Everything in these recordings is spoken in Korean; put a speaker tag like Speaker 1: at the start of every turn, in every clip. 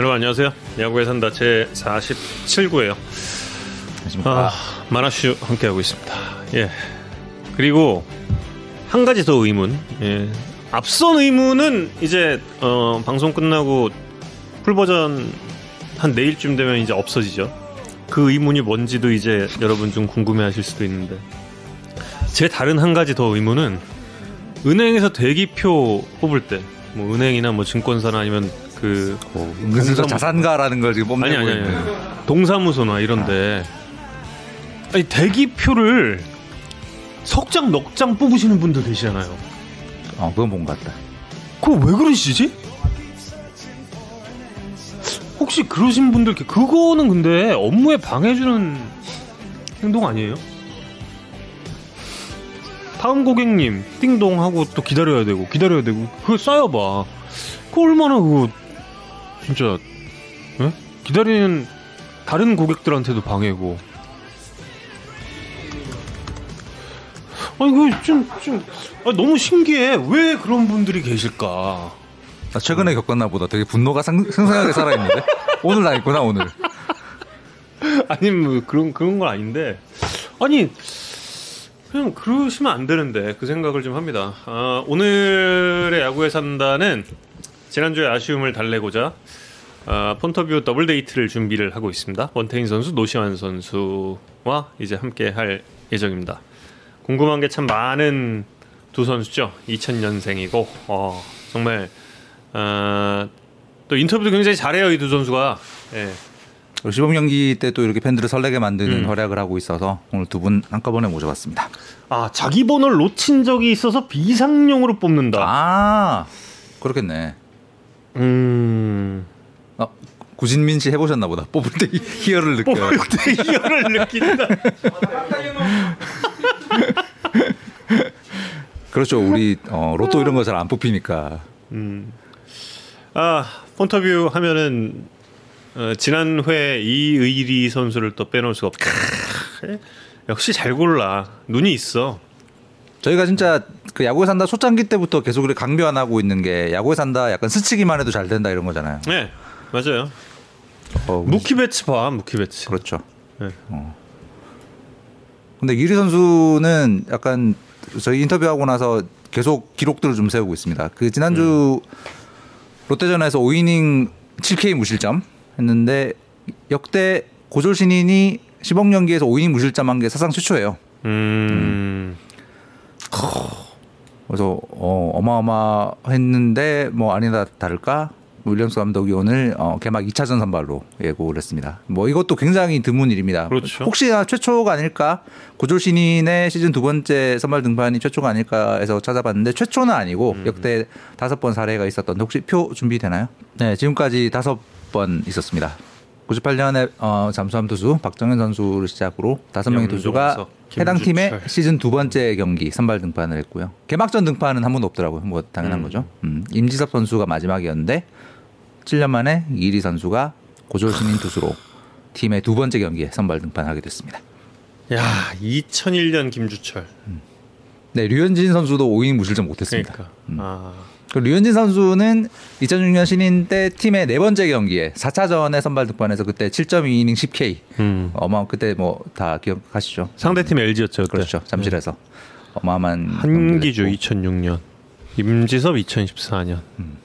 Speaker 1: 여러분 안녕하세요. 야구에 산다 제 47구예요. 아, 만화슈 함께하고 있습니다. 예. 그리고 한 가지 더 의문. 예. 앞선 의문은 이제 어, 방송 끝나고 풀 버전 한 내일쯤 되면 이제 없어지죠. 그 의문이 뭔지도 이제 여러분 좀 궁금해하실 수도 있는데 제 다른 한 가지 더 의문은 은행에서 대기표 뽑을 때 뭐 은행이나 뭐 증권사나 아니면 그
Speaker 2: 뭐 은근슬쩍
Speaker 1: 동사무-
Speaker 2: 자산가라는 걸 지금 뽐내고
Speaker 1: 아니 아니
Speaker 2: 있는.
Speaker 1: 동사무소나 이런데 아니 대기표를 석장 넉장 뽑으시는 분들 계시잖아요.
Speaker 2: 어, 그건 본것 같다.
Speaker 1: 그거 왜 그러시지? 혹시 그러신 분들 계- 그거는 근데 업무에 방해주는 행동 아니에요? 다음 고객님 띵동 하고 또 기다려야 되고 기다려야 되고 그거 쌓여봐. 그 얼마나 그거 진짜 예? 기다리는 다른 고객들한테도 방해고. 아니 그좀좀 아, 너무 신기해. 왜 그런 분들이 계실까?
Speaker 2: 나 최근에 겪었나 보다. 되게 분노가 상, 생생하게 살아있는데? 오늘 당했구나, 오늘.
Speaker 1: 아니 뭐 그런 그런 건 아닌데 아니 그냥 그러시면 안 되는데 그 생각을 좀 합니다. 아, 오늘의 야구에 산다는 지난주에 아쉬움을 달래고자 아, 폰터뷰 더블 데이트를 준비를 하고 있습니다. 원태인 선수, 노시환 선수와 이제 함께 할 예정입니다. 궁금한 게 참 많은 두 선수죠. 2000년생이고 어, 정말 아, 또 인터뷰도 굉장히 잘해요 이 두 선수가. 예.
Speaker 2: 시범 경기 때 또 이렇게 팬들을 설레게 만드는
Speaker 1: 음.
Speaker 2: 활약을 하고 있어서 오늘 두 분 한꺼번에 모셔봤습니다.
Speaker 1: 아 자기 번호를 놓친 적이 있어서 비상용으로 뽑는다.
Speaker 2: 아, 그렇겠네.
Speaker 1: 음.
Speaker 2: 어, 구진민 씨 해보셨나 보다. 뽑을 때 희- 희열을 느껴.
Speaker 1: 뽑을 때 희열을 느낀다.
Speaker 2: 그렇죠. 우리 어, 로또 이런 거 잘 안 뽑히니까.
Speaker 1: 음. 아 폰터뷰 하면은 어, 지난 회 이의리 선수를 또 빼놓을 수가 없다. 크, 역시 잘 골라. 눈이 있어.
Speaker 2: 저희가 진짜 그 야구에 산다 초창기 때부터 계속 강변하고 있는 게 야구에 산다 약간 스치기만 해도 잘 된다 이런 거잖아요.
Speaker 1: 네 맞아요.
Speaker 2: 어,
Speaker 1: 무키 배츠 봐 무키 배츠.
Speaker 2: 그렇죠.
Speaker 1: 네.
Speaker 2: 어. 근데 이리 선수는 약간 저희 인터뷰하고 나서 계속 기록들을 좀 세우고 있습니다. 그 지난주 롯데전에서 5이닝 7K 무실점 했는데 역대 고졸 신인이 시범 경기에서 5이닝 무실점한 게 사상 최초예요.
Speaker 1: 음.
Speaker 2: 그래서 어, 어마어마했는데 뭐 아니다 다를까 윌리엄스 감독이 오늘 어, 개막 2차전 선발로 예고를 했습니다. 뭐 이것도 굉장히 드문 일입니다.
Speaker 1: 그렇죠.
Speaker 2: 혹시나 최초가 아닐까 고졸 신인의 시즌 두 번째 선발 등판이 최초가 아닐까 해서 찾아봤는데 최초는 아니고
Speaker 1: 음.
Speaker 2: 역대 다섯 번 사례가 있었던데 혹시 표 준비되나요? 네, 지금까지 다섯 번 있었습니다. 98년에 어, 잠수함 투수 박정현 선수를 시작으로 다섯 명의 투수가 해당 팀의
Speaker 1: 김주철.
Speaker 2: 시즌 두 번째 경기 선발 등판을 했고요. 개막전 등판은 한 번도 없더라고요. 뭐 당연한
Speaker 1: 음.
Speaker 2: 거죠. 음, 임지섭 선수가 마지막이었는데 7년 만에 이리 선수가 고졸 신인 투수로 팀의 두 번째 경기에 선발 등판하게 됐습니다.
Speaker 1: 야 2001년 김주철.
Speaker 2: 네, 류현진 선수도 5이닝 무실점 못했습니다.
Speaker 1: 그러니까.
Speaker 2: 음.
Speaker 1: 아.
Speaker 2: 그 류현진 선수는 2006년 신인 때 팀의 네 번째 경기에 4차전에 선발 등판해서 그때 7.2이닝 10K
Speaker 1: 음.
Speaker 2: 어마 그때 뭐 다 기억하시죠?
Speaker 1: 상대팀 LG였죠. 그때.
Speaker 2: 그렇죠. 잠실에서 어마어마한
Speaker 1: 한기주
Speaker 2: 경기를 했고.
Speaker 1: 2006년, 임지섭 2014년.
Speaker 2: 음.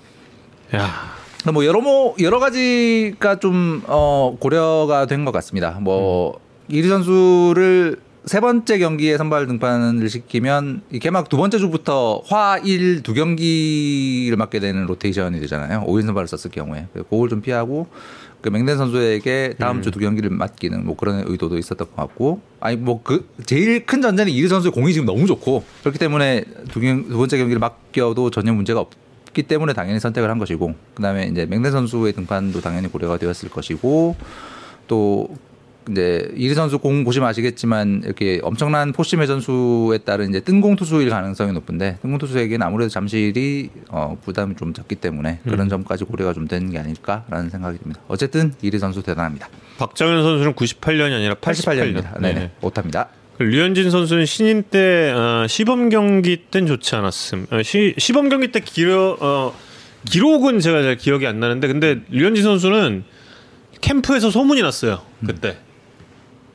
Speaker 1: 야,
Speaker 2: 뭐 여러 뭐 여러 가지가 좀 어, 고려가 된 것 같습니다. 뭐 이리 선수를 세 번째 경기에 선발 등판을 시키면 이 개막 두 번째 주부터 화일 두 경기를 맡게 되는 로테이션이 되잖아요. 5인 선발을 썼을 경우에 그걸 좀 피하고 그 맹된 선수에게 다음 주두 경기를 맡기는 뭐 그런 의도도 있었던 것 같고 아니 뭐 그 제일 큰 전제는 이리 선수의 공이 지금 너무 좋고 그렇기 때문에 두, 경, 두 번째 경기를 맡겨도 전혀 문제가 없. 기 때문에 당연히 선택을 한 것이고 그다음에 이제 맹대 선수의 등판도 당연히 고려가 되었을 것이고 또 이제 이리 선수 공 보시면 아시겠지만 이렇게 엄청난 포심의 전수에 따른 이제 뜬공 투수일 가능성이 높은데 뜬공 투수에게는 아무래도 잠실이 어, 부담이 좀 적기 때문에 그런 점까지 고려가 좀 되는 게 아닐까라는 생각이 듭니다. 어쨌든 이리 선수 대단합니다.
Speaker 1: 박정현 선수는 98년이 아니라 88년.
Speaker 2: 88년입니다. 네네. 오타입니다.
Speaker 1: 그 류현진 선수는 신인 때 어, 시범 경기 때는 좋지 않았음. 어, 시, 시범 경기 때 길어 어, 기록은 제가 잘 기억이 안 나는데 근데 류현진 선수는 캠프에서 소문이 났어요. 그때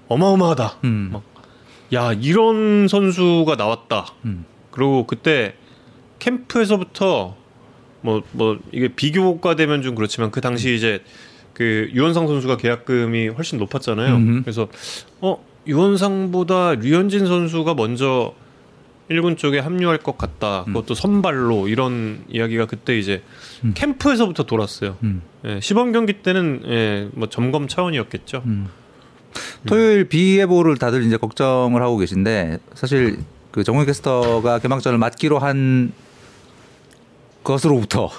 Speaker 1: 어마어마하다.
Speaker 2: 음.
Speaker 1: 막, 야 이런 선수가 나왔다.
Speaker 2: 음.
Speaker 1: 그리고 그때 캠프에서부터 뭐뭐 이게 비교가 되면 좀 그렇지만 그 당시 이제 그 유원상 선수가 계약금이 훨씬 높았잖아요. 그래서 어 유원상보다 류현진 선수가 먼저 일군 쪽에 합류할 것 같다. 그것도 선발로 이런 이야기가 그때 이제
Speaker 2: 음.
Speaker 1: 캠프에서부터 돌았어요.
Speaker 2: 음.
Speaker 1: 예, 시범 경기 때는 예, 뭐 점검 차원이었겠죠.
Speaker 2: 음. 토요일 비 예보를 다들 이제 걱정을 하고 계신데 사실 그 정우영 캐스터가 개막전을 맡기로 한 것으로부터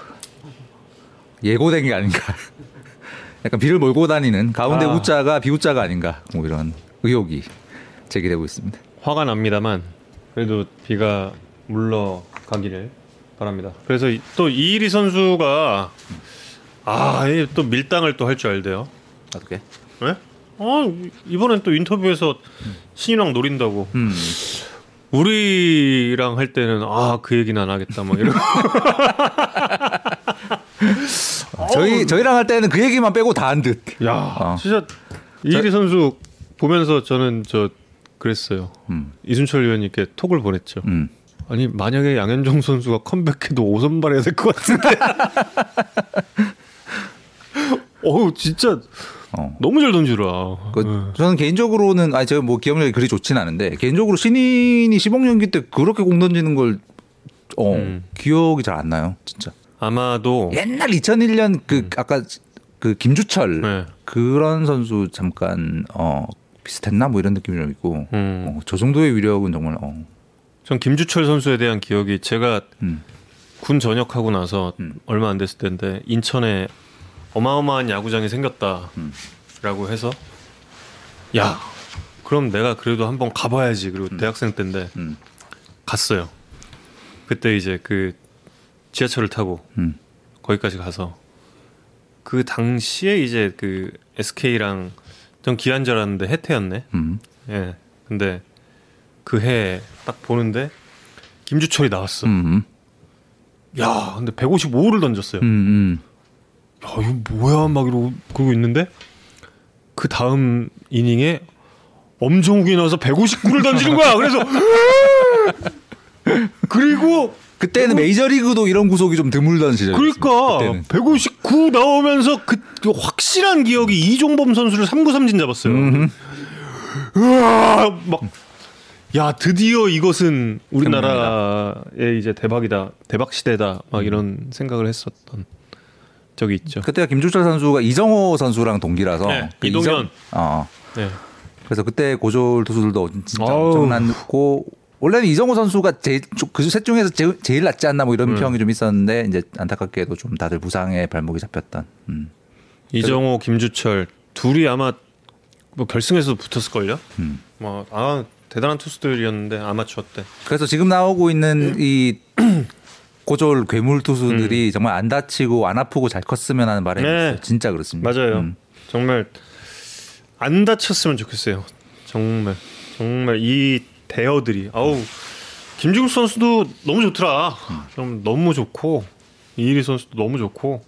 Speaker 2: 예고된 게 아닌가. 약간 비를 몰고 다니는 가운데
Speaker 1: 아.
Speaker 2: 우자가 비우자가 아닌가. 뭐 이런 의혹이 제기되고 있습니다.
Speaker 1: 화가 납니다만 그래도 비가 물러가기를 바랍니다. 그래서 이- 또 이일이 선수가 아또 밀당을 또 할 줄 알대요.
Speaker 2: 어떻게?
Speaker 1: 예? 아 이번엔 또 인터뷰에서 신이랑 노린다고
Speaker 2: 음.
Speaker 1: 우리랑 할 때는 아 그 얘기는 안 하겠다 막 이러고
Speaker 2: 저희 저희랑 할 때는 그 얘기만 빼고 다 한 듯.
Speaker 1: 야
Speaker 2: 어.
Speaker 1: 진짜 이일이 선수 보면서 저는 저 그랬어요.
Speaker 2: 음.
Speaker 1: 이순철 위원님께 톡을 보냈죠.
Speaker 2: 음.
Speaker 1: 아니 만약에 양현종 선수가 컴백해도 오선발해야 될 것 같은데. 어우 진짜
Speaker 2: 어.
Speaker 1: 너무 잘 던지라.
Speaker 2: 그
Speaker 1: 예.
Speaker 2: 저는 개인적으로는 아니 제가 뭐 기억력이 그리 좋진 않은데 개인적으로 신인이 시범 연기 때 그렇게 공 던지는 걸 어,
Speaker 1: 음.
Speaker 2: 기억이 잘 안 나요, 진짜.
Speaker 1: 아마도
Speaker 2: 옛날 2001년 그 아까 그 김주철
Speaker 1: 음. 네.
Speaker 2: 그런 선수 잠깐 어 비슷했나 뭐 이런 느낌이 좀 있고
Speaker 1: 음.
Speaker 2: 어, 저 정도의 위력은 정말 어.
Speaker 1: 전 김주철 선수에 대한 기억이 제가
Speaker 2: 음.
Speaker 1: 군 전역하고 나서
Speaker 2: 음.
Speaker 1: 얼마 안 됐을 때인데 인천에 어마어마한 야구장이 생겼다라고
Speaker 2: 음.
Speaker 1: 해서 야 그럼 내가 그래도 한번 가봐야지 그리고 대학생 때인데
Speaker 2: 음.
Speaker 1: 갔어요. 그때 이제 그 지하철을 타고
Speaker 2: 음.
Speaker 1: 거기까지 가서 그 당시에 이제 그 SK랑 전 기한 줄 알았는데 해태였네.
Speaker 2: 음.
Speaker 1: 예. 근데 그 해 딱 보는데 김주철이 나왔어.
Speaker 2: 음.
Speaker 1: 야, 근데 155를 던졌어요.
Speaker 2: 음. 음.
Speaker 1: 야, 이거 뭐야? 막 이러고 그러고 있는데 그 다음 이닝에 엄정욱이 나와서 159를 던지는 거야. 그래서 그리고
Speaker 2: 그때는 메이저리그도 이런 구속이 좀 드물던 시절.
Speaker 1: 그러니까
Speaker 2: 그때는.
Speaker 1: 159 나오면서 그, 그 확실한 기억이 이종범 선수를 3구 삼진 잡았어요.
Speaker 2: 음흠.
Speaker 1: 으아, 막. 야 드디어 이것은 우리나라의 이제 대박이다 대박 시대다 막 이런 생각을 했었던 적이 있죠.
Speaker 2: 그때가 김주철 선수가 이정호 선수랑 동기라서
Speaker 1: 네,
Speaker 2: 그
Speaker 1: 이동현.
Speaker 2: 이정- 어.
Speaker 1: 네.
Speaker 2: 그래서 그때 고졸 투수들도 진짜
Speaker 1: 아우.
Speaker 2: 엄청났고 원래는 이정호 선수가 제일 그셋 중에서 제일, 제일 낫지 않나 뭐 이런
Speaker 1: 네.
Speaker 2: 평이 좀 있었는데 이제 안타깝게도 좀 다들 부상에 발목이 잡혔던. 음.
Speaker 1: 이정호, 김주철 둘이 아마 뭐 결승에서 붙었을 걸요.
Speaker 2: 음.
Speaker 1: 뭐 아 대단한 투수들이었는데 아마추어 때.
Speaker 2: 그래서 지금 나오고 있는 이 고졸 괴물 투수들이
Speaker 1: 음.
Speaker 2: 정말 안 다치고 안 아프고 잘 컸으면 하는 바람이
Speaker 1: 네.
Speaker 2: 있어요. 진짜 그렇습니다.
Speaker 1: 맞아요.
Speaker 2: 음.
Speaker 1: 정말 안 다쳤으면 좋겠어요. 정말 정말 이 대어들이 아우 김중국 선수도 너무 좋더라. 좀 너무 좋고 이일이 선수도 너무 좋고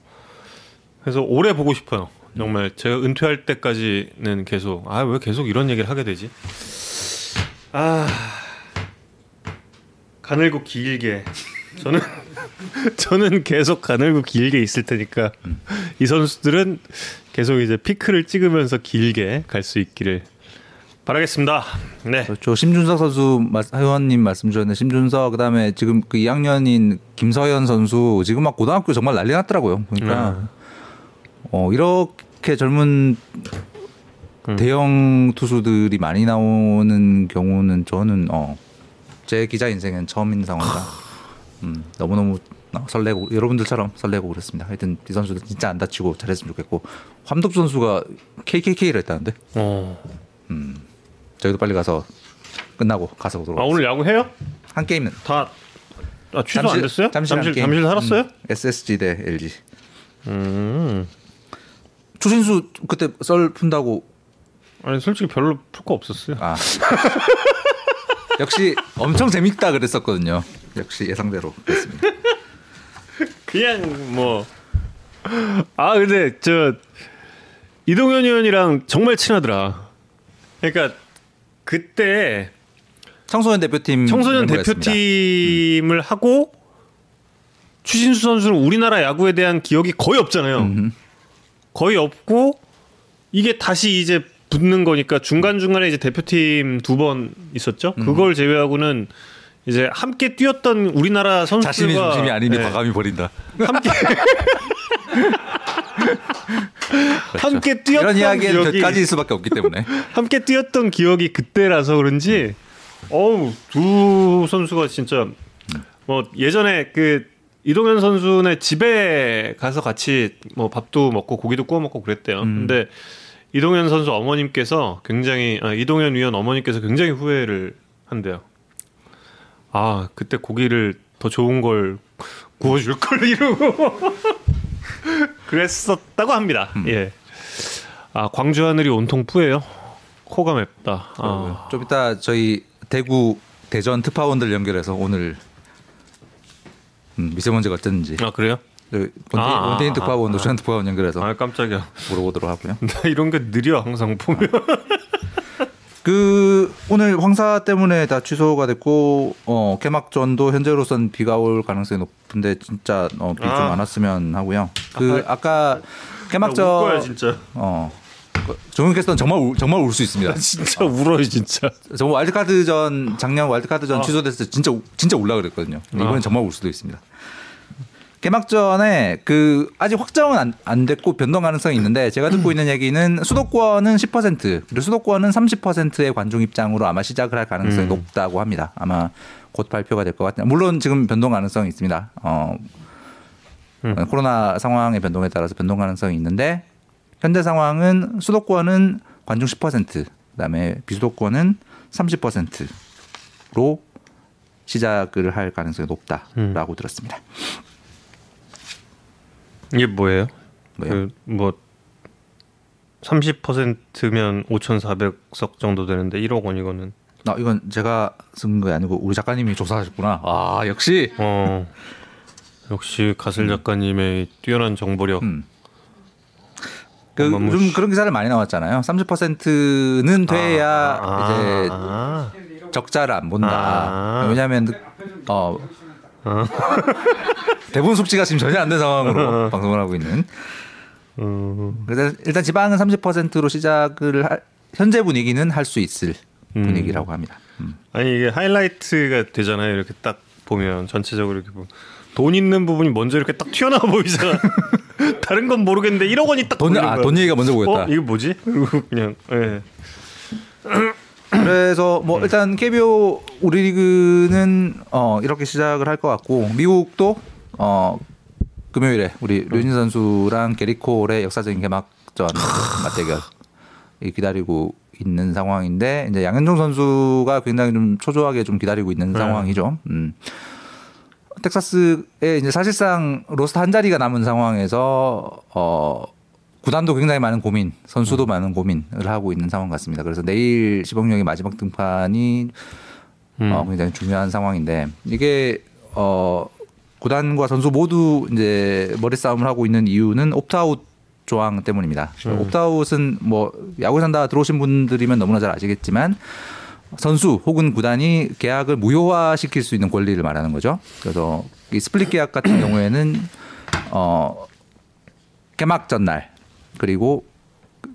Speaker 1: 그래서 오래 보고 싶어요. 정말 제가 은퇴할 때까지는 계속 아 왜 계속 이런 얘기를 하게 되지? 아 가늘고 길게 저는 저는 계속 가늘고 길게 있을 테니까 이 선수들은 계속 이제 피크를 찍으면서 길게 갈 수 있기를 바라겠습니다. 네.
Speaker 2: 그렇죠. 심준석 선수 마- 회원님 말씀 주셨는데 심준석 그다음에 지금 그 2학년인 김서현 선수 지금 막 고등학교 정말 난리 났더라고요. 그러니까
Speaker 1: 네.
Speaker 2: 어 이렇게 젊은
Speaker 1: 음.
Speaker 2: 대형 투수들이 많이 나오는 경우는 저는 어제 기자 인생엔 처음인 상황이다. 음, 너무 너무 설레고 여러분들처럼 설레고 그렇습니다. 하여튼 이 선수들 진짜 안 다치고 잘했으면 좋겠고 함덕 선수가 KKK를 했다는데
Speaker 1: 어.
Speaker 2: 저희도 빨리 가서 끝나고 가서 보도록
Speaker 1: 아 오늘 야구 해요?
Speaker 2: 한 게임은
Speaker 1: 다 아, 취소 안 됐어요?
Speaker 2: 잠실
Speaker 1: 잠실 잠실 살았어요?
Speaker 2: 음, SSG 대 LG.
Speaker 1: 음.
Speaker 2: 추신수 그때 썰 푼다고
Speaker 1: 아니 솔직히 별로 풀 거 없었어요.
Speaker 2: 아 역시 엄청 재밌다 그랬었거든요. 역시 예상대로 그렇습니다.
Speaker 1: 그냥 뭐. 아 근데 저 이동현 의원이랑 정말 친하더라. 그러니까 그때
Speaker 2: 청소년 대표팀
Speaker 1: 청소년. 대표팀을 하고 추신수 선수는 우리나라 야구에 대한 기억이 거의 없잖아요. 거의 없고 이게 다시 이제 붙는 거니까 중간 중간에 이제 대표팀 두 번 있었죠.
Speaker 2: 음.
Speaker 1: 그걸 제외하고는 이제 함께 뛰었던 우리나라 선수들과
Speaker 2: 자신이 중심이 아니니
Speaker 1: 네,
Speaker 2: 과감히 버린다.
Speaker 1: 함께 함께 뛰었던
Speaker 2: 이런 이야기는
Speaker 1: 기억이
Speaker 2: 까지일 수밖에 없기 때문에.
Speaker 1: 함께 뛰었던 기억이 그때라서 그런지 어우 두 선수가 진짜 뭐 예전에 그 이동현 선수네 집에 가서 같이 뭐 밥도 먹고 고기도 구워 먹고 그랬대요.
Speaker 2: 음.
Speaker 1: 근데 이동현 선수 어머님께서 굉장히 아, 이동현 위원 어머님께서 굉장히 후회를 한대요. 아 그때 고기를 더 좋은 걸 구워줄 걸 이러고 그랬었다고 합니다.
Speaker 2: 음.
Speaker 1: 예. 아 광주 하늘이 온통 푸예요. 코가 맵다. 아.
Speaker 2: 좀 이따 저희 대구 대전 특파원들 연결해서 오늘 음, 미세먼지가 어땠는지
Speaker 1: 아 그래요?
Speaker 2: 원태인,
Speaker 1: 아,
Speaker 2: 원태인
Speaker 1: 아,
Speaker 2: 특파원,
Speaker 1: 아,
Speaker 2: 노시안 특파원 연결해서
Speaker 1: 아 깜짝이야.
Speaker 2: 물어보도록 하고요.
Speaker 1: 나 이런 게 느려 항상 보면.
Speaker 2: 그 오늘 황사 때문에 다 취소가 됐고 어 개막전도 현재로선 비가 올 가능성이 높은데 진짜 어, 비좀
Speaker 1: 아.
Speaker 2: 많았으면 하고요. 그 아까
Speaker 1: 울
Speaker 2: 개막전
Speaker 1: 거야 진짜.
Speaker 2: 어 정윤 캐스터는 정말 울, 정말 울 수 있습니다.
Speaker 1: 진짜 울어요 진짜.
Speaker 2: 저 와일드카드전 작년 와일드카드전
Speaker 1: 아.
Speaker 2: 취소됐을 때 진짜 우- 진짜 울라 그랬거든요. 근데 이번엔
Speaker 1: 아.
Speaker 2: 정말 울 수도 있습니다. 개막전에 그 아직 확정은 안, 안 됐고 변동 가능성이 있는데 제가 듣고 있는 얘기는 수도권은 10% 그리고 수도권은 30%의 관중 입장으로 아마 시작을 할 가능성이
Speaker 1: 음.
Speaker 2: 높다고 합니다. 아마 곧 발표가 될 것 같아요. 물론 지금 변동 가능성이 있습니다. 어,
Speaker 1: 음.
Speaker 2: 코로나 상황의 변동에 따라서 변동 가능성이 있는데 현재 상황은 수도권은 관중 10% 그다음에 비수도권은 30%로 시작을 할 가능성이 높다라고
Speaker 1: 음.
Speaker 2: 들었습니다.
Speaker 1: 이게 뭐예요?
Speaker 2: 뭐요?
Speaker 1: 그뭐 30%면 5,400석 정도 되는데 1억 원 이거는.
Speaker 2: 아, 이건 제가 쓴게 아니고 우리 작가님이 조사하셨구나. 아 역시.
Speaker 1: 어. 역시 가슬 작가님의 뛰어난 정보력.
Speaker 2: 음. 그
Speaker 1: 어마무시.
Speaker 2: 요즘 그런 기사를 많이 나왔잖아요. 30%는 돼야
Speaker 1: 아,
Speaker 2: 이제
Speaker 1: 아,
Speaker 2: 적자를 안 본다.
Speaker 1: 아.
Speaker 2: 왜냐하면 어 대부분 숙지가 지금 전혀 안 된 상황으로 방송을 하고 있는.
Speaker 1: 음,
Speaker 2: 그래서 일단 지방은 30%로 시작을 할, 현재 분위기는 할 수 있을
Speaker 1: 음.
Speaker 2: 분위기라고 합니다. 음.
Speaker 1: 아니 이게 하이라이트가 되잖아요. 이렇게 딱 보면 전체적으로 이렇게 보면 돈 있는 부분이 먼저 이렇게 딱 튀어나와 보이잖아. 다른 건 모르겠는데 1억 원이 딱
Speaker 2: 돈, 아. 돈 얘기가 먼저 보였다.
Speaker 1: 어, 이거 뭐지? 그리고 그냥 예.
Speaker 2: 그래서 뭐
Speaker 1: 음.
Speaker 2: 일단 KBO 우리 리그는 어 이렇게 시작을 할 것 같고 미국도 어 금요일에 우리 류진 선수랑 게리콜의 역사적인 개막전 맞대결이 기다리고 있는 상황인데 이제 양현종 선수가 굉장히 좀 초조하게 좀 기다리고 있는
Speaker 1: 네.
Speaker 2: 상황이죠. 음. 텍사스에 이제 사실상 로스트 한 자리가 남은 상황에서 어 구단도 굉장히 많은 고민, 선수도 많은 고민을 하고 있는 상황 같습니다. 그래서 내일 시범령의 마지막 등판이
Speaker 1: 음.
Speaker 2: 어, 굉장히 중요한 상황인데 이게 어 구단과 선수 모두 이제 머리 싸움을 하고 있는 이유는 옵트아웃 조항 때문입니다.
Speaker 1: 음.
Speaker 2: 옵트아웃은 뭐 야구 산다 들어오신 분들이면 너무나 잘 아시겠지만 선수 혹은 구단이 계약을 무효화 시킬 수 있는 권리를 말하는 거죠. 그래서 이 split 계약 같은 경우에는 어 개막 전날 그리고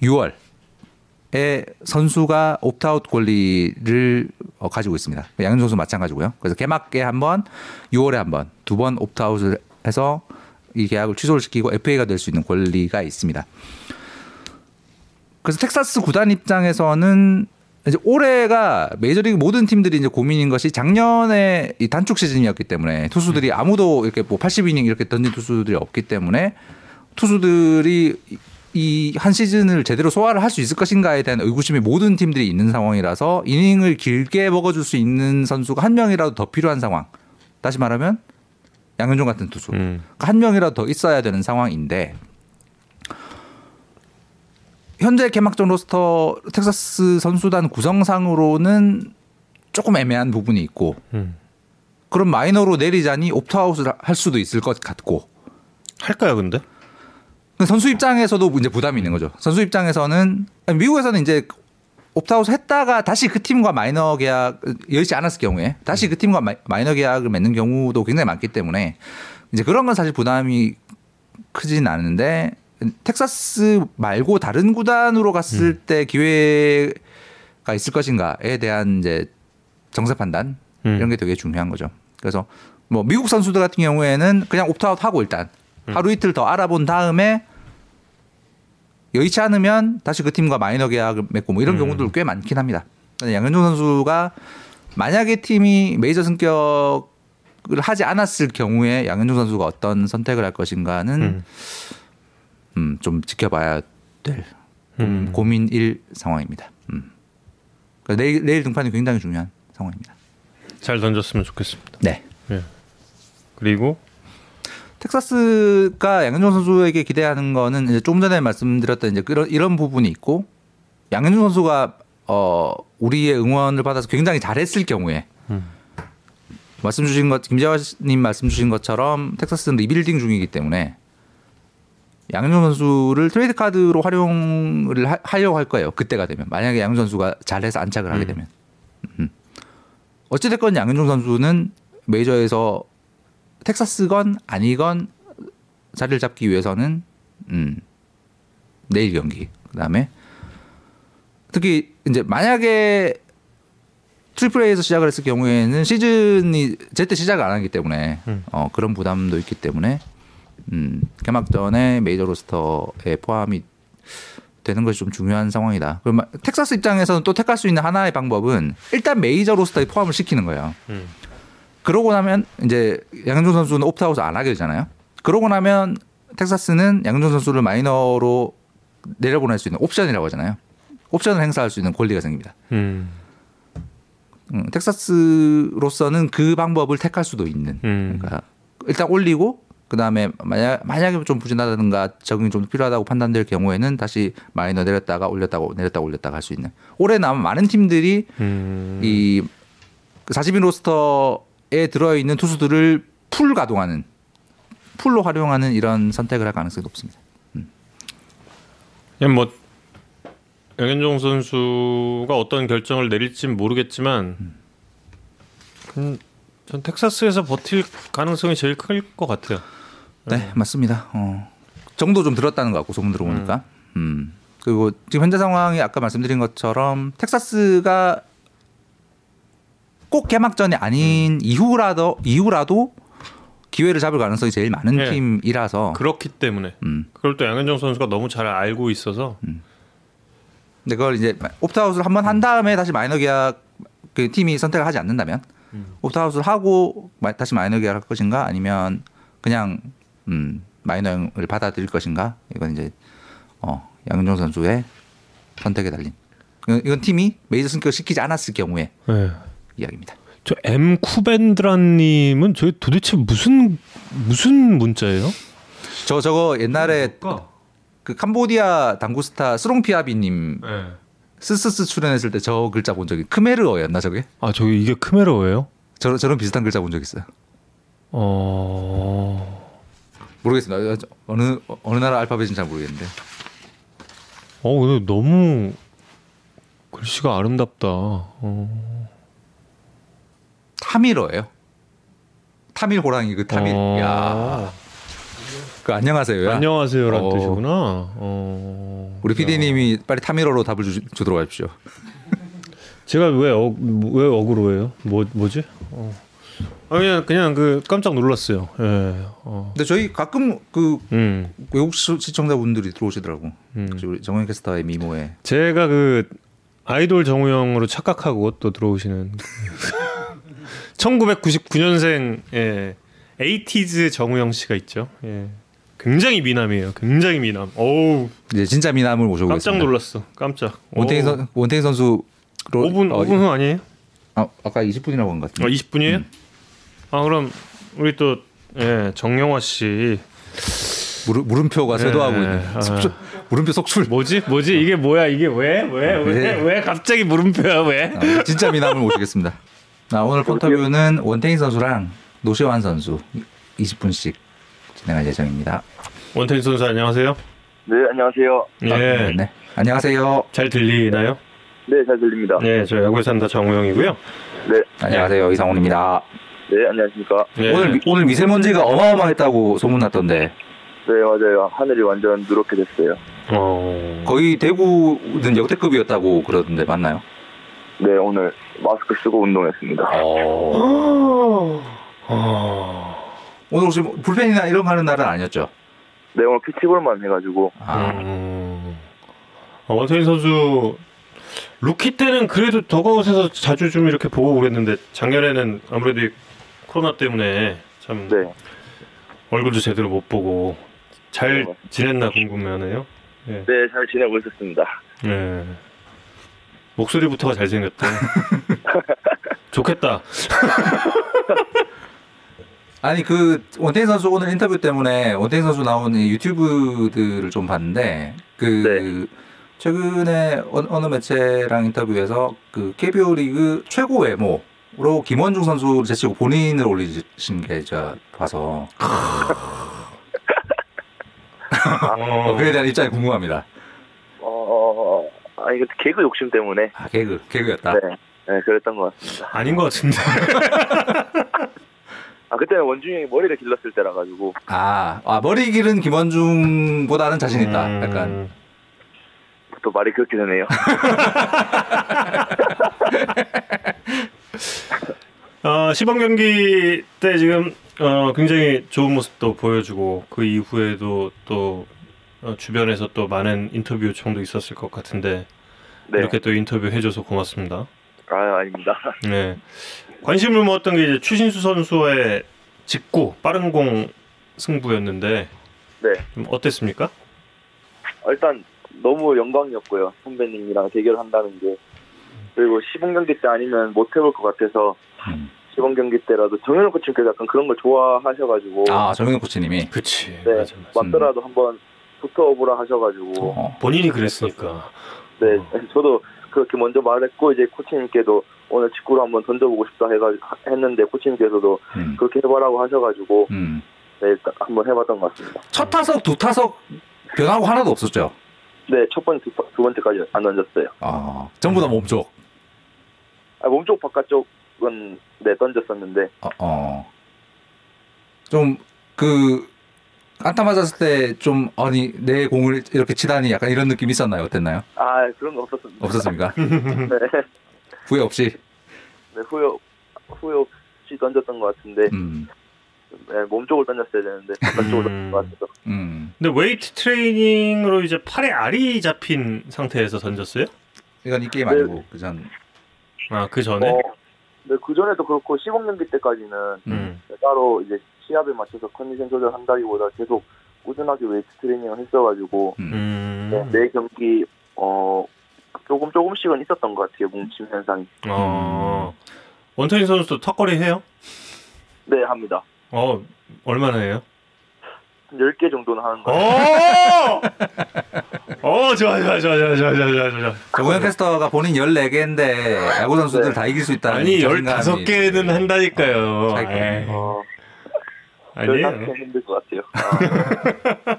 Speaker 2: 6월에 선수가 opt-out 권리를 어, 가지고 있습니다. 양현종 선수 마찬가지고요. 그래서 개막에 한 번, 6월에 한 번, 두 번 opt-out을 해서 이 계약을 취소를 시키고 FA가 될 수 있는 권리가 있습니다. 그래서 텍사스 구단 입장에서는 이제 올해가 메이저리그 모든 팀들이 이제 고민인 것이 작년에 이 단축 시즌이었기 때문에 투수들이 아무도 이렇게 뭐 80이닝 이렇게 던진 투수들이 없기 때문에 투수들이 이 한 시즌을 제대로 소화를 할 수 있을 것인가에 대한 의구심이 모든 팀들이 있는 상황이라서 이닝을 길게 먹어줄 수 있는 선수가 한 명이라도 더 필요한 상황. 다시 말하면 양현종 같은 투수
Speaker 1: 음.
Speaker 2: 한 명이라도 더 있어야 되는 상황인데 현재 개막전 로스터 텍사스 선수단 구성상으로는 조금 애매한 부분이 있고
Speaker 1: 음.
Speaker 2: 그럼 마이너로 내리자니 옵트아웃을 할 수도 있을 것 같고
Speaker 1: 할까요, 근데?
Speaker 2: 그 선수 입장에서도 이제 부담이 있는 거죠. 선수 입장에서는 미국에서는 이제 옵트아웃 했다가 다시 그 팀과 마이너 계약 열지 않았을 경우에 다시 그 팀과 마- 마이너 계약을 맺는 경우도 굉장히 많기 때문에 이제 그런 건 사실 부담이 크진 않은데 텍사스 말고 다른 구단으로 갔을 때 기회가 있을 것인가에 대한 이제 정세 판단
Speaker 1: 음.
Speaker 2: 이런 게 되게 중요한 거죠. 그래서 뭐 미국 선수들 같은 경우에는 그냥 옵트아웃 하고 일단 하루 이틀 더 알아본 다음에 여의치 않으면 다시 그 팀과 마이너 계약을 맺고 뭐 이런
Speaker 1: 음.
Speaker 2: 경우도 꽤 많긴 합니다. 양현종 선수가 만약에 팀이 메이저 승격을 하지 않았을 경우에 양현종 선수가 어떤 선택을 할 것인가는
Speaker 1: 음.
Speaker 2: 음, 좀 지켜봐야 될
Speaker 1: 음.
Speaker 2: 고민일 상황입니다. 음. 그러니까 내일, 내일 등판이 굉장히 중요한 상황입니다.
Speaker 1: 잘 던졌으면 좋겠습니다.
Speaker 2: 네.
Speaker 1: 예. 그리고
Speaker 2: 텍사스가 양현종 선수에게 기대하는 거는 이제 조금 전에 말씀드렸던 이제 그런 이런 부분이 있고 양현종 선수가 어 우리의 응원을 받아서 굉장히 잘했을 경우에
Speaker 1: 음.
Speaker 2: 말씀 주신 것 김재화님 말씀 주신 것처럼 텍사스는 리빌딩 중이기 때문에 양현종 선수를 트레이드 카드로 활용을 하, 하려고 할 거예요. 그때가 되면 만약에 양현종 선수가 잘해서 안착을 하게
Speaker 1: 음.
Speaker 2: 되면 음. 어찌됐건 양현종 선수는 메이저에서 텍사스건 아니건 자리를 잡기 위해서는 음, 내일 경기 그다음에 특히 이제 만약에 triple A에서 시작을 했을 경우에는 시즌이 제때 시작을 안 하기 때문에
Speaker 1: 음.
Speaker 2: 어, 그런 부담도 있기 때문에 음, 개막전에 메이저 roster에 포함이 되는 것이 좀 중요한 상황이다. 그러면 텍사스 입장에서는 또 택할 수 있는 하나의 방법은 일단 메이저 로스터에 포함을 시키는 거예요.
Speaker 1: 음.
Speaker 2: 그러고 나면 이제 양현종 선수는 옵트아웃을 안 하게 되잖아요. 그러고 나면 텍사스는 양현종 선수를 마이너로 내려보낼 수 있는 옵션이라고 하잖아요. 옵션을 행사할 수 있는 권리가 생깁니다.
Speaker 1: 음.
Speaker 2: 음, 텍사스로서는 그 방법을 택할 수도 있는.
Speaker 1: 음.
Speaker 2: 그러니까 일단 올리고 그 다음에 만약 만약에 좀 부진하다든가 적응이 좀 필요하다고 판단될 경우에는 다시 마이너 내렸다가 올렸다가 내렸다가 올렸다가 할 수 있는. 올해는 아마 많은 팀들이
Speaker 1: 음.
Speaker 2: 이 40인 roster에 들어 있는 투수들을 풀가동하는 pool로 활용하는 이런 선택을 할 가능성이 높습니다.
Speaker 1: 그냥 뭐 양현종 선수가 어떤 결정을 내릴진 모르겠지만 음, 전 텍사스에서 버틸 가능성이 제일 클 것 같아요.
Speaker 2: 네, 맞습니다. 어. 정도 좀 들었다는 것 같고 소문 들어보니까. 음. 그리고 지금 현재 상황이 아까 말씀드린 것처럼 텍사스가 꼭 개막전이 아닌 이후라도 이후라도 기회를 잡을 가능성이 제일 많은
Speaker 1: 네.
Speaker 2: 팀이라서.
Speaker 1: 그렇기 때문에
Speaker 2: 음.
Speaker 1: 그걸 또 양현종 선수가 너무 잘 알고 있어서
Speaker 2: 근데 그걸 이제 옵트아웃을 한번 한 다음에 다시 마이너 계약 그 팀이 선택을 하지 않는다면
Speaker 1: 음.
Speaker 2: 옵트아웃을 하고 마- 다시 마이너 계약할 것인가 아니면 그냥 음, 마이너를 받아들일 것인가 이건 이제 어, 양현종 선수의 선택에 달린 이건, 팀이 메이저 승격을 시키지 않았을 경우의
Speaker 1: 네.
Speaker 2: 이야기입니다.
Speaker 1: 저 M 쿠벤드라님은 저희 도대체 무슨 무슨 문자예요?
Speaker 2: 저 저거 옛날에 그 캄보디아 당구 스타 스롱피아비님
Speaker 1: 네.
Speaker 2: 스스스 출연했을 때 저 글자 본 적이 크메르어였나 저게?
Speaker 1: 아 저기 이게 크메로예요?
Speaker 2: 저 저런 비슷한 글자 본 적 있어요.
Speaker 1: 어.
Speaker 2: 모르겠습니다. 어느 어느 나라 알파벳인지 잘 모르겠는데.
Speaker 1: 어 근데 너무 글씨가 아름답다. 어.
Speaker 2: 타밀어예요. 타밀 호랑이 그 타밀.
Speaker 1: 어.
Speaker 2: 야. 그 안녕하세요야.
Speaker 1: 안녕하세요란
Speaker 2: 어.
Speaker 1: 뜻이구나. 어.
Speaker 2: 우리 PD님이 빨리 타밀어로 답을 주, 주도록 하십시오.
Speaker 1: 제가 왜, 어, 왜 억울해요? 뭐 뭐지? 어. 아 그냥 그냥 그 깜짝 놀랐어요. 예. 어.
Speaker 2: 근데 저희 가끔 그
Speaker 1: 음.
Speaker 2: 외국 시- 시청자분들이 들어오시더라고.
Speaker 1: 음.
Speaker 2: 정현 캐스터의 미모에.
Speaker 1: 제가 그 아이돌 정우영으로 착각하고 또 들어오시는 1999년생 예. 에이티즈 정우영 씨가 있죠. 예. 굉장히 미남이에요. 굉장히 미남. 어우,
Speaker 2: 이제 진짜 미남을 모셔보겠습니다.
Speaker 1: 깜짝 놀랐어. 깜짝.
Speaker 2: 원태인. 선 원태인 선수
Speaker 1: 5분
Speaker 2: 어,
Speaker 1: 5분 후 아니에요?
Speaker 2: 아, 아까 20분이라고 한것
Speaker 1: 어,
Speaker 2: 같은데.
Speaker 1: 20분이에요? 아, 그럼 우리 또 예, 정영화 씨
Speaker 2: 물음,
Speaker 1: 네,
Speaker 2: 쇄도하고 있는.
Speaker 1: 아.
Speaker 2: 속출, 물음표 속출.
Speaker 1: 뭐지? 뭐지? 이게 뭐야? 이게 왜? 왜? 왜?
Speaker 2: 네.
Speaker 1: 왜 갑자기 물음표야? 왜?
Speaker 2: 아, 진짜 미남을 모시겠습니다. 아, 오늘 폰터뷰는 원태인 선수랑 노시환 선수 20분씩 진행할 예정입니다.
Speaker 1: 원태인 선수 안녕하세요.
Speaker 3: 네, 안녕하세요.
Speaker 1: 예.
Speaker 2: 아, 네, 네. 안녕하세요.
Speaker 1: 잘 들리나요?
Speaker 3: 네, 잘 들립니다.
Speaker 1: 네, 저 야구에 산다 정우영이고요.
Speaker 3: 네,
Speaker 2: 안녕하세요. 이상훈입니다.
Speaker 3: 네, 안녕하십니까.
Speaker 1: 네.
Speaker 2: 오늘 미- 오늘 미세먼지가 어마어마했다고 소문났던데
Speaker 3: 네, 맞아요. 하늘이 완전 누렇게 됐어요.
Speaker 1: 어...
Speaker 2: 거의 대구는 역대급이었다고 그러던데 맞나요?
Speaker 3: 네, 오늘 마스크 쓰고 운동했습니다.
Speaker 2: 어.
Speaker 1: 어...
Speaker 2: 오늘 혹시 뭐 불펜이나 이런 거 하는 날은 아니었죠?
Speaker 3: 네, 오늘 캐치볼만 해가지고.
Speaker 2: 아,
Speaker 1: 음... 어, 원태인 선수 루키 때는 그래도 더그아웃에서 자주 좀 이렇게 보고 그랬는데 작년에는 아무래도 이 코로나 때문에 참
Speaker 3: 네,
Speaker 1: 얼굴도 제대로 못 보고 잘
Speaker 3: 네.
Speaker 1: 지냈나 궁금해하네요. 예.
Speaker 3: 네, 잘 지내고 있었습니다.
Speaker 1: 네. 목소리부터가 잘생겼다. 좋겠다.
Speaker 2: 아니 그 원태인 선수 오늘 인터뷰 때문에 원태인 선수 나온 이 유튜브들을 좀 봤는데 그
Speaker 3: 네.
Speaker 2: 최근에 어느, 어느 매체랑 인터뷰에서 그 KBO 리그 최고 외모로 김원중 선수를 제치고 본인을 올리신 게 제가 봐서 어, 그에 대한 입장이 궁금합니다.
Speaker 3: 어, 아, 이거 개그 욕심 때문에.
Speaker 2: 아 개그 개그였다.
Speaker 3: 네, 네, 그랬던 것 같습니다.
Speaker 1: 아닌 것 같은데.
Speaker 3: 아, 그때는 원준이 형이 머리를 길렀을 때라 가지고.
Speaker 2: 아, 아 머리 길은 김원중보다는 자신 있다.
Speaker 1: 음,
Speaker 2: 약간
Speaker 3: 또 말이 그렇게 되네요.
Speaker 1: 어, 시범 경기 때 지금 어, 굉장히 좋은 모습도 보여주고 그 이후에도 또 어, 주변에서 또 많은 인터뷰 요청도 있었을 것 같은데
Speaker 3: 네.
Speaker 1: 이렇게 또 인터뷰 해줘서 고맙습니다.
Speaker 3: 아, 아닙니다.
Speaker 1: 네. 관심을 모았던 게 이제 추신수 선수의 직구 빠른 공 승부였는데
Speaker 3: 네.
Speaker 1: 좀 어땠습니까?
Speaker 3: 일단 너무 영광이었고요. 선배님이랑 대결을 한다는 게. 그리고 시범 경기 때 아니면 못 해볼 것 같아서
Speaker 2: 음.
Speaker 3: 시범 경기 때라도 정현욱 코치님께서 약간 그런 걸 좋아하셔가지고
Speaker 2: 아 정현욱 코치님이
Speaker 1: 그치.
Speaker 3: 네. 맞더라도 한번 붙어보라 하셔가지고
Speaker 2: 어,
Speaker 1: 본인이 그랬으니까.
Speaker 3: 네 저도 그렇게 먼저 말했고 이제 코치님께도 오늘 직구로 한번 던져보고 싶다 해가 했는데 코치님께서도
Speaker 2: 음.
Speaker 3: 그렇게 해봐라고 하셔가지고
Speaker 2: 음.
Speaker 3: 네 일단 한번 해봤던 것 같습니다.
Speaker 2: 첫 타석 두 타석 변하고 하나도 없었죠.
Speaker 3: 네 첫 번째 두, 두 번째까지 안 던졌어요.
Speaker 2: 아 전부 다 몸쪽.
Speaker 3: 아, 몸쪽 바깥쪽은 네 던졌었는데
Speaker 2: 어, 어. 좀그 안타 맞았을 때 좀 아니 내 공을 이렇게 치다니 약간 이런 느낌 있었나요? 어땠나요?
Speaker 3: 아 그런 거 없었습니다.
Speaker 2: 없었습니까?
Speaker 3: 네,
Speaker 2: 후회 없이.
Speaker 3: 네 후회 후회 없이 던졌던 것 같은데
Speaker 2: 음.
Speaker 3: 네, 몸 쪽을 던졌어야 되는데 바깥쪽으로 던진 것 같아서
Speaker 2: 음.
Speaker 1: 근데 웨이트 트레이닝으로 이제 팔에 알이 잡힌 상태에서 던졌어요?
Speaker 2: 이건 이 게임 아니고 그전
Speaker 1: 아 그 전에.
Speaker 3: 어, 네, 그 전에도 그렇고 시범 경기 때까지는
Speaker 1: 음.
Speaker 3: 따로 이제 시합에 맞춰서 컨디션 조절한다기보다 계속 꾸준하게 웨이트 트레이닝을 했어가지고
Speaker 2: 음.
Speaker 1: 음.
Speaker 3: 네, 매 경기 어 조금 조금씩은 있었던 것 같아요 뭉침 현상이
Speaker 1: 어. 원태인 선수도 턱걸이 해요?
Speaker 3: 네 합니다
Speaker 1: 어 얼마나 해요?
Speaker 3: 한 10개 정도는 하는 거
Speaker 1: 어! 어 좋아 좋아 좋아 좋아 좋아 좋아 좋아.
Speaker 2: 정우영 캐스터가 본인 14개인데 야구 선수들
Speaker 3: 네.
Speaker 2: 다 이길 수 있다는
Speaker 1: 아니
Speaker 2: 자신감이
Speaker 1: 15개는 한다니까요.
Speaker 2: 차이가
Speaker 1: 에이,
Speaker 3: 어,
Speaker 1: 아니에요.
Speaker 3: 별상태 힘들 것 같아요 아,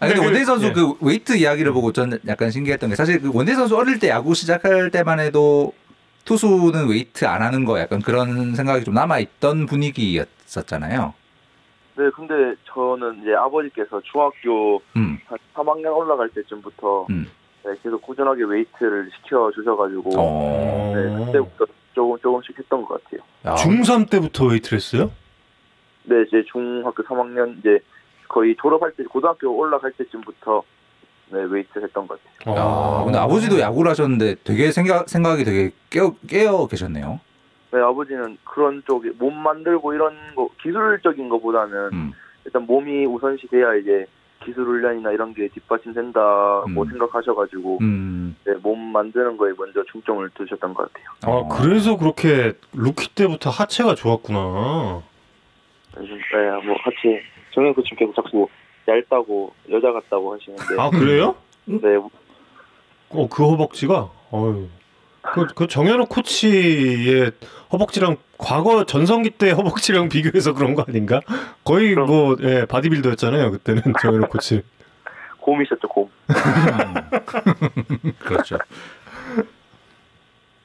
Speaker 2: 아 근데
Speaker 1: 그-
Speaker 2: 선수
Speaker 1: 예.
Speaker 2: 그 웨이트 이야기를 보고 전 약간 신기했던 게 사실 그 원태인 선수 어릴 때 야구 시작할 때만 해도 투수는 웨이트 안 하는 거 약간 그런 생각이 좀 남아 있던 분위기였었잖아요.
Speaker 3: 네 근데 저는 이제 아버지께서 중학교
Speaker 2: 음.
Speaker 3: 한 3학년 올라갈 때쯤부터
Speaker 2: 음.
Speaker 3: 네, 계속 꾸준하게 웨이트를 시켜 주셔가지고
Speaker 2: 어.
Speaker 3: 네, 그때부터 조금 조금씩 했던 것 같아요.
Speaker 2: 야,
Speaker 1: 중3 때부터 웨이트를 했어요?
Speaker 3: 네, 이제 중학교 3학년 이제 거의 졸업할 때 고등학교 올라갈 때쯤부터 네, 웨이트 했던 것 같아요.
Speaker 2: 야,
Speaker 1: 어.
Speaker 2: 근데 아버지도 야구를 하셨는데 되게 생각 생각이 되게 깨어, 깨어 계셨네요.
Speaker 3: 네, 아버지는 그런 쪽에 몸 만들고 이런 거 기술적인 거보다는
Speaker 2: 음.
Speaker 3: 일단 몸이 우선시 돼야 이제 기술 훈련이나 이런 게 뒷받침된다고
Speaker 2: 음.
Speaker 3: 생각하셔가지고
Speaker 2: 음.
Speaker 3: 네, 몸 만드는 거에 먼저 중점을 두셨던 것 같아요.
Speaker 1: 아 그래서 그렇게 루키 때부터 하체가 좋았구나.
Speaker 3: 네, 뭐 같이 정현욱 코치 계속 자꾸 얇다고 여자 같다고 하시는데
Speaker 1: 아 그래요?
Speaker 3: 네,
Speaker 1: 어 그 허벅지가. 어유. 그, 그 정현우 코치의 허벅지랑 과거 전성기 때 허벅지랑 비교해서 그런 거 아닌가? 거의
Speaker 3: 그럼.
Speaker 1: 뭐 예, 바디빌더였잖아요 그때는 정현우 코치.
Speaker 3: 곰이셨죠 곰.
Speaker 2: 그렇죠.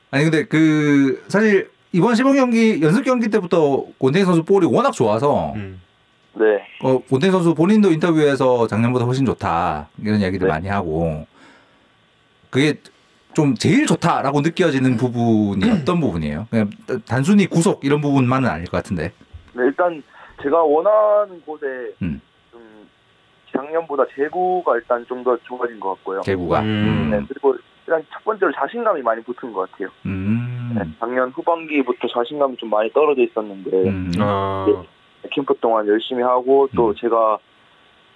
Speaker 2: 아니 근데 그 사실 이번 시범 경기 연습 경기 때부터 원태인 선수 볼이 워낙 좋아서
Speaker 1: 음.
Speaker 3: 네.
Speaker 2: 어, 원태인 선수 본인도 인터뷰에서 작년보다 훨씬 좋다 이런 이야기를
Speaker 3: 네.
Speaker 2: 많이 하고 그게 좀 제일 좋다라고 느껴지는 부분이 어떤 부분이에요? 그냥 단순히 구속 이런 부분만은 아닐 것 같은데.
Speaker 3: 네, 일단 제가 원하는 곳에
Speaker 2: 음.
Speaker 3: 좀 작년보다 제구가 일단 좀 더 좋아진 것 같고요.
Speaker 2: 개구가.
Speaker 1: 음.
Speaker 3: 네, 그리고 일단 첫 번째로 자신감이 많이 붙은 것 같아요.
Speaker 2: 음.
Speaker 3: 네, 작년 후반기부터 자신감이 좀 많이 떨어져 있었는데
Speaker 2: 음.
Speaker 1: 아.
Speaker 3: 캠프 동안 열심히 하고 또
Speaker 2: 음.
Speaker 3: 제가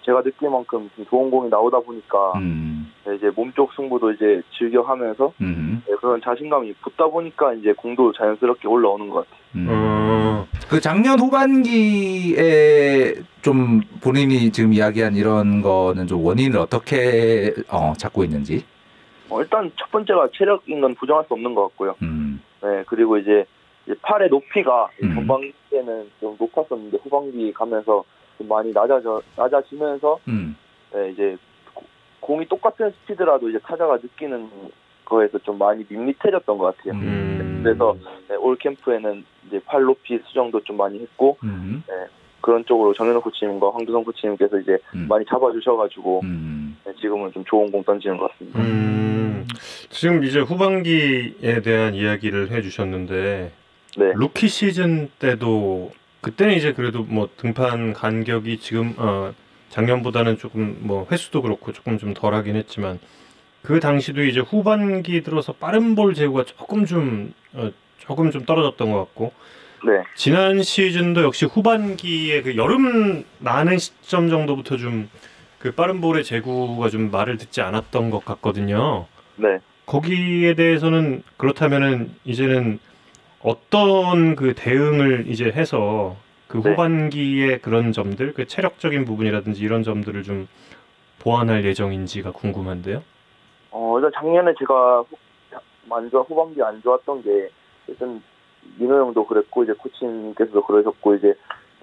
Speaker 3: 제가 느낄 만큼 좀 좋은 공이 나오다 보니까
Speaker 2: 음.
Speaker 3: 네, 이제 몸쪽 승부도 이제 즐겨 하면서
Speaker 2: 음.
Speaker 3: 네, 그런 자신감이 붙다 보니까 이제 공도 자연스럽게 올라오는 것 같아요.
Speaker 2: 음.
Speaker 1: 어.
Speaker 2: 그 작년 후반기에 좀 본인이 지금 이야기한 이런 거는 좀 원인을 어떻게 어, 잡고 있는지.
Speaker 3: 어, 일단 첫 번째가 체력인 건 부정할 수 없는 것 같고요.
Speaker 2: 음.
Speaker 3: 네, 그리고 이제, 이제 팔의 높이가
Speaker 2: 음.
Speaker 3: 전반기 때는 좀 높았었는데 후반기 가면서 좀 많이 낮아져 낮아지면서
Speaker 2: 음.
Speaker 3: 네, 이제 고- 공이 똑같은 스피드라도 이제 타자가 느끼는 거에서 좀 많이 밋밋해졌던 것 같아요.
Speaker 2: 음.
Speaker 3: 그래서 네, 올 캠프에는 이제 팔 높이 수정도 좀 많이 했고
Speaker 2: 음.
Speaker 3: 그런 쪽으로 정현우 코치님과 황두성 코치님께서 이제
Speaker 2: 음.
Speaker 3: 많이 잡아주셔가지고
Speaker 2: 음.
Speaker 3: 네, 지금은 좀 좋은 공 던지는 것 같습니다.
Speaker 1: 음. 지금 이제 후반기에 대한 이야기를 해주셨는데
Speaker 3: 네,
Speaker 1: 루키 시즌 때도 그때는 이제 그래도 뭐 등판 간격이 지금 어 작년보다는 조금 뭐 횟수도 그렇고 조금 좀 덜하긴 했지만 그 당시도 이제 후반기 들어서 빠른 볼 제구가 조금 좀 어, 조금 좀 떨어졌던 것 같고
Speaker 3: 네,
Speaker 1: 지난 시즌도 역시 후반기에 그 여름 나는 시점 정도부터 좀 그 빠른 볼의 제구가 좀 말을 듣지 않았던 것 같거든요.
Speaker 3: 네.
Speaker 1: 거기에 대해서는 그렇다면은 이제는 어떤 그 대응을 이제 해서 그
Speaker 3: 네.
Speaker 1: 후반기의 그런 점들, 그 체력적인 부분이라든지 이런 점들을 좀 보완할 예정인지가 궁금한데요.
Speaker 3: 어, 일단 작년에 제가 후, 안 좋아, 후반기 안 좋았던 게, 일단, 민호 형도 그랬고, 이제 코치님께서도 그러셨고, 이제,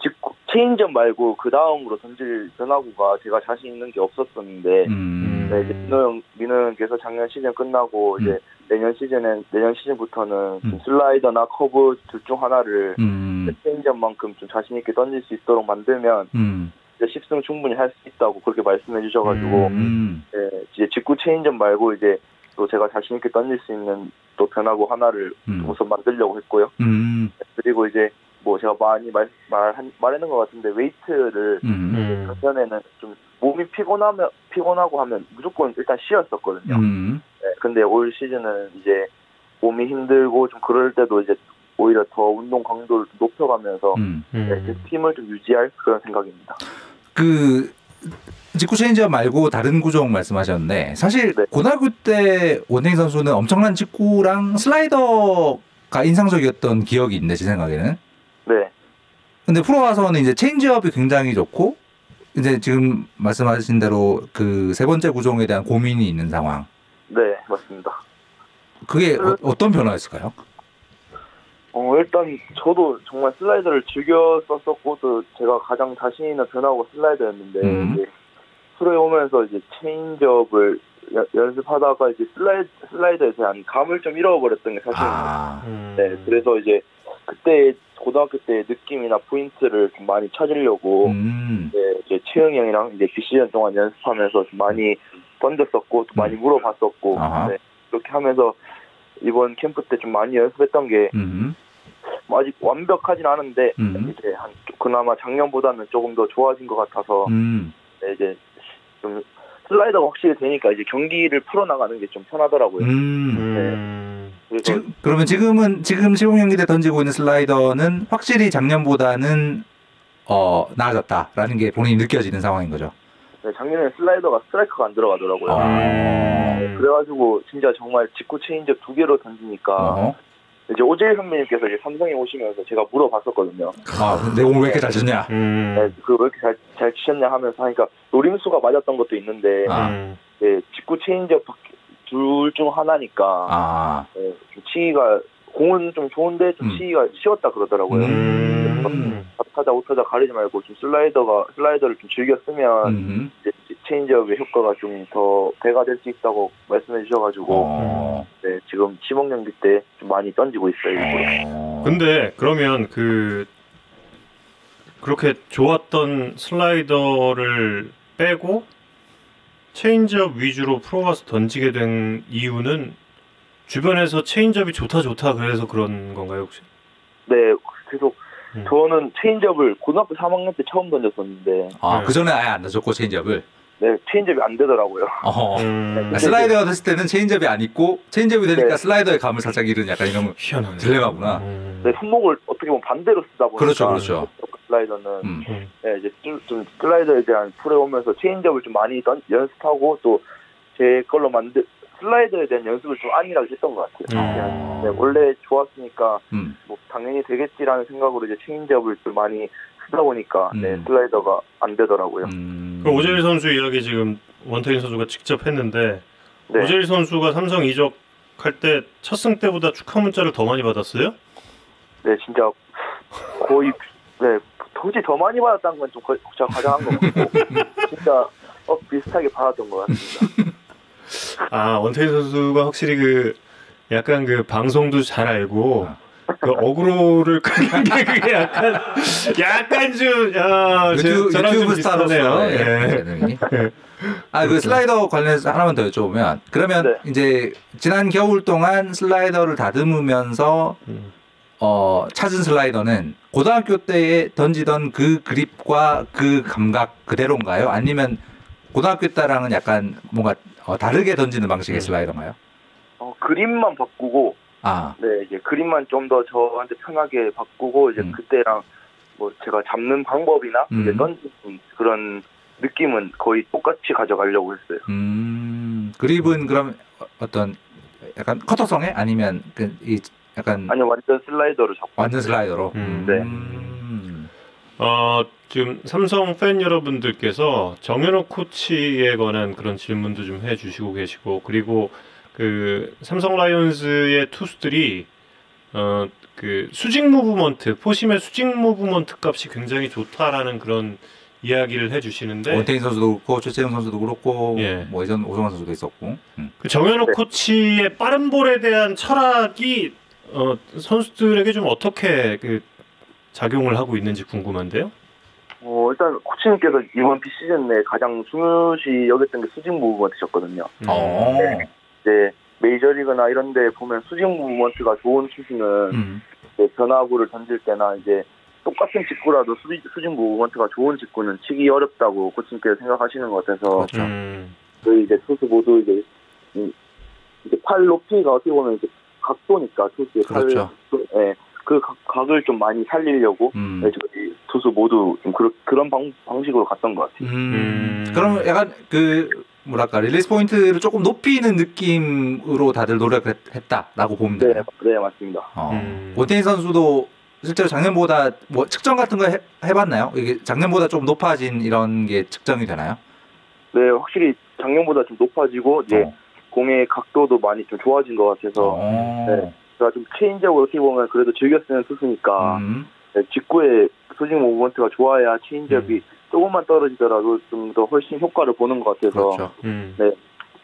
Speaker 3: 직구, 체인점 말고 그 다음으로 던질 변화구가 제가 자신 있는 게 없었었는데,
Speaker 2: 음.
Speaker 3: 네, 이제 민호 형, 민호 형께서 작년 시즌 끝나고, 이제 내년 시즌엔, 내년 시즌부터는 좀
Speaker 2: 음.
Speaker 3: 슬라이더나 커브 둘 중 하나를
Speaker 2: 음.
Speaker 3: 체인점만큼 좀 자신 있게 던질 수 있도록 만들면,
Speaker 2: 음.
Speaker 3: 이제 10승 충분히 할 수 있다고 그렇게 말씀해 주셔가지고,
Speaker 2: 음.
Speaker 3: 네, 이제 직구 체인점 말고 이제 또 제가 자신 있게 던질 수 있는 또 변화구 하나를
Speaker 2: 음.
Speaker 3: 우선 만들려고 했고요.
Speaker 2: 음.
Speaker 3: 그리고 이제 뭐 제가 많이 말, 말, 말했는 것 같은데 웨이트를
Speaker 2: 음.
Speaker 1: 음.
Speaker 3: 작년에는 좀 몸이 피곤하면 피곤하고 하면 무조건 일단 쉬었었거든요.
Speaker 2: 음.
Speaker 3: 네, 근데 올 시즌은 이제 몸이 힘들고 좀 그럴 때도 이제 오히려 더 운동 강도를 높여가면서
Speaker 2: 음.
Speaker 3: 네,
Speaker 1: 음.
Speaker 3: 그 힘을 좀 유지할 그런 생각입니다.
Speaker 2: 그 직구 체인지업 말고 다른 구종 말씀하셨는데 사실
Speaker 3: 네.
Speaker 2: 고등학교 때 원태인 선수는 엄청난 직구랑 슬라이더가 인상적이었던 기억이 있는데 제 생각에는
Speaker 3: 네,
Speaker 2: 근데 프로 와서는 이제 체인지업이 굉장히 좋고 이제 지금 말씀하신 대로 그 세 번째 구종에 대한 고민이 있는 상황
Speaker 3: 네 맞습니다.
Speaker 2: 그게 어떤 변화였을까요?
Speaker 3: 어, 일단 저도 정말 슬라이더를 즐겨 썼었고 또 제가 가장 자신 있는 변화구가 슬라이더였는데
Speaker 2: 음.
Speaker 3: 이제 프로에 오면서 이제 체인지업을 여- 연습하다가 이제 슬라이드, 슬라이더에 대한 감을 좀 잃어버렸던 게 사실입니다.
Speaker 2: 아,
Speaker 1: 음.
Speaker 3: 네, 그래서 이제 그때 고등학교 때 느낌이나 포인트를 좀 많이 찾으려고
Speaker 2: 음,
Speaker 3: 네, 이제 최영이 형이랑 이제 비시즌 동안 연습하면서 좀 많이 던졌었고 또 많이 물어봤었고
Speaker 2: 음. 아하.
Speaker 3: 네, 그렇게 하면서 이번 캠프 때 좀 많이 연습했던 게
Speaker 2: 음,
Speaker 3: 뭐 아직 완벽하진 않은데
Speaker 2: 음.
Speaker 3: 이제 한 그나마 작년보다는 조금 더 좋아진 것 같아서
Speaker 2: 음,
Speaker 3: 네, 이제 좀 슬라이더가 확실히 되니까 이제 경기를 풀어 나가는 게 좀 편하더라고요.
Speaker 2: 음.
Speaker 1: 음.
Speaker 3: 그래서
Speaker 2: 지금 그러면 지금은 지금 시범 경기 때 던지고 있는 슬라이더는 확실히 작년보다는 어 나아졌다라는 게 본인이 느껴지는 상황인 거죠.
Speaker 3: 네, 작년에 슬라이더가 스트라이크가 안 들어가더라고요.
Speaker 2: 아.
Speaker 3: 네, 그래가지고 진짜 정말 직구 체인지업 두 개로 던지니까
Speaker 2: 어허.
Speaker 3: 이제 오재일 선배님께서 이제 삼성에 오시면서 제가 물어봤었거든요.
Speaker 2: 아, 내 공 왜 이렇게 잘 쳤냐?
Speaker 1: 음.
Speaker 3: 네, 그 왜 이렇게 잘, 잘 치셨냐 하면서 하니까 노림수가 맞았던 것도 있는데
Speaker 2: 아.
Speaker 1: 음.
Speaker 3: 네, 직구 체인지업 둘 중 하나니까
Speaker 2: 아.
Speaker 3: 네, 좀 치기가 공은 좀 좋은데 좀
Speaker 2: 음.
Speaker 3: 치기가 쉬웠다 그러더라고요.
Speaker 1: 음.
Speaker 3: 타자 오타자 가리지 말고 좀 슬라이더가 슬라이더를 좀 즐겨 쓰면
Speaker 2: 음.
Speaker 3: 이제 체인지업의 효과가 좀 더 배가 될 수 있다고 말씀해 주셔가지고
Speaker 2: 어.
Speaker 3: 네, 지금 시범 경기 때 좀 많이 던지고 있어요. 일부러.
Speaker 2: 어.
Speaker 1: 근데 그러면 그 그렇게 좋았던 슬라이더를 빼고 체인지업 위주로 프로 가서 던지게 된 이유는 주변에서 체인지업이 좋다 좋다 그래서 그런 건가요 혹시?
Speaker 3: 네, 계속
Speaker 1: 음.
Speaker 3: 저는 체인지업을 고등학교 3학년 때 처음 던졌었는데
Speaker 2: 아,
Speaker 1: 네.
Speaker 2: 그 전에 아예 안 던졌고 체인지업을.
Speaker 3: 네, 체인지업이 안 되더라고요.
Speaker 2: 어.
Speaker 1: 음,
Speaker 2: 아, 슬라이더가 됐을 때는 체인지업이 안 있고 체인지업이 되니까
Speaker 3: 네.
Speaker 2: 슬라이더의 감을 살짝 잃은 약간 이런
Speaker 1: 희한하네.
Speaker 2: 딜레마구나.
Speaker 1: 음.
Speaker 3: 네, 손목을 어떻게 보면 반대로 쓰다 보니까
Speaker 2: 그렇죠, 그렇죠.
Speaker 3: 슬라이더는
Speaker 2: 음.
Speaker 1: 음.
Speaker 3: 네, 이제 좀, 좀 슬라이더에 대한 프로에 오면서 체인지업을 좀 많이 던, 연습하고 또 제 걸로 만들 슬라이더에 대한 연습을 좀 안일하게 했던 것 같아요.
Speaker 1: 음.
Speaker 3: 그냥 네, 원래 좋았으니까
Speaker 2: 음.
Speaker 3: 뭐 당연히 되겠지라는 생각으로 이제 체인지업을 좀 많이 쓰다 보니까 네,
Speaker 2: 음.
Speaker 3: 슬라이더가 안 되더라고요.
Speaker 2: 음.
Speaker 1: 그 오재일 선수 이야기 지금 원태인 선수가 직접 했는데
Speaker 3: 네,
Speaker 1: 오재일 선수가 삼성 이적 할 때 첫승 때보다 축하 문자를 더 많이 받았어요?
Speaker 3: 네, 진짜 거의 네, 도저히 더 많이 받았다는 건 좀 과장한 것 같고 진짜 어, 비슷하게 받았던 것 같습니다.
Speaker 1: 아 원태인 선수가 확실히 그 약간 그 방송도 잘 알고 그 어그로를 끄는 게 그게 약간 약간 좀 야,
Speaker 2: 유튜브,
Speaker 1: 제-
Speaker 2: 유튜브 스타로서
Speaker 1: 비슷하네요.
Speaker 2: 예,
Speaker 1: 예.
Speaker 2: 재능이. 아, 그 슬라이더 관련해서 하나만 더 여쭤보면 그러면
Speaker 3: 네.
Speaker 2: 이제 지난 겨울 동안 슬라이더를 다듬으면서
Speaker 1: 음.
Speaker 2: 어, 찾은 슬라이더는 고등학교 때에 던지던 그 그립과 그 감각 그대로인가요? 아니면 고등학교 때랑은 약간 뭔가 어, 다르게 던지는 방식의
Speaker 1: 음.
Speaker 2: 슬라이더인가요?
Speaker 3: 어, 그림만 바꾸고
Speaker 2: 아,
Speaker 3: 네, 이제 그림만 좀 더 저한테 편하게 바꾸고 이제
Speaker 2: 음.
Speaker 3: 그때랑 뭐 제가 잡는 방법이나 이제
Speaker 2: 음.
Speaker 3: 던지는 그런 느낌은 거의 똑같이 가져가려고 했어요.
Speaker 2: 음, 그립은 그럼 어- 어떤 약간 커터성에 아니면 그 이 약간
Speaker 3: 아니요, 완전 슬라이더로 잡고.
Speaker 2: 완전 슬라이더로.
Speaker 1: 음.
Speaker 3: 네.
Speaker 2: 음.
Speaker 1: 어, 지금 삼성 팬 여러분들께서 정현욱 코치에 관한 그런 질문도 좀 해주시고 계시고 그리고 그 삼성 라이온즈의 투수들이 어, 그 수직 무브먼트 포심의 수직 무브먼트 값이 굉장히 좋다라는 그런 이야기를 해주시는데
Speaker 2: 원태인 선수도 그렇고 최재형 선수도 그렇고
Speaker 1: 예.
Speaker 2: 뭐 예전 오성환 선수도 있었고. 음.
Speaker 1: 그 정현욱
Speaker 3: 네.
Speaker 1: 코치의 빠른 볼에 대한 철학이 어, 선수들에게 좀 어떻게 그 작용을 하고 있는지 궁금한데요.
Speaker 3: 어, 일단 코치님께서 이번 비시즌 내 가장 중요시 여겼던 게 수직 무브먼트셨거든요.
Speaker 1: 음.
Speaker 2: 어.
Speaker 3: 이제 메이저리그나 이런 데 보면 수직 무브먼트가 좋은 투수는
Speaker 2: 음.
Speaker 3: 이제 변화구를 던질 때나 이제 똑같은 직구라도 수직, 수직 movement가 좋은 직구는 치기 어렵다고 코치님께서 생각하시는 것 같아서
Speaker 2: 그렇죠.
Speaker 1: 음.
Speaker 3: 저희 이제 투수 모두 이제 이- 이제 팔 높이가 어떻게 보면 이제 각도니까 투수의
Speaker 2: 그렇죠.
Speaker 3: 팔, 예, 그 각, 각을 좀 많이 살리려고
Speaker 2: 음.
Speaker 3: 네, 저희 투수 모두 좀 그런 그런 방, 방식으로 갔던 것 같아요.
Speaker 2: 음.
Speaker 1: 음.
Speaker 2: 그럼 약간 그 뭐랄까 release point를 조금 높이는 느낌으로 다들 노력했다라고 보면
Speaker 3: 네,
Speaker 2: 되나요?
Speaker 3: 네 맞습니다.
Speaker 2: 어.
Speaker 1: 음.
Speaker 2: 원태인 선수도 실제로 작년보다 뭐 측정 같은 거 해, 해봤나요? 이게 작년보다 좀 높아진 이런 게 측정이 되나요?
Speaker 3: 네, 확실히 작년보다 좀 높아지고 이제
Speaker 2: 어.
Speaker 3: 공의 각도도 많이 좀 좋아진 것 같아서
Speaker 2: 어.
Speaker 3: 네. 제가 좀 체인지업을 어떻게 보면 그래도 즐겨 쓰는 투수니까
Speaker 2: 음.
Speaker 3: 네, 직구의 수직 movement가 좋아야 체인지업이
Speaker 1: 음.
Speaker 3: 조금만 떨어지더라도 좀 더 훨씬 효과를 보는 것 같아서
Speaker 2: 그렇죠.
Speaker 1: 음.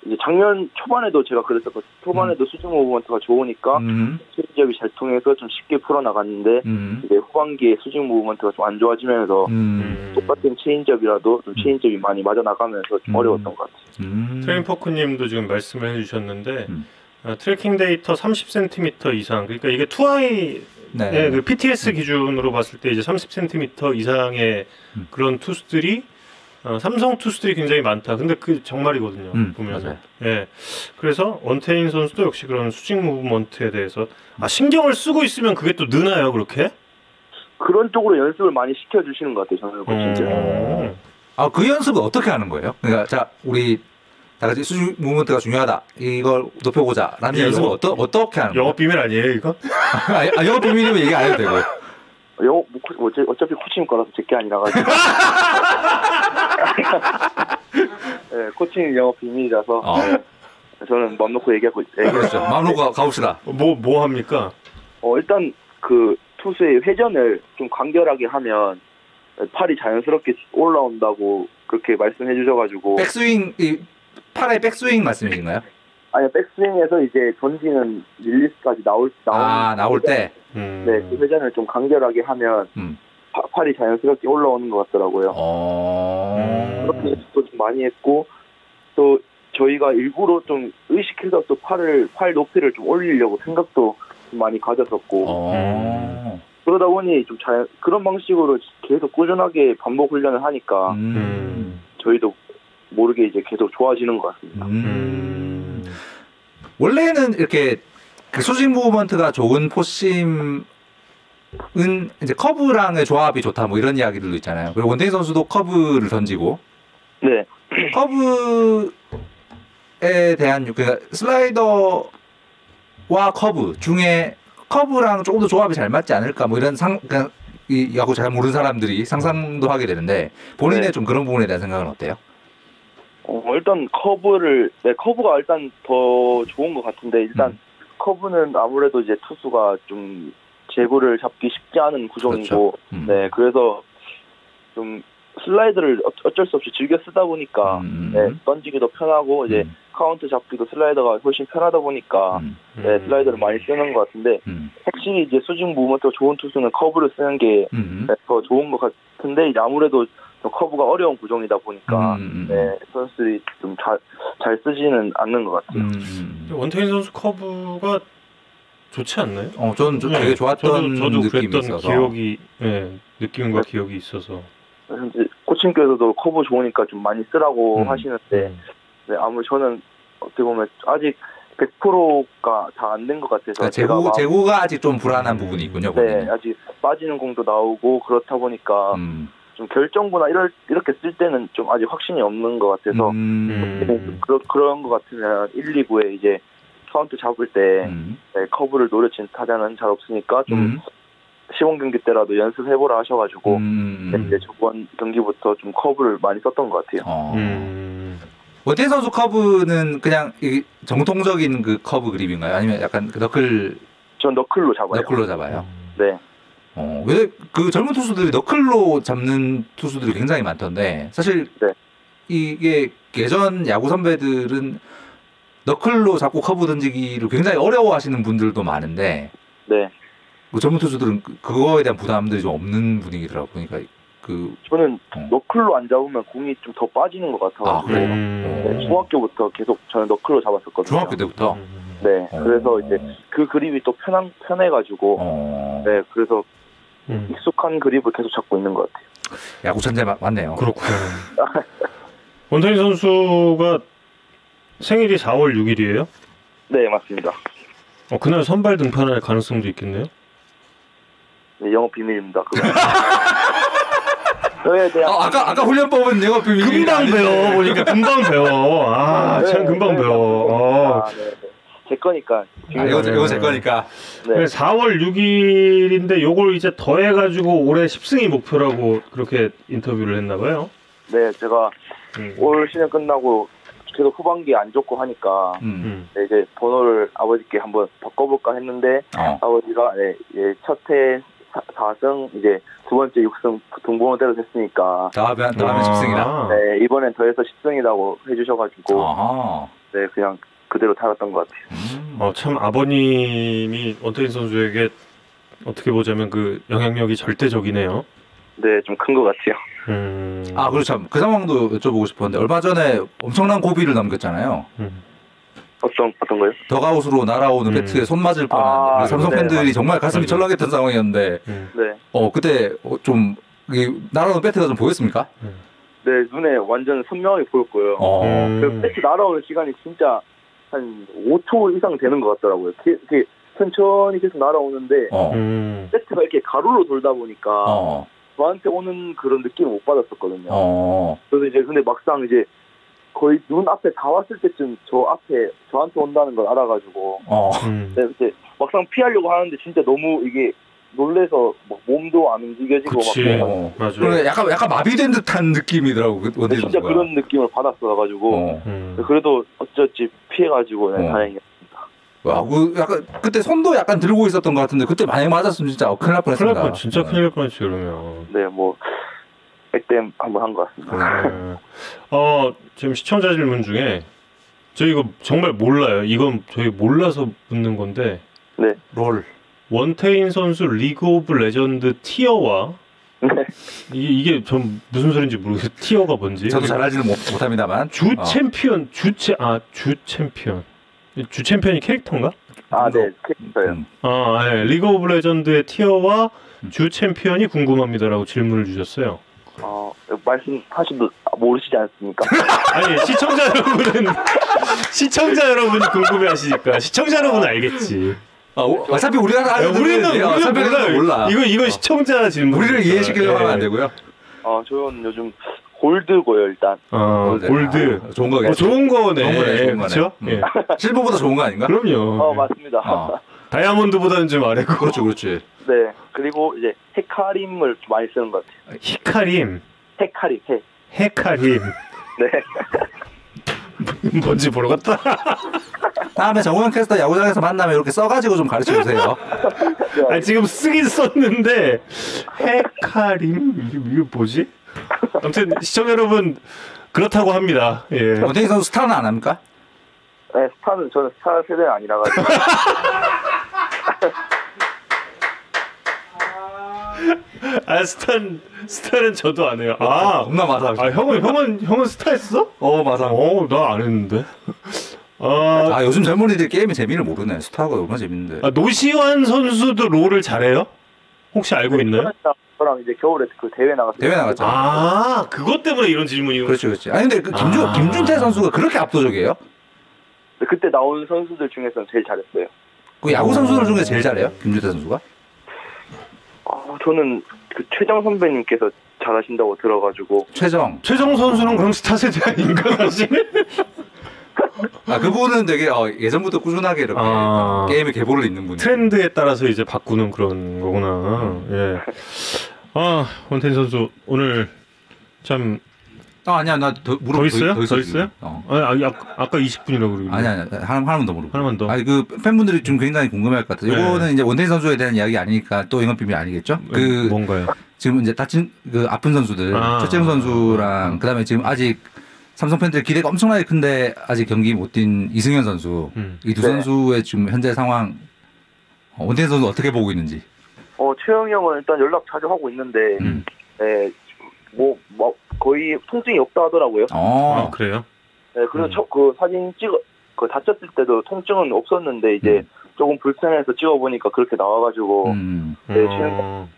Speaker 3: 이제 작년 초반에도 제가 그랬었거든요. 초반에도 수직 movement가 좋으니까
Speaker 2: 음.
Speaker 3: 체인지업이 잘 통해서 좀 쉽게 풀어나갔는데
Speaker 2: 음.
Speaker 3: 이제 후반기에 수직 movement가 좀 안 좋아지면서
Speaker 2: 음.
Speaker 3: 똑같은 체인지업이라도 좀 체인지업이 많이 맞아 나가면서 좀
Speaker 2: 음.
Speaker 3: 어려웠던 것 같아요.
Speaker 2: 음.
Speaker 1: 트레인 포크님도 지금 말씀을 해주셨는데
Speaker 2: 음.
Speaker 1: 어, tracking 데이터 30cm 이상 그러니까 이게 투아이
Speaker 2: 네.
Speaker 1: 네, 그 PTS 기준으로 봤을 때 이제 30cm 이상의
Speaker 2: 음.
Speaker 1: 그런 투수들이 어, 삼성 투수들이 굉장히 많다. 근데 그 정말이거든요.
Speaker 2: 음,
Speaker 1: 보면.
Speaker 2: 맞아요.
Speaker 1: 예. 그래서 원태인 선수도 역시 그런 수직 movement에 대해서 아 신경을 쓰고 있으면 그게 또 느나요, 그렇게?
Speaker 3: 그런 쪽으로 연습을 많이 시켜 주시는 것 같아요. 저는.
Speaker 1: 음.
Speaker 2: 아, 그 연습을 어떻게 하는 거예요? 그러니까 자, 우리 다 같이 수직 무브먼트가 중요하다. 이걸 높여보자라는
Speaker 1: 예,
Speaker 2: 연습을 어떠, 어떻게 하는 거예요?
Speaker 1: 영업 비밀 아니에요, 이거?
Speaker 2: 아, 아, 영업 비밀이면 얘기 안 해도 되고.
Speaker 3: 영어 뭐 코- 어째- 어차피 코치님 거라서 제게 아니라가지고. 네, 코치님 영어 비밀이라서.
Speaker 2: 어.
Speaker 3: 저는 맘 놓고 얘기하고 얘기했어요.
Speaker 2: 그렇죠. 마음 놓고 가- 가봅시다.
Speaker 1: 뭐 뭐 합니까?
Speaker 3: 어, 일단 그 투수의 회전을 좀 간결하게 하면 팔이 자연스럽게 올라온다고 그렇게 말씀해 주셔가지고
Speaker 2: 백스윙 이 팔의 백스윙 말씀이신가요?
Speaker 3: 아니 백스윙에서 이제 던지는 릴리스까지 나올 나올
Speaker 2: 아 나올 때.
Speaker 1: 음.
Speaker 3: 네, 그 회전을 좀 간결하게 하면
Speaker 2: 음.
Speaker 3: 파- 팔이 자연스럽게 올라오는 것 같더라고요.
Speaker 2: 어.
Speaker 3: 그렇게 연습도 좀 많이 했고 또 저희가 일부러 좀 의식해서 또 팔을 팔 높이를 좀 올리려고 생각도 좀 많이 가졌었고
Speaker 2: 어.
Speaker 3: 그러다 보니 좀잘 그런 방식으로 계속 꾸준하게 반복 훈련을 하니까
Speaker 2: 음.
Speaker 3: 저희도 모르게 이제 계속 좋아지는 것 같습니다.
Speaker 2: 음. 원래는 이렇게 그 수직 무브먼트가 좋은 포심은 이제 커브랑의 조합이 좋다 뭐 이런 이야기들도 있잖아요. 그리고 원태인 선수도 커브를 던지고
Speaker 3: 네,
Speaker 2: 커브에 대한 그 슬라이더와 커브 중에 커브랑 조금 더 조합이 잘 맞지 않을까 뭐 이런 상 그냥 이 야구 잘 모르는 사람들이 상상도 하게 되는데 본인의
Speaker 3: 네.
Speaker 2: 좀 그런 부분에 대한 생각은 어때요?
Speaker 3: 어, 일단 커브를 네 커브가 일단 더 좋은 것 같은데 일단
Speaker 2: 음.
Speaker 3: 커브는 아무래도 이제 투수가 좀 제구를 잡기 쉽지 않은 구종이고
Speaker 2: 음.
Speaker 3: 네 그래서 좀 슬라이더를 어- 어쩔 수 없이 즐겨 쓰다 보니까
Speaker 2: 음.
Speaker 3: 네, 던지기도 편하고 이제
Speaker 2: 음.
Speaker 3: 카운트 잡기도 슬라이더가 훨씬 편하다 보니까
Speaker 2: 음.
Speaker 3: 네, 슬라이더를 많이 쓰는 것 같은데
Speaker 2: 음.
Speaker 3: 확실히 이제 수직 movement가 좋은 투수는 커브를 쓰는 게
Speaker 2: 음.
Speaker 3: 더 좋은 것 같은데 이제 아무래도 좀 커브가 어려운 구종이다 보니까
Speaker 2: 음.
Speaker 3: 네, 선수들이 좀 잘 잘 쓰지는 않는 것 같아요.
Speaker 2: 음.
Speaker 1: 원태인 선수 커브가 좋지 않나요?
Speaker 2: 어, 저는 좀 되게
Speaker 1: 네,
Speaker 2: 좋았던
Speaker 1: 저도, 저도
Speaker 2: 느낌이
Speaker 1: 그랬던
Speaker 2: 있어서.
Speaker 1: 기억이 예, 느낌과 기억이 있어서
Speaker 3: 이제 코치님께서도 커브 좋으니까 좀 많이 쓰라고
Speaker 2: 음.
Speaker 3: 하시는데
Speaker 1: 음.
Speaker 3: 네, 아무리 저는 어떻게 보면 아직 100%가 다 안 된 것 같아서
Speaker 2: 그러니까
Speaker 3: 막-
Speaker 2: 제구가 아직 좀 불안한 부분이 있군요.
Speaker 3: 네,
Speaker 2: 본인은.
Speaker 3: 아직 빠지는 공도 나오고 그렇다 보니까
Speaker 2: 음.
Speaker 3: 좀 결정구나 이럴 이렇게 쓸 때는 좀 아직 확신이 없는 것 같아서
Speaker 2: 음.
Speaker 1: 음.
Speaker 3: 그러, 그런 것 같으면 1, 2구에 이제 카운트 잡을 때
Speaker 2: 음.
Speaker 3: 네, 커브를 노려친 타자는 잘 없으니까 좀
Speaker 2: 음.
Speaker 3: 시범 경기 때라도 연습해보라 하셔가지고
Speaker 2: 음.
Speaker 3: 네, 이제 저번 경기부터 좀 커브를 많이 썼던 것 같아요.
Speaker 2: 어.
Speaker 1: 음.
Speaker 2: 원태인 선수 커브는 그냥 이 정통적인 그 커브 그립인가요? 아니면 약간 그 너클
Speaker 3: 전 knuckle로 잡아요.
Speaker 2: knuckle로 잡아요?
Speaker 3: 네,
Speaker 2: 어, 왜 그 젊은 투수들이 knuckle로 잡는 투수들이 굉장히 많던데 사실
Speaker 3: 네.
Speaker 2: 이게 예전 야구 선배들은 knuckle로 잡고 커브 던지기를 굉장히 어려워하시는 분들도 많은데
Speaker 3: 네.
Speaker 2: 그 젊은 투수들은 그- 그거에 대한 부담들이 좀 없는 분위기더라고 보니까 그
Speaker 3: 저는
Speaker 2: 어.
Speaker 3: 너클로 안 잡으면 공이 좀 더 빠지는 것 같아서
Speaker 2: 아, 그래요?
Speaker 1: 음.
Speaker 3: 네, 중학교부터 계속 저는 너클로 잡았었거든요.
Speaker 2: 중학교 때부터
Speaker 1: 음.
Speaker 3: 네,
Speaker 2: 어.
Speaker 3: 그래서 이제 그 그립이 또 편한 편해가지고
Speaker 2: 어,
Speaker 3: 네, 그래서
Speaker 1: 음.
Speaker 3: 익숙한 그립을 계속 잡고 있는 것 같아요.
Speaker 2: 야구 천재 마- 맞네요.
Speaker 1: 그렇군요. 원태인 선수가 생일이 4월 6일이에요?
Speaker 3: 네, 맞습니다.
Speaker 1: 어, 그날 선발 등판할 가능성도 있겠네요.
Speaker 3: 네, 영업 비밀입니다. 저에 대한
Speaker 2: 어, 아까 아까 훈련법은 영어 비밀
Speaker 1: 금방 배워 보니까 금방 배워. 아,
Speaker 3: 네,
Speaker 1: 참 금방
Speaker 3: 네,
Speaker 1: 배워. 어.
Speaker 3: 아, 네, 네. 제 거니까.
Speaker 2: 아, 이거 제- 이거 제 거니까.
Speaker 3: 네.
Speaker 1: 4월 6일인데 요걸 이제 더해가지고 올해 10승이 목표라고 그렇게 인터뷰를 했나 봐요.
Speaker 3: 네, 제가
Speaker 1: 음.
Speaker 3: 올 시즌 끝나고 계속 후반기 안 좋고 하니까
Speaker 2: 음.
Speaker 1: 음.
Speaker 3: 네, 이제 번호를 아버지께 한번 바꿔볼까 했는데
Speaker 2: 어.
Speaker 3: 아버지가 네, 예, 첫해 4승 이제 두 번째 6승 등번호대로 됐으니까
Speaker 2: 다음에 다음에
Speaker 1: 아.
Speaker 2: 10승이다.
Speaker 3: 네, 이번엔 더해서 10승이라고 해주셔가지고
Speaker 2: 아하.
Speaker 3: 네, 그냥 그대로 타갔던 것 같아요.
Speaker 2: 음.
Speaker 1: 어, 참 아버님이 원태인 선수에게 어떻게 보자면 그 영향력이 절대적이네요.
Speaker 3: 네, 좀 큰 것 같아요.
Speaker 1: 음.
Speaker 2: 아 그렇죠. 그 상황도 여쭤보고 싶었는데 얼마 전에 엄청난 고비를 넘겼잖아요.
Speaker 1: 음.
Speaker 3: 어떤 어떤 거요?
Speaker 2: 더가웃으로 날아오는
Speaker 1: 음.
Speaker 2: 배트에 손 맞을 뻔한
Speaker 3: 아,
Speaker 2: 삼성
Speaker 3: 네,
Speaker 2: 팬들이
Speaker 3: 맞아요.
Speaker 2: 정말 가슴이. 철렁했던 상황이었는데
Speaker 1: 음.
Speaker 3: 네,
Speaker 2: 어 그때 어, 좀 날아오는 배트가 좀 보였습니까?
Speaker 3: 네 눈에 완전 선명하게 보였고요.
Speaker 2: 어.
Speaker 3: 그 배트 날아오는 시간이 진짜 한 5초 이상 되는 것 같더라고요. 이렇게, 천천히 계속 날아오는데
Speaker 2: 어.
Speaker 1: 음.
Speaker 3: 배트가 이렇게 가로로 돌다 보니까
Speaker 2: 어.
Speaker 3: 저한테 오는 그런 느낌을 못 받았었거든요.
Speaker 2: 어.
Speaker 3: 그래서 이제 근데 막상 이제 거의 눈 앞에 다 왔을 때쯤 저 앞에 저한테 온다는 걸 알아가지고
Speaker 2: 어.
Speaker 1: 음.
Speaker 3: 네, 그때 막상 피하려고 하는데 진짜 너무 이게 놀래서 뭐 몸도 안 움직여지고 막
Speaker 1: 그치.
Speaker 3: 그래가지고
Speaker 2: 어.
Speaker 1: 맞아.
Speaker 2: 그래 약간 약간 마비된 듯한 느낌이더라고 그 원태인
Speaker 3: 진짜
Speaker 2: 선수가.
Speaker 3: 그런 느낌을 받았어 가지고
Speaker 2: 어.
Speaker 1: 음.
Speaker 3: 그래도 어찌어찌 피해가지고 네,
Speaker 2: 어.
Speaker 3: 다행이야.
Speaker 2: 와, 그 약간 그때 손도 약간 들고 있었던 것 같은데 그때 만약 맞았으면 진짜 어, 큰일 날
Speaker 1: 큰일
Speaker 2: 뻔했습니다.
Speaker 1: 날 뻔, 진짜
Speaker 2: 어.
Speaker 1: 큰일 날 뻔했지 그러면.
Speaker 3: 네, 뭐 액땜 한번 한 것 같습니다.
Speaker 1: 네. 어 지금 시청자 질문 중에 저 이거 정말 몰라요. 이건 저희 몰라서 묻는 건데
Speaker 3: 네,
Speaker 2: LoL.
Speaker 1: 원태인 선수 League of Legends tier와
Speaker 3: 네.
Speaker 1: 이, 이게 전 무슨 소리인지 모르겠어요. tier가 뭔지.
Speaker 2: 저도 잘 알지는 못, 못합니다만
Speaker 1: 주
Speaker 2: 어.
Speaker 1: 챔피언 주챔 아주 챔피언 주 챔피언이 캐릭터인가?
Speaker 3: 아, 네, 캐릭터요.
Speaker 2: 음.
Speaker 1: 아, 네. 리그 오브 레전드의 티어와
Speaker 2: 음.
Speaker 1: 주 챔피언이 궁금합니다라고 질문을 주셨어요.
Speaker 3: 어, 말씀하셔도 모르시지 않습니까?
Speaker 1: 아니 시청자 여러분은 시청자 여러분이 궁금해 하시니까 시청자 여러분은 알겠지.
Speaker 2: 아, 오- 어차피 우리가 다
Speaker 1: 야, 우리는 우리는
Speaker 2: 어차피
Speaker 1: 몰라요.
Speaker 2: 몰라.
Speaker 1: 이거 이거
Speaker 2: 어.
Speaker 1: 시청자 질문.
Speaker 2: 우리를 이해시키려고 하면 안 되고요.
Speaker 3: 어, 저는 요즘 골드고요, 일단.
Speaker 1: 어, 골드.
Speaker 2: 아, 좋은 거겠죠.
Speaker 1: 어, 좋은 거네.
Speaker 2: 좋은 거네, 좋은 거네.
Speaker 1: 그렇죠?
Speaker 2: 음.
Speaker 1: 예.
Speaker 2: 실버보다 좋은 거 아닌가?
Speaker 1: 그럼요.
Speaker 3: 어,
Speaker 1: 예.
Speaker 3: 맞습니다.
Speaker 2: 어.
Speaker 1: 다이아몬드보다는 좀 아래고.
Speaker 2: 그렇지, 그렇지.
Speaker 3: 네, 그리고 이제 헤카림을 좀 많이 쓰는 것 같아요.
Speaker 1: 히카림,
Speaker 3: 헤카림, 헤.
Speaker 1: 헤카림.
Speaker 3: 네.
Speaker 1: 뭔지 보러 갔다.
Speaker 2: 다음에 정우영 캐스터 야구장에서 만나면 이렇게 써가지고 좀 가르쳐 주세요.
Speaker 1: 아 지금 쓰긴 썼는데 헤카림 이게, 뭐지? 아무튼 시청 자 여러분 그렇다고 합니다. 예.
Speaker 2: 원태인 선수 스타는 안 합니까?
Speaker 3: 네, 스타는 저는 스타 세대는 아니라 가지고.
Speaker 1: 아 스탄 스타는 저도 안 해요. 아,
Speaker 2: 겁나 맞아.
Speaker 1: 아 형은 형은 형은 스타 했어?
Speaker 2: 어, 맞아.
Speaker 1: 어나 안 했는데. 아,
Speaker 2: 아, 요즘 젊은이들 게임의 재미를 모르네. 스타가 얼마나 재밌는데.
Speaker 1: 아, 노시환 선수도 롤을 잘해요? 혹시 알고 있나요?
Speaker 3: 저랑 이제 겨울에 그 대회 나갔어요.
Speaker 2: 대회 나갔죠.
Speaker 1: 아 그것 때문에 이런 질문이
Speaker 2: 그렇지, 그렇지. 아니, 근데 그 김준,
Speaker 1: 아.
Speaker 2: 김준태 선수가 그렇게 압도적이에요?
Speaker 3: 그때 나온 선수들 중에서는 제일 잘했어요.
Speaker 2: 그 야구 선수들 중에 제일 잘해요? 김준태 선수가?
Speaker 3: 아, 저는 그 최정 선배님께서 잘하신다고 들어가지고.
Speaker 2: 최정.
Speaker 1: 최정 선수는 그럼 스타 세대 아닌가 사실?
Speaker 2: 아, 그분은 되게 어, 예전부터 꾸준하게 이렇게
Speaker 1: 아.
Speaker 2: 게임의 계보를 잇는 분이에요.
Speaker 1: 트렌드에 따라서 이제 바꾸는 그런 거구나. 예. 아 원태인 선수 오늘 참
Speaker 2: 아, 아니야. 나 더, 물어
Speaker 1: 더 있어요?
Speaker 2: 더,
Speaker 1: 더
Speaker 2: 있어,
Speaker 1: 있어요?
Speaker 2: 어.
Speaker 1: 아, 아, 아, 아 까 20분이라고 그러길래.
Speaker 2: 아니, 아니, 하나, 하나만 더 물어보.
Speaker 1: 하나만 더.
Speaker 2: 아니, 그 팬분들이 좀 굉장히 궁금해할 것 같아요.
Speaker 1: 네.
Speaker 2: 이거는 이제 원태인 선수에 대한 이야기 아니니까 또 영업 비밀 아니겠죠? 그,
Speaker 1: 뭔가요?
Speaker 2: 지금 이제 다친, 그 아픈 선수들,
Speaker 1: 아.
Speaker 2: 최재형 선수랑, 그 다음에 지금 아직 삼성 팬들 기대가 엄청나게 큰데 아직 경기 못 뛴 이승현 선수.
Speaker 1: 음.
Speaker 2: 이두
Speaker 3: 네.
Speaker 2: 선수의 지금 현재 상황, 어, 원태인 선수 어떻게 보고 있는지.
Speaker 3: 어, 최영이 형은 일단 연락 자주 하고 있는데,
Speaker 2: 음.
Speaker 3: 네, 뭐, 뭐, 거의 통증이 없다 하더라고요.
Speaker 2: 어,
Speaker 1: 아 그래요?
Speaker 3: 네, 그리고
Speaker 1: 음.
Speaker 3: 첫, 그 사진 찍어, 그 다쳤을 때도 통증은 없었는데, 이제
Speaker 2: 음.
Speaker 3: 조금 불편해서 찍어보니까 그렇게 나와가지고,
Speaker 2: 음.
Speaker 3: 네,
Speaker 1: 어,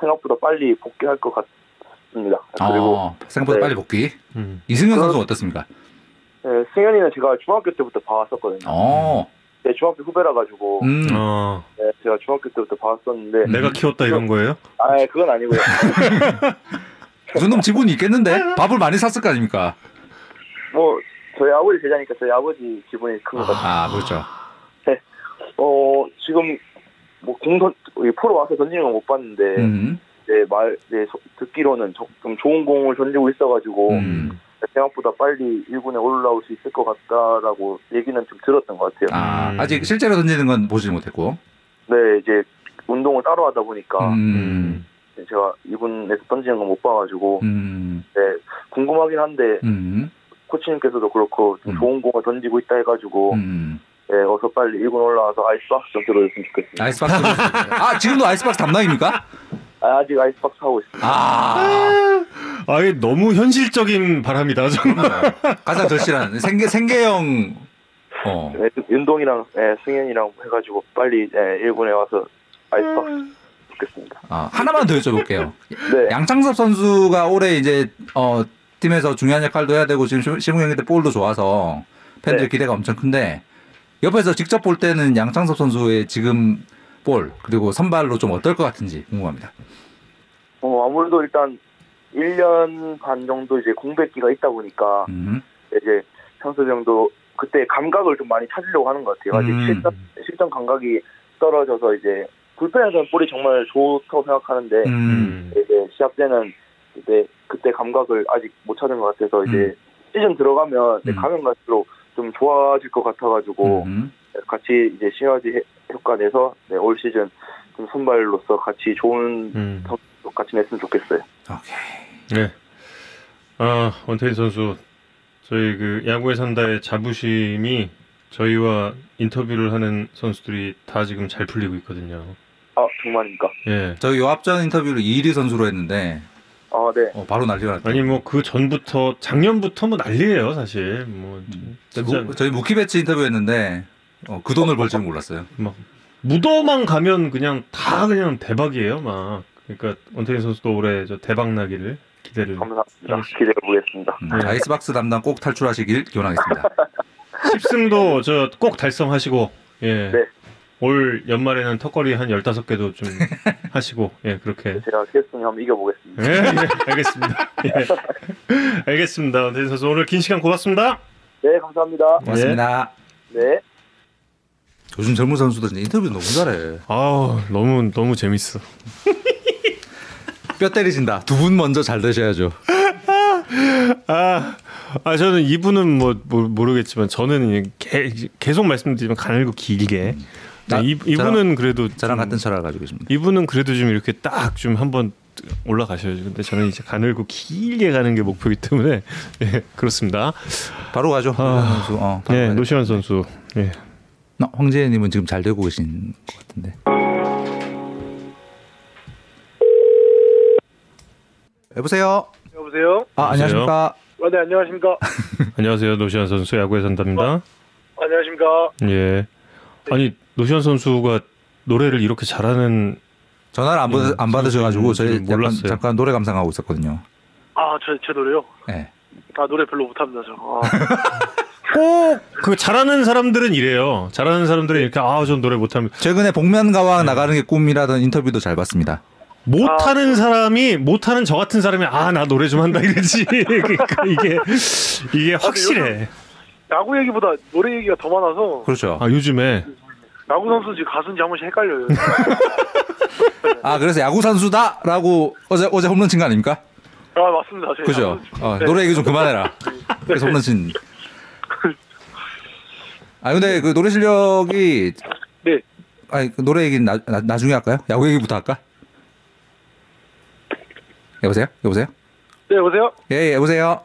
Speaker 3: 생각보다 빨리 복귀할 것 같습니다. 그리고,
Speaker 2: 어, 생각보다
Speaker 3: 네.
Speaker 2: 빨리 복귀.
Speaker 1: 음.
Speaker 2: 이승현
Speaker 3: 그-
Speaker 2: 선수 어떻습니까?
Speaker 3: 네, 승현이는 제가 중학교 때부터 봐왔었거든요.
Speaker 2: 어,
Speaker 3: 네, 중학교 후배라 가지고,
Speaker 2: 음.
Speaker 1: 어,
Speaker 3: 네, 제가 중학교 때부터 봤었는데,
Speaker 1: 내가 키웠다 이런 거예요?
Speaker 3: 아, 그건 아니고요.
Speaker 2: 그 정도면 지분이 있겠는데? 밥을 많이 샀을 거 아닙니까?
Speaker 3: 뭐, 저희 아버지 제자니까 저희 아버지 기분이 큰 것 같아요.
Speaker 2: 아, 그렇죠.
Speaker 3: 어, 지금, 뭐, 공선, 프로 와서 던지는 건 못 봤는데,
Speaker 2: 음.
Speaker 3: 네, 말, 네, 소- 듣기로는 저- 좀 좋은 공을 던지고 있어가지고,
Speaker 2: 음.
Speaker 3: 생각보다 빨리 1군에 올라올 수 있을 것 같다라고 얘기는 좀 들었던 것 같아요.
Speaker 2: 아,
Speaker 1: 음.
Speaker 2: 아직 실제로 던지는 건 보지 못했고.
Speaker 3: 네, 이제 운동을 따로 하다 보니까
Speaker 2: 음.
Speaker 3: 제가 2군에서 던지는 건 못 봐가지고,
Speaker 2: 음.
Speaker 3: 네, 궁금하긴 한데,
Speaker 2: 음.
Speaker 3: 코치님께서도 그렇고 좀
Speaker 2: 음.
Speaker 3: 좋은 공을 던지고 있다 해가지고,
Speaker 2: 음.
Speaker 3: 네, 어서 빨리 1군 올라와서 아이스박스 좀 들어줬으면 좋겠습니다.
Speaker 2: 아이스박스. 아, 지금도 아이스박스 담당입니까?
Speaker 3: 아, 아직 아이스박스 하고 있습니다.
Speaker 2: 아.
Speaker 1: 아, 이게 너무 현실적인 바람이다 정말.
Speaker 2: 가장 절실한 생계 생계형 어.
Speaker 3: 네, 윤동이랑 네, 승현이랑 해가지고 빨리 네, 1군에 와서 아이스박스 좋겠습니다.
Speaker 2: 아, 하나만 더 여쭤볼게요.
Speaker 3: 네,
Speaker 2: 양창섭 선수가 올해 이제 어 팀에서 중요한 역할도 해야 되고 지금 시- 시무 경기 때 볼도 좋아서 팬들
Speaker 3: 네.
Speaker 2: 기대가 엄청 큰데 옆에서 직접 볼 때는 양창섭 선수의 지금 볼 그리고 선발로 좀 어떨 것 같은지 궁금합니다.
Speaker 3: 어, 아무래도 일단 1년 반 정도 이제 공백기가 있다 보니까
Speaker 2: 음.
Speaker 3: 이제 창섭이 형도 그때 감각을 좀 많이 찾으려고 하는 것 같아요. 아직
Speaker 2: 음.
Speaker 3: 실전, 실전 감각이 떨어져서 이제 불펜에서는 볼이 정말 좋다고 생각하는데
Speaker 2: 음.
Speaker 3: 이제 시합 때는 이제 그때 감각을 아직 못 찾은 것 같아서 이제
Speaker 2: 음.
Speaker 3: 시즌 들어가면 이제
Speaker 2: 음.
Speaker 3: 가면 갈수록 좀 좋아질 것 같아가지고
Speaker 2: 음.
Speaker 3: 같이 이제 시너지 해- 효과 내서 네, 올 시즌 좀 선발로서 같이 좋은
Speaker 1: 음.
Speaker 3: 성적 같이 냈으면 좋겠어요.
Speaker 2: 오케이.
Speaker 1: 네. 아, 원태인 선수, 저희 그 야구에 산다의 자부심이 저희와 인터뷰를 하는 선수들이 다 지금 잘 풀리고 있거든요.
Speaker 3: 아 정말입니까?
Speaker 1: 예.
Speaker 2: 저희 요 앞전 인터뷰를 이리 선수로 했는데
Speaker 3: 아 네.
Speaker 2: 어, 바로 난리가 났죠.
Speaker 1: 아니 뭐 그 전부터 작년부터 뭐 난리예요 사실 뭐 진짜
Speaker 2: 무- 저희 무키 배치 인터뷰했는데 어, 그 돈을 벌 줄은 몰랐어요.
Speaker 1: 막 무더만 가면 그냥 다 그냥 대박이에요 막 그러니까 원태인 선수도 올해 저 대박 나기를 기대를
Speaker 3: 감사합니다. 기대해 보겠습니다.
Speaker 2: 음,
Speaker 1: 네.
Speaker 2: 아이스박스 담당 꼭 탈출하시길 기원하겠습니다.
Speaker 1: 10승도 저 꼭 달성하시고 예.
Speaker 3: 네.
Speaker 1: 올 연말에는 턱걸이 한 15개도 좀 하시고 예 그렇게
Speaker 3: 제가 캐스팅 한번 이겨보겠습니다.
Speaker 1: 예, 예 알겠습니다 예. 알겠습니다 원태인 선수 오늘 긴 시간 고맙습니다
Speaker 3: 네 감사합니다.
Speaker 2: 고맙습니다.
Speaker 3: 네.
Speaker 2: 요즘 젊은 선수들 진짜 인터뷰 너무 잘해.
Speaker 1: 아우 너무 너무 재밌어
Speaker 2: 뼈 때리신다. 두 분 먼저 잘 되셔야죠.
Speaker 1: 아, 아 저는 이분은 뭐, 모- 모르겠지만 저는 개- 계속 말씀드리지만 가늘고 길게.
Speaker 2: 나-
Speaker 1: 이, 이분은 그래도
Speaker 2: 저랑
Speaker 1: 좀-
Speaker 2: 같은 철학을 가지고 계십니다.
Speaker 1: 이분은 그래도 좀 이렇게 딱 좀 한번 올라가셔야죠. 근데 저는 이제 가늘고 길게 가는 게 목표이기 때문에 예, 그렇습니다.
Speaker 2: 바로 가죠.
Speaker 1: 아,
Speaker 2: 선수. 어, 바로
Speaker 1: 예,
Speaker 2: 돼.
Speaker 1: 노시환 선수. 예.
Speaker 2: 어, 황재현님은 지금 잘 되고 계신 것 같은데. 여보세요.
Speaker 4: 여보세요?
Speaker 2: 아 안녕하십니까.
Speaker 4: 아, 네, 안녕하십니까?
Speaker 1: 안녕하세요, 노시환 선수 야구에 산답니다.
Speaker 4: 안녕하십니까?
Speaker 1: 예. 아니 노시환 선수가 노래를 이렇게 잘하는
Speaker 2: 전화를 안, 받,
Speaker 1: 음,
Speaker 2: 안 받으셔가지고 저희
Speaker 1: 음,
Speaker 2: 잠깐,
Speaker 1: 몰랐어요.
Speaker 2: 잠깐 노래 감상하고 있었거든요.
Speaker 4: 아, 저, 제 노래요?
Speaker 2: 네.
Speaker 4: 아, 노래 별로 못합니다, 저. 아,
Speaker 1: 꼭그 잘하는 사람들은 이래요. 잘하는 사람들은 이렇게 아, 전 노래 못합니다.
Speaker 2: 최근에 복면가왕 나가는 게 꿈이라던 인터뷰도 잘 봤습니다.
Speaker 1: 못하는 사람이 못하는 저 같은 사람이 아 나 노래 좀 한다 이러지 그러니까 이게 이게 확실해
Speaker 4: 야구 얘기보다 노래 얘기가 더 많아서
Speaker 2: 그렇죠.
Speaker 1: 아 요즘에
Speaker 4: 야구 선수인지 가수인지 한 번씩 헷갈려요.
Speaker 2: 아 그래서 야구 선수다라고 어제 어제 홈런 친 거 아닙니까?
Speaker 4: 아, 맞습니다. 제가
Speaker 2: 그죠? 어,
Speaker 4: 네.
Speaker 2: 노래 얘기 좀 그만해라. 그래서 홈런 친. 아 근데 그 노래 실력이
Speaker 4: 네.
Speaker 2: 아니 그 노래 얘기는 나, 나, 나중에 할까요? 야구 얘기부터 할까? 여보세요? 여보세요?
Speaker 4: 네, 여보세요?
Speaker 2: 예, 예 여보세요?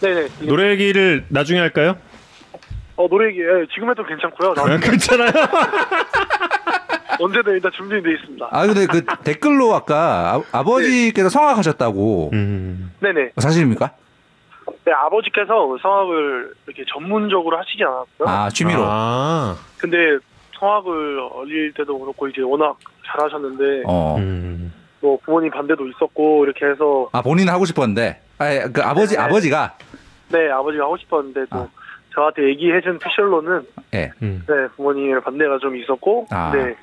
Speaker 4: 네 네.
Speaker 1: 노래 얘기를 나중에 할까요?
Speaker 4: 어, 노래 얘기, 예, 지금 해도 괜찮고요. 나
Speaker 1: 아, 괜찮아요.
Speaker 4: 언제든 일단 준비되어 있습니다.
Speaker 2: 아 근데 그 댓글로 아까 아, 버지께서 성악하셨다고
Speaker 1: 음,
Speaker 4: 네네.
Speaker 2: 사실입니까?
Speaker 4: 네, 아버지께서 성악을 이렇게 전문적으로 하시지 않았고요.
Speaker 2: 아 취미로.
Speaker 1: 아,
Speaker 4: 근데 성악을 어릴 때도 그렇고 이제 워낙 잘하셨는데
Speaker 2: 어.
Speaker 1: 음,
Speaker 4: 뭐 부모님 반대도 있었고 이렇게 해서
Speaker 2: 아 본인은 하고 싶었는데. 아, 그 아버지
Speaker 4: 네.
Speaker 2: 아버지가
Speaker 4: 네 아버지가 하고 싶었는데 또
Speaker 2: 아.
Speaker 4: 저한테 얘기해준 피셜로는
Speaker 2: 예.
Speaker 1: 음.
Speaker 4: 네 부모님의 반대가 좀 있었고
Speaker 2: 아.
Speaker 4: 네,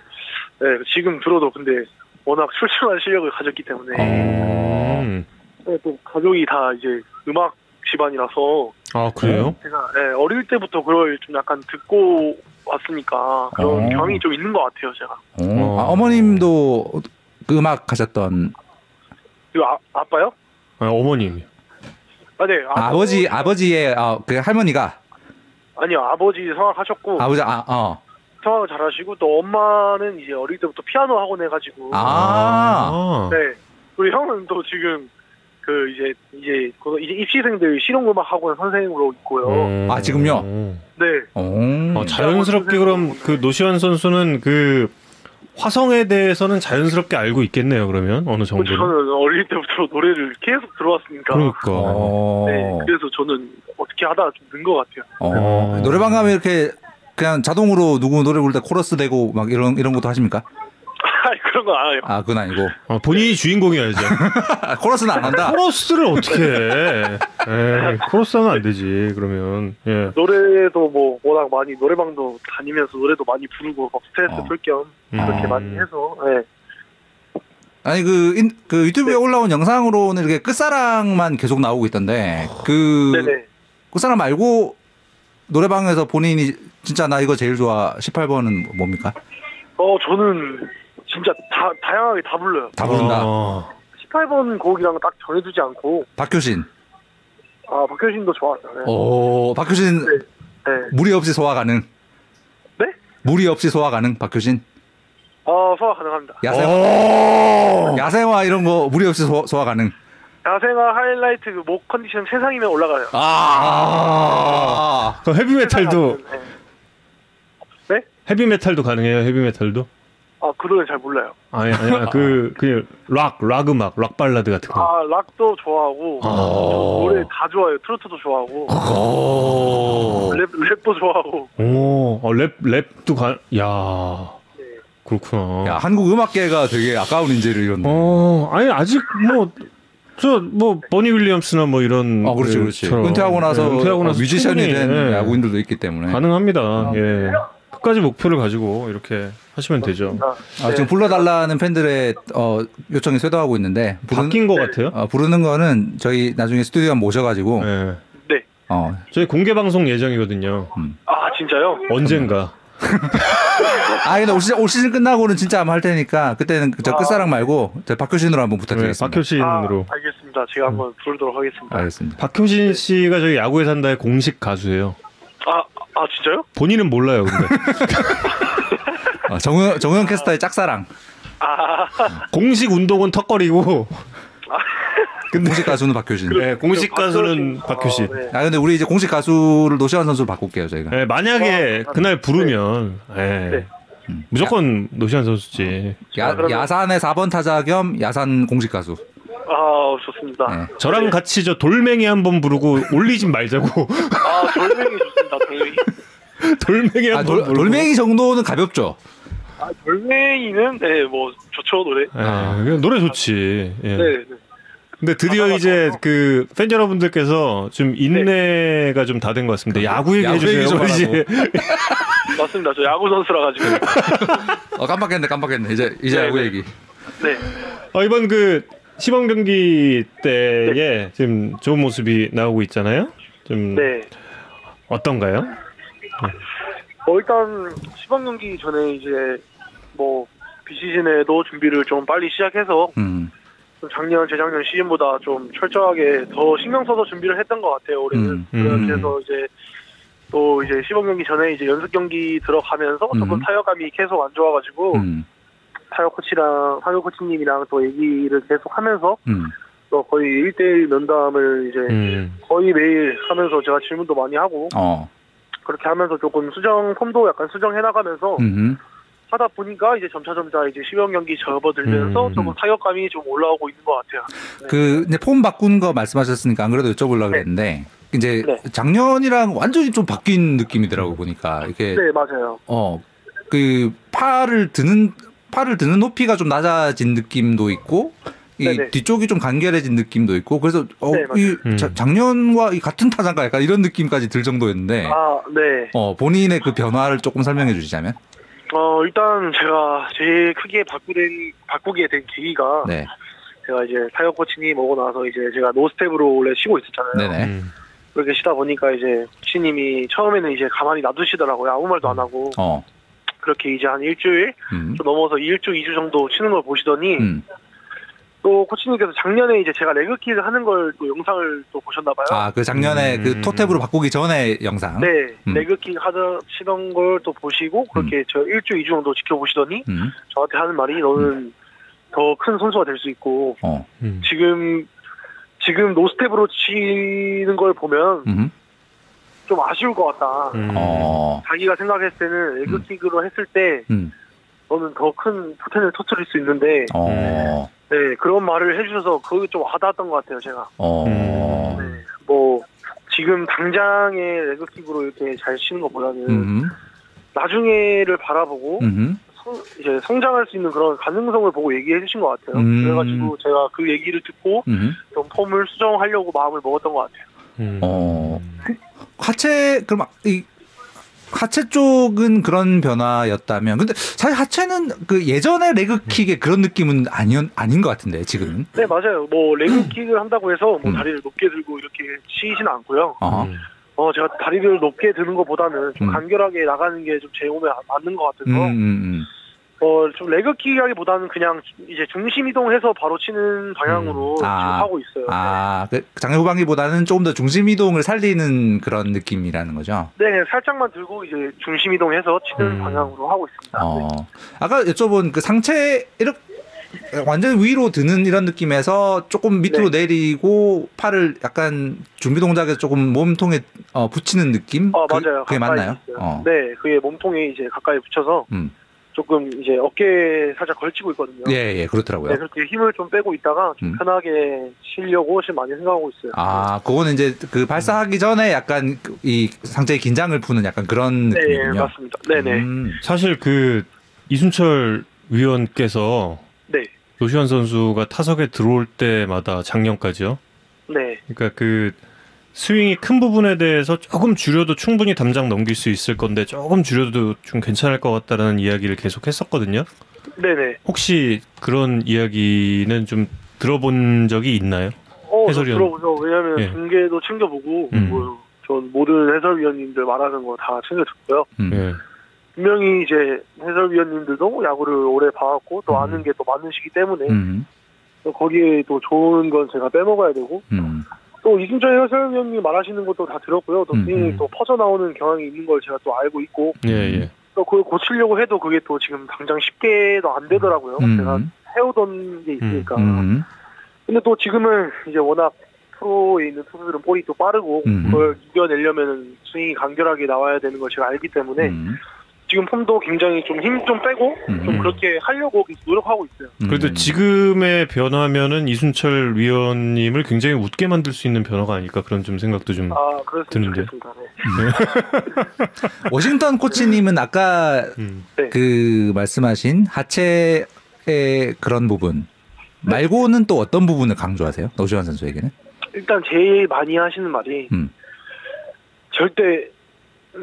Speaker 4: 네 지금 들어도 근데 워낙 출중한 실력을 가졌기 때문에
Speaker 2: 어.
Speaker 1: 음.
Speaker 4: 네, 또 가족이 다 이제 음악 집안이라서
Speaker 1: 아 그래요?
Speaker 4: 제가 네, 어릴 때부터 그걸 좀 약간 듣고 왔으니까 그런
Speaker 2: 어.
Speaker 4: 경험이 좀 있는 것 같아요 제가
Speaker 2: 어.
Speaker 1: 어.
Speaker 2: 아, 어머님도 그 음악 하셨던
Speaker 4: 그리고 아, 아빠요?
Speaker 1: 아, 어머님.
Speaker 4: 아, 네
Speaker 2: 아, 버지 아버지의 어, 그 할머니가
Speaker 4: 아니요 아버지 성악하셨고
Speaker 2: 아버지 아 어.
Speaker 4: 성악을 잘하시고 또 엄마는 이제 어릴 때부터 피아노 학원 해가지고
Speaker 2: 아.
Speaker 1: 아,
Speaker 4: 네 우리 형은 또 지금 그 이제 이제 그 이제 입시생들 실용음악 학원 선생님으로 있고요.
Speaker 1: 음.
Speaker 2: 아, 지금요?
Speaker 4: 네
Speaker 2: 어.
Speaker 1: 어, 자연스럽게 그럼 그 노시환 선수는 그 화성에 대해서는 자연스럽게 알고 있겠네요. 그러면 어느
Speaker 4: 뭐
Speaker 1: 정도는.
Speaker 4: 저는 어릴 때부터 노래를 계속 들어왔으니까.
Speaker 1: 그러니까.
Speaker 2: 어.
Speaker 4: 네 그래서 저는 어떻게 하다가 좀는것 같아요.
Speaker 2: 어. 노래방 가면 이렇게 그냥 자동으로 누구 노래 부를 때 코러스 되고 막 이런 이런 것도 하십니까?
Speaker 4: 아니, 그런 건 안 해요.
Speaker 2: 아 그건 아니고
Speaker 1: 어, 본인이 주인공이어야죠.
Speaker 2: 아, 코러스는 안 한다.
Speaker 1: 코러스를 어떻게 해? 에이, 코러스 하면 안 되지. 그러면 예.
Speaker 4: 노래도 뭐 워낙 많이 노래방도 다니면서 노래도 많이 부르고 막 스트레스
Speaker 2: 어.
Speaker 4: 풀겸 그렇게
Speaker 1: 음.
Speaker 4: 많이 해서 네.
Speaker 2: 아니 그, 인, 그 유튜브에 올라온 영상으로는 이렇게 끝사랑만 계속 나오고 있던데 그
Speaker 4: 네네.
Speaker 2: 끝사랑 말고 노래방에서 본인이 진짜 나 이거 제일 좋아 18번은 뭡니까?
Speaker 4: 어 저는 진짜 다 다양하게 다 불러요.
Speaker 2: 다 부른다.
Speaker 1: 어.
Speaker 4: 18번 곡이랑 딱 정해두지 않고
Speaker 2: 박효신.
Speaker 4: 아 박효신도 좋았어요. 네.
Speaker 2: 오, 박효신
Speaker 4: 네. 네.
Speaker 2: 무리 없이 소화 가능.
Speaker 4: 네?
Speaker 2: 무리 없이 소화 가능. 박효신.
Speaker 4: 아 소화 가능합니다.
Speaker 2: 야생
Speaker 1: 오.
Speaker 2: 야생화 이런 거 무리 없이 소, 소화 가능.
Speaker 4: 야생화 하이라이트 그 목 컨디션 최상이면 올라가요.
Speaker 2: 아.
Speaker 1: 그 헤비메탈도
Speaker 4: 네. 네?
Speaker 1: 헤비메탈도 가능해요. 헤비메탈도?
Speaker 4: 아 그거는 잘 몰라요.
Speaker 1: 아니 아니 그 그냥 락, 락 음악, 락 발라드 같은 거.
Speaker 4: 아 락도 좋아하고
Speaker 1: 아.
Speaker 4: 노래 다 좋아해요. 트로트도 좋아하고
Speaker 1: 오.
Speaker 4: 랩 랩도 좋아하고.
Speaker 1: 오. 어, 랩 랩도 가. 야.
Speaker 4: 네.
Speaker 1: 그렇구나.
Speaker 2: 야, 한국 음악계가 되게 아까운 인재를 잃었네.
Speaker 1: 어, 아니 아직 뭐 저뭐 버니 윌리엄스나 뭐 이런
Speaker 2: 어, 그렇지, 그렇지. 은퇴하고 나서,
Speaker 1: 네, 은퇴하고
Speaker 2: 어,
Speaker 1: 나서
Speaker 2: 뮤지션이
Speaker 1: 충분히,
Speaker 2: 된
Speaker 1: 예,
Speaker 2: 야구인들도 있기 때문에.
Speaker 1: 가능합니다. 예. 끝까지 목표를 가지고 이렇게 하시면 되죠.
Speaker 4: 아,
Speaker 2: 아, 지금 불러달라는 팬들의 어, 요청이 쇄도하고 있는데 부르는,
Speaker 1: 바뀐 것 같아요.
Speaker 2: 어, 부르는 거는 저희 나중에 스튜디오 모셔가지고
Speaker 1: 예.
Speaker 4: 네.
Speaker 2: 어,
Speaker 1: 저희 공개 방송 예정이거든요.
Speaker 4: 아 진짜요?
Speaker 1: 언젠가.
Speaker 2: 아 근데 올 시즌, 올 시즌 끝나고는 진짜 한번 할 테니까 그때는 저
Speaker 4: 아.
Speaker 2: 끝사랑 말고 저 박효신으로 한번
Speaker 1: 네,
Speaker 2: 부탁드리겠습니다.
Speaker 1: 박효신으로.
Speaker 4: 아, 알겠습니다. 제가 한번 부르도록 하겠습니다.
Speaker 2: 알겠습니다.
Speaker 1: 박효신 씨가 저희 야구에 산다의 공식 가수예요.
Speaker 4: 아, 아 진짜요?
Speaker 1: 본인은 몰라요, 근데.
Speaker 2: 어, 정우, 정우영 캐스터의 짝사랑.
Speaker 4: 아,
Speaker 1: 공식 운동은 턱걸이고,
Speaker 2: 공식 가수는 박효신.
Speaker 1: 네, 공식
Speaker 4: 그
Speaker 1: 가수는
Speaker 4: 박효신.
Speaker 1: 박효신.
Speaker 4: 아, 네.
Speaker 2: 아 근데 우리 이제 공식 가수를 노시환 선수로 바꿀게요 저희가.
Speaker 1: 네, 만약에
Speaker 4: 어,
Speaker 1: 그날 부르면, 예.
Speaker 4: 네.
Speaker 1: 무조건 노시안 선수지.
Speaker 2: 야,
Speaker 4: 아,
Speaker 2: 야산의 4번 타자 겸 야산 공식 가수.
Speaker 4: 아 좋습니다.
Speaker 2: 네.
Speaker 1: 저랑 같이 저 돌멩이 한번 부르고 올리진 말자고.
Speaker 4: 아 돌멩이 좋습니다. 돌멩이.
Speaker 1: 돌멩이
Speaker 2: 아,
Speaker 1: 한번
Speaker 2: 돌. 돌멩이 정도는 가볍죠.
Speaker 4: 아 돌멩이는 네뭐 좋죠 노래.
Speaker 1: 예, 그냥 노래 좋지. 예.
Speaker 4: 네. 네.
Speaker 1: 근데 드디어
Speaker 4: 하나가
Speaker 1: 이제
Speaker 4: 더.
Speaker 1: 그팬 여러분들께서 좀 인내가 좀다 된 것 같습니다. 야구 얘기
Speaker 2: 야구
Speaker 1: 해주세요.
Speaker 2: 얘기 좀
Speaker 1: 그러지.
Speaker 4: 맞습니다. 저 야구 선수라 가지고.
Speaker 2: 어 깜빡했네 깜빡했네. 이제 이제
Speaker 4: 네,
Speaker 2: 야구
Speaker 4: 네.
Speaker 2: 얘기.
Speaker 4: 네.
Speaker 1: 어, 이번 그 시범 경기 때에 지금 좋은 모습이 나오고 있잖아요. 좀
Speaker 4: 네.
Speaker 1: 어떤가요?
Speaker 4: 어 일단 시범 경기 전에 이제 뭐 비시즌에도 준비를 좀 빨리 시작해서
Speaker 2: 음.
Speaker 4: 좀 작년 재작년 시즌보다 좀 철저하게 더 신경 써서 준비를 했던 것 같아요 올해는
Speaker 2: 음,
Speaker 1: 음.
Speaker 4: 그래서 이제 또 이제 시범 경기 전에 이제 연습 경기 들어가면서 조금
Speaker 2: 음.
Speaker 4: 타격감이 계속 안 좋아가지고
Speaker 2: 음.
Speaker 4: 타격 코치랑 타격 코치님이랑 또 얘기를 계속 하면서
Speaker 2: 음.
Speaker 4: 또 거의 1대1 면담을 이제
Speaker 1: 음.
Speaker 4: 거의 매일 하면서 제가 질문도 많이 하고
Speaker 2: 어.
Speaker 4: 그렇게 하면서 조금 수정 폼도 약간 수정해 나가면서
Speaker 2: 음.
Speaker 4: 하다 보니까 이제 점차 점차 이제 시범 경기 접어들면서
Speaker 1: 음.
Speaker 4: 조금 타격감이 좀 올라오고 있는 것 같아요.
Speaker 2: 그 이제 폼 바꾼 거 말씀하셨으니까 안 그래도 여쭤보려고 그랬는데 이제
Speaker 4: 네.
Speaker 2: 작년이랑 완전히 좀 바뀐 느낌이더라고 보니까 이렇게
Speaker 4: 네 맞아요.
Speaker 2: 어그 팔을 드는 팔을 드는 높이가 좀 낮아진 느낌도 있고 이
Speaker 4: 네네.
Speaker 2: 뒤쪽이 좀 간결해진 느낌도 있고 그래서 어,
Speaker 4: 네.
Speaker 2: 이
Speaker 1: 음.
Speaker 2: 자- 작년과 이 같은 타자가 약간 이런 느낌까지 들 정도였는데
Speaker 4: 아 네.
Speaker 2: 어 본인의 그 변화를 조금 설명해 주시자면
Speaker 4: 어 일단 제가 제일 크게 바꾸된 바꾸게 된 계기가
Speaker 2: 네
Speaker 4: 제가 이제 타격 코치님 오고 나서 이제 제가 노스텝으로 원래 쉬고 있었잖아요.
Speaker 2: 네네
Speaker 1: 음.
Speaker 4: 그렇게 쉬다 보니까 이제 코치님이 처음에는 이제 가만히 놔두시더라고요. 아무 말도 안 하고
Speaker 2: 어
Speaker 4: 그렇게 이제 한 일주일
Speaker 2: 음.
Speaker 4: 좀 넘어서 일주, 이주 정도 치는 걸 보시더니
Speaker 2: 음.
Speaker 4: 또 코치님께서 작년에 이제 제가 leg kick을 하는 걸 또 영상을 또 보셨나 봐요.
Speaker 2: 아 그 작년에
Speaker 1: 음.
Speaker 2: 그 toe tap으로 바꾸기 전에 영상
Speaker 4: 네,
Speaker 2: 음.
Speaker 4: leg kick 하던 치던 걸 또 보시고 그렇게 저 일주, 이주 정도 지켜보시더니
Speaker 2: 음.
Speaker 4: 저한테 하는 말이 너는 더 큰 선수가 될 수 있고
Speaker 2: 어
Speaker 1: 음.
Speaker 4: 지금 지금 no step으로 치는 걸 보면
Speaker 2: 음.
Speaker 4: 좀 아쉬울 것 같다.
Speaker 1: 음.
Speaker 2: 어
Speaker 4: 자기가 생각했을 때는 레그킥으로 했을 때
Speaker 2: 음.
Speaker 4: 너는 더 큰 포텐을 터뜨릴 수 있는데
Speaker 2: 어.
Speaker 4: 네 그런 말을 해주셔서 그게 좀 와닿았던 것 같아요 제가.
Speaker 2: 어.
Speaker 4: 네, 뭐 지금 당장의 레그킥으로 이렇게 잘 치는 것보다는
Speaker 2: 음.
Speaker 4: 나중에를 바라보고
Speaker 2: 음.
Speaker 4: 성, 이제 성장할 수 있는 그런 가능성을 보고 얘기해 주신 것 같아요.
Speaker 2: 음.
Speaker 4: 그래가지고 제가 그 얘기를 듣고
Speaker 2: 음.
Speaker 4: 좀 폼을 수정하려고 마음을 먹었던 것 같아요.
Speaker 1: 음.
Speaker 2: 어. 하체 그럼 이 하체 쪽은 그런 변화였다면 근데 사실 하체는 그 예전의 레그킥의 그런 느낌은 아니었 아닌 것 같은데 지금은
Speaker 4: 네 맞아요. 뭐 레그킥을 한다고 해서 뭐
Speaker 2: 음.
Speaker 4: 다리를 높게 들고 이렇게 치지는 않고요.
Speaker 2: 어.
Speaker 1: 음.
Speaker 4: 어 제가 다리를 높게 드는 것보다는 좀
Speaker 2: 음.
Speaker 4: 간결하게 나가는 게 좀 제 몸에 맞는 것
Speaker 2: 음,
Speaker 4: 같아서
Speaker 2: 음, 음.
Speaker 4: 어, 좀 레그키하기보다는 그냥 이제 중심 이동해서 바로 치는 방향으로
Speaker 2: 음. 아.
Speaker 4: 지금 하고 있어요.
Speaker 2: 아, 그 장애 후반기보다는 조금 더 중심 이동을 살리는 그런 느낌이라는 거죠.
Speaker 4: 네, 그냥 살짝만 들고 이제 중심 이동해서 치는
Speaker 1: 음.
Speaker 4: 방향으로 하고 있습니다. 네.
Speaker 2: 어. 아까 여쭤본 그 상체 이렇게 완전 위로 드는 이런 느낌에서 조금 밑으로
Speaker 4: 네.
Speaker 2: 내리고 팔을 약간 준비 동작에서 조금 몸통에 어, 붙이는 느낌?
Speaker 4: 어,
Speaker 2: 그,
Speaker 4: 맞아요.
Speaker 2: 그게
Speaker 4: 가까이
Speaker 2: 맞나요?
Speaker 4: 있어요.
Speaker 2: 어.
Speaker 4: 네, 그게 몸통에 이제 가까이 붙여서
Speaker 2: 음.
Speaker 4: 조금 이제 어깨에 살짝 걸치고 있거든요.
Speaker 2: 예, 예, 그렇더라고요.
Speaker 4: 네, 그렇게 힘을 좀 빼고 있다가 좀
Speaker 2: 음.
Speaker 4: 편하게 쉬려고 지금 많이 생각하고 있어요.
Speaker 2: 아, 그거는 이제 그 발사하기 전에 약간 그이 상체의 긴장을 푸는 약간 그런
Speaker 4: 네,
Speaker 2: 느낌이군요.
Speaker 4: 맞습니다. 네네.
Speaker 2: 음.
Speaker 1: 사실 그 이순철 위원께서
Speaker 4: 네,
Speaker 1: 노시환 선수가 타석에 들어올 때마다 작년까지요.
Speaker 4: 네,
Speaker 1: 그러니까 그 스윙이 큰 부분에 대해서 조금 줄여도 충분히 담장 넘길 수 있을 건데 조금 줄여도 좀 괜찮을 것 같다라는 이야기를 계속 했었거든요.
Speaker 4: 네네.
Speaker 1: 혹시 그런 이야기는 좀 들어본 적이 있나요?
Speaker 4: 어, 저
Speaker 1: 해설위원.
Speaker 4: 들어보죠. 왜냐면
Speaker 1: 예.
Speaker 4: 중계도 챙겨보고,
Speaker 1: 음.
Speaker 4: 뭐, 전 모든 해설위원님들 말하는 거 다 챙겨 듣고요.
Speaker 2: 음.
Speaker 1: 예.
Speaker 4: 분명히 이제 해설위원님들도 야구를 오래 봐왔고 또
Speaker 1: 음.
Speaker 4: 아는 게 또 많으시기 때문에
Speaker 2: 음.
Speaker 4: 또 거기에 또 좋은 건 제가 빼먹어야 되고
Speaker 2: 음.
Speaker 4: 또 이승철 해설위원님 말하시는 것도 다 들었고요. 또
Speaker 2: 음,
Speaker 4: 스윙이
Speaker 1: 음.
Speaker 4: 또 퍼져 나오는 경향이 있는 걸 제가 또 알고 있고
Speaker 1: 예, 예.
Speaker 4: 또 그걸 고치려고 해도 그게 또 지금 당장 쉽게도 안 되더라고요.
Speaker 2: 음.
Speaker 4: 제가 해오던 게 있으니까.
Speaker 2: 음.
Speaker 4: 근데 또 지금은 이제 워낙 프로에 있는 투수들은 볼이 또 빠르고
Speaker 2: 음.
Speaker 4: 그걸 이겨내려면 스윙이 간결하게 나와야 되는 걸 제가 알기 때문에
Speaker 2: 음.
Speaker 4: 지금 폼도 굉장히 좀힘좀 빼고
Speaker 2: 음.
Speaker 4: 좀 그렇게 하려고 노력하고 있어요.
Speaker 1: 그래도
Speaker 2: 음.
Speaker 1: 지금의 변화면은 이순철 위원님을 굉장히 웃게 만들 수 있는 변화가 아닐까 그런 좀 생각도 좀.
Speaker 4: 아. 좋겠습니다. 네.
Speaker 2: 워싱턴 코치님은 아까
Speaker 1: 음.
Speaker 2: 그 말씀하신 하체의 그런 부분 말고는 또 어떤 부분을 강조하세요? 노시환 선수에게는?
Speaker 4: 일단 제일 많이 하시는 말이
Speaker 2: 음.
Speaker 4: 절대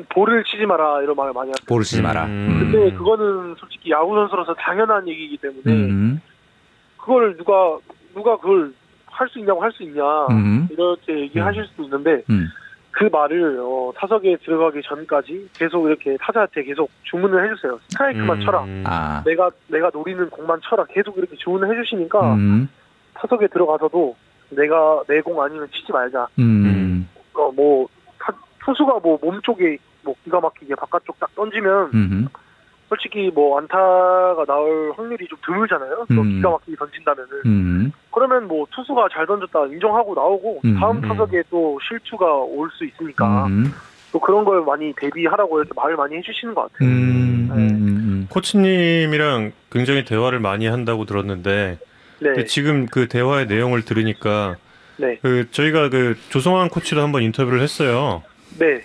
Speaker 4: 볼을 치지 마라 이런 말을 많이 하세요.
Speaker 2: 볼을 치지 마라.
Speaker 1: 음.
Speaker 4: 근데 그거는 솔직히 야구 선수로서 당연한 얘기이기 때문에
Speaker 2: 음.
Speaker 4: 그걸 누가 누가 그걸 할 수 있냐고 할 수 있냐
Speaker 2: 음.
Speaker 4: 이렇게 얘기하실 수도 있는데
Speaker 2: 음.
Speaker 4: 그 말을 어, 타석에 들어가기 전까지 계속 이렇게 타자한테 계속 주문을 해주세요. 스트라이크만 쳐라.
Speaker 1: 음.
Speaker 2: 아.
Speaker 4: 내가 내가 노리는 공만 쳐라. 계속 이렇게 주문을 해주시니까
Speaker 2: 음.
Speaker 4: 타석에 들어가서도 내가 내 공 아니면 치지 말자.
Speaker 2: 음.
Speaker 4: 어, 뭐 타- 투수가 뭐 몸 쪽에 뭐 기가 막히게 바깥쪽 딱 던지면
Speaker 2: 음.
Speaker 4: 솔직히 뭐 안타가 나올 확률이 좀 드물잖아요. 또
Speaker 2: 음.
Speaker 4: 기가 막히게 던진다면은
Speaker 2: 음.
Speaker 4: 그러면 뭐 투수가 잘 던졌다 인정하고 나오고
Speaker 2: 음.
Speaker 4: 다음
Speaker 1: 음.
Speaker 4: 타석에 또 실투가 올 수 있으니까
Speaker 2: 음.
Speaker 4: 또 그런 걸 많이 대비하라고 이렇게 말을 많이 해주시는 것 같아요.
Speaker 2: 음. 음.
Speaker 1: 코치님이랑 굉장히 대화를 많이 한다고 들었는데
Speaker 4: 네,
Speaker 1: 지금 그 대화의 내용을 들으니까
Speaker 4: 네,
Speaker 1: 그 저희가 그 조성환 코치도 한번 인터뷰를 했어요.
Speaker 4: 네,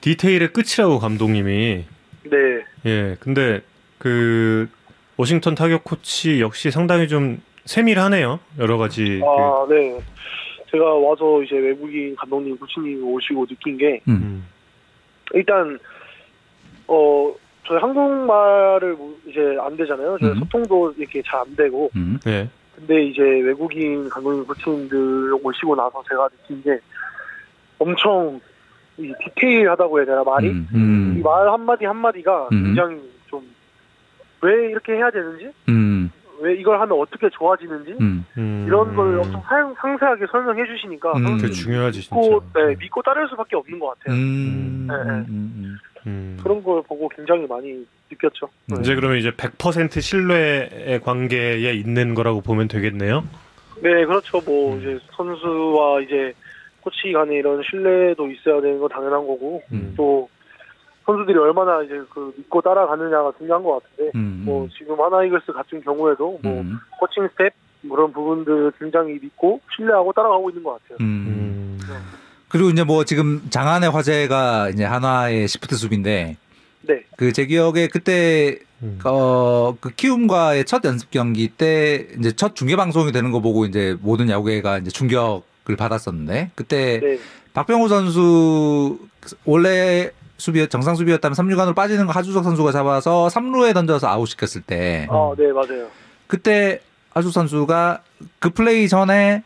Speaker 1: 디테일의 끝이라고 감독님이
Speaker 4: 네,
Speaker 1: 예 근데 그 워싱턴 타격 코치 역시 상당히 좀 세밀하네요 여러 가지
Speaker 4: 아, 네. 제가 와서 이제 외국인 감독님, 코치님 오시고 느낀 게
Speaker 1: 그, 음,
Speaker 4: 일단 어 저희 한국말을 뭐 이제 안 되잖아요. 저희
Speaker 2: 음.
Speaker 4: 소통도 이렇게 잘 안 되고.
Speaker 2: 음.
Speaker 1: 예
Speaker 4: 근데 이제 외국인 감독님, 코치님들 오시고 나서 제가 느낀 게 엄청 이 디테일하다고 해야 되나 말이
Speaker 2: 음. 음.
Speaker 4: 이말 한마디 한마디가
Speaker 2: 음.
Speaker 4: 굉장히 좀 왜 이렇게 해야 되는지
Speaker 2: 음.
Speaker 4: 왜 이걸 하면 어떻게 좋아지는지
Speaker 2: 음.
Speaker 1: 음,
Speaker 4: 이런 걸 엄청 상, 상세하게 설명해 주시니까
Speaker 2: 음.
Speaker 1: 그 중요하지 진짜
Speaker 4: 믿고, 네, 믿고 따를 수밖에 없는 것 같아요.
Speaker 2: 음.
Speaker 4: 네, 네. 그런 걸 보고 굉장히 많이 느꼈죠. 네.
Speaker 1: 이제 그러면 이제 100% 신뢰의 관계에 있는 거라고 보면 되겠네요.
Speaker 4: 네, 그렇죠. 뭐
Speaker 1: 음.
Speaker 4: 이제 선수와 이제 코치 간에 이런 신뢰도 있어야 되는 건 당연한 거고
Speaker 1: 음.
Speaker 4: 또 선수들이 얼마나 이제 그 믿고 따라가느냐가 중요한 것 같은데
Speaker 2: 음.
Speaker 4: 뭐 지금 한화이글스 같은 경우에도 뭐
Speaker 2: 음.
Speaker 4: 코칭 스태프 그런 부분들 굉장히 믿고 신뢰하고 따라가고 있는 것 같아요.
Speaker 2: 음.
Speaker 1: 음.
Speaker 2: 그리고 이제 뭐 지금 장안의 화제가 이제 한화의 시프트 수비인데
Speaker 4: 네,
Speaker 2: 그 제 기억에 그때
Speaker 1: 음.
Speaker 2: 어그 키움과의 첫 연습 경기 때 이제 첫 중계 방송이 되는 거 보고 이제 모든 야구계가 이제 충격 을 받았었는데 그때
Speaker 4: 네,
Speaker 2: 박병호 선수 원래 수비 정상 수비였다면 3루간으로 빠지는 거 하주석 선수가 잡아서 3루에 던져서 아웃 시켰을 때
Speaker 4: 아, 네 맞아요.
Speaker 2: 그때 하주석 선수가 그 플레이 전에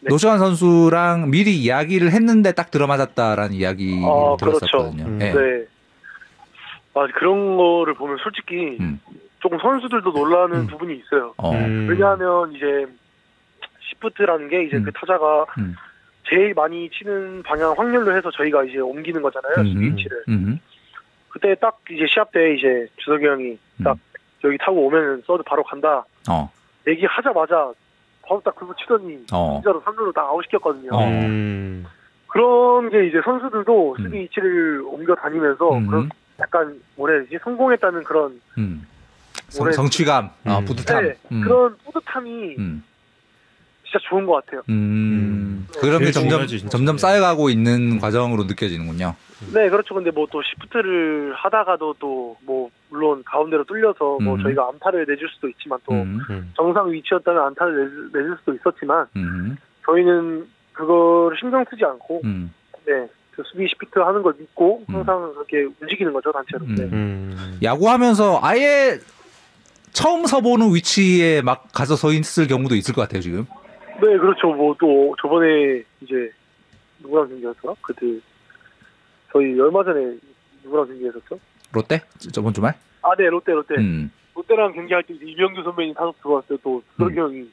Speaker 4: 네.
Speaker 2: 노시환 선수랑 미리 이야기를 했는데 딱 들어맞았다라는 이야기
Speaker 4: 아,
Speaker 2: 들었었거든요.
Speaker 1: 그렇죠. 음.
Speaker 2: 예.
Speaker 4: 네. 아 그런 거를 보면 솔직히
Speaker 2: 음.
Speaker 4: 조금 선수들도 놀라는
Speaker 2: 음.
Speaker 4: 부분이 있어요.
Speaker 2: 어.
Speaker 1: 음.
Speaker 4: 왜냐하면 이제 시프트라는 게 이제
Speaker 2: 음.
Speaker 4: 그 타자가
Speaker 2: 음.
Speaker 4: 제일 많이 치는 방향 확률로 해서 저희가 이제 옮기는 거잖아요. 수비 위치를.
Speaker 2: 음.
Speaker 4: 그때 딱 이제 시합 때 이제 주석이 형이 딱 여기 타고 오면 서드 바로 간다.
Speaker 2: 어.
Speaker 4: 얘기하자마자 바로 딱 그거 치더니
Speaker 2: 어.
Speaker 4: 진짜로 3루로 딱 아웃시켰거든요.
Speaker 2: 어.
Speaker 1: 음.
Speaker 4: 그런 게 이제 선수들도
Speaker 2: 음.
Speaker 4: 수비 위치를 옮겨 다니면서
Speaker 2: 음.
Speaker 4: 그런 약간 뭐라 해야 되지 성공했다는 그런
Speaker 2: 음. 성, 성취감, 어,
Speaker 1: 음.
Speaker 2: 뿌듯함.
Speaker 4: 네,
Speaker 2: 음.
Speaker 4: 그런 뿌듯함이
Speaker 2: 음.
Speaker 4: 진짜 좋은 것 같아요.
Speaker 2: 음. 그런 게 점점
Speaker 1: 중요하지.
Speaker 2: 점점 쌓여가고 있는 과정으로 느껴지는군요.
Speaker 4: 네, 그렇죠. 근데 뭐 또 시프트를 하다가도 또 뭐 물론 가운데로 뚫려서 뭐
Speaker 2: 음.
Speaker 4: 저희가 안타를 내줄 수도 있지만 또
Speaker 2: 음.
Speaker 1: 음.
Speaker 4: 정상 위치였다면 안타를 내줄, 내줄 수도 있었지만
Speaker 2: 음.
Speaker 4: 저희는 그거를 신경 쓰지 않고
Speaker 2: 음.
Speaker 4: 네, 그 수비 시프트 하는 걸 믿고
Speaker 2: 음.
Speaker 4: 항상 그렇게 움직이는 거죠 단체로.
Speaker 2: 음.
Speaker 4: 네.
Speaker 1: 음.
Speaker 2: 야구하면서 아예 처음 서보는 위치에 막 가서 서 있을 경우도 있을 것 같아요 지금.
Speaker 4: 네, 그렇죠. 뭐 또 저번에 이제 누구랑 경기했더라? 그때 저희 얼마 전에 누구랑 경기했었죠?
Speaker 2: 롯데 저번 주말.
Speaker 4: 아, 네, 롯데 롯데.
Speaker 2: 음.
Speaker 4: 롯데랑 경기할 때 이병규 선배님 타석 들어왔을 때또 수석이 형이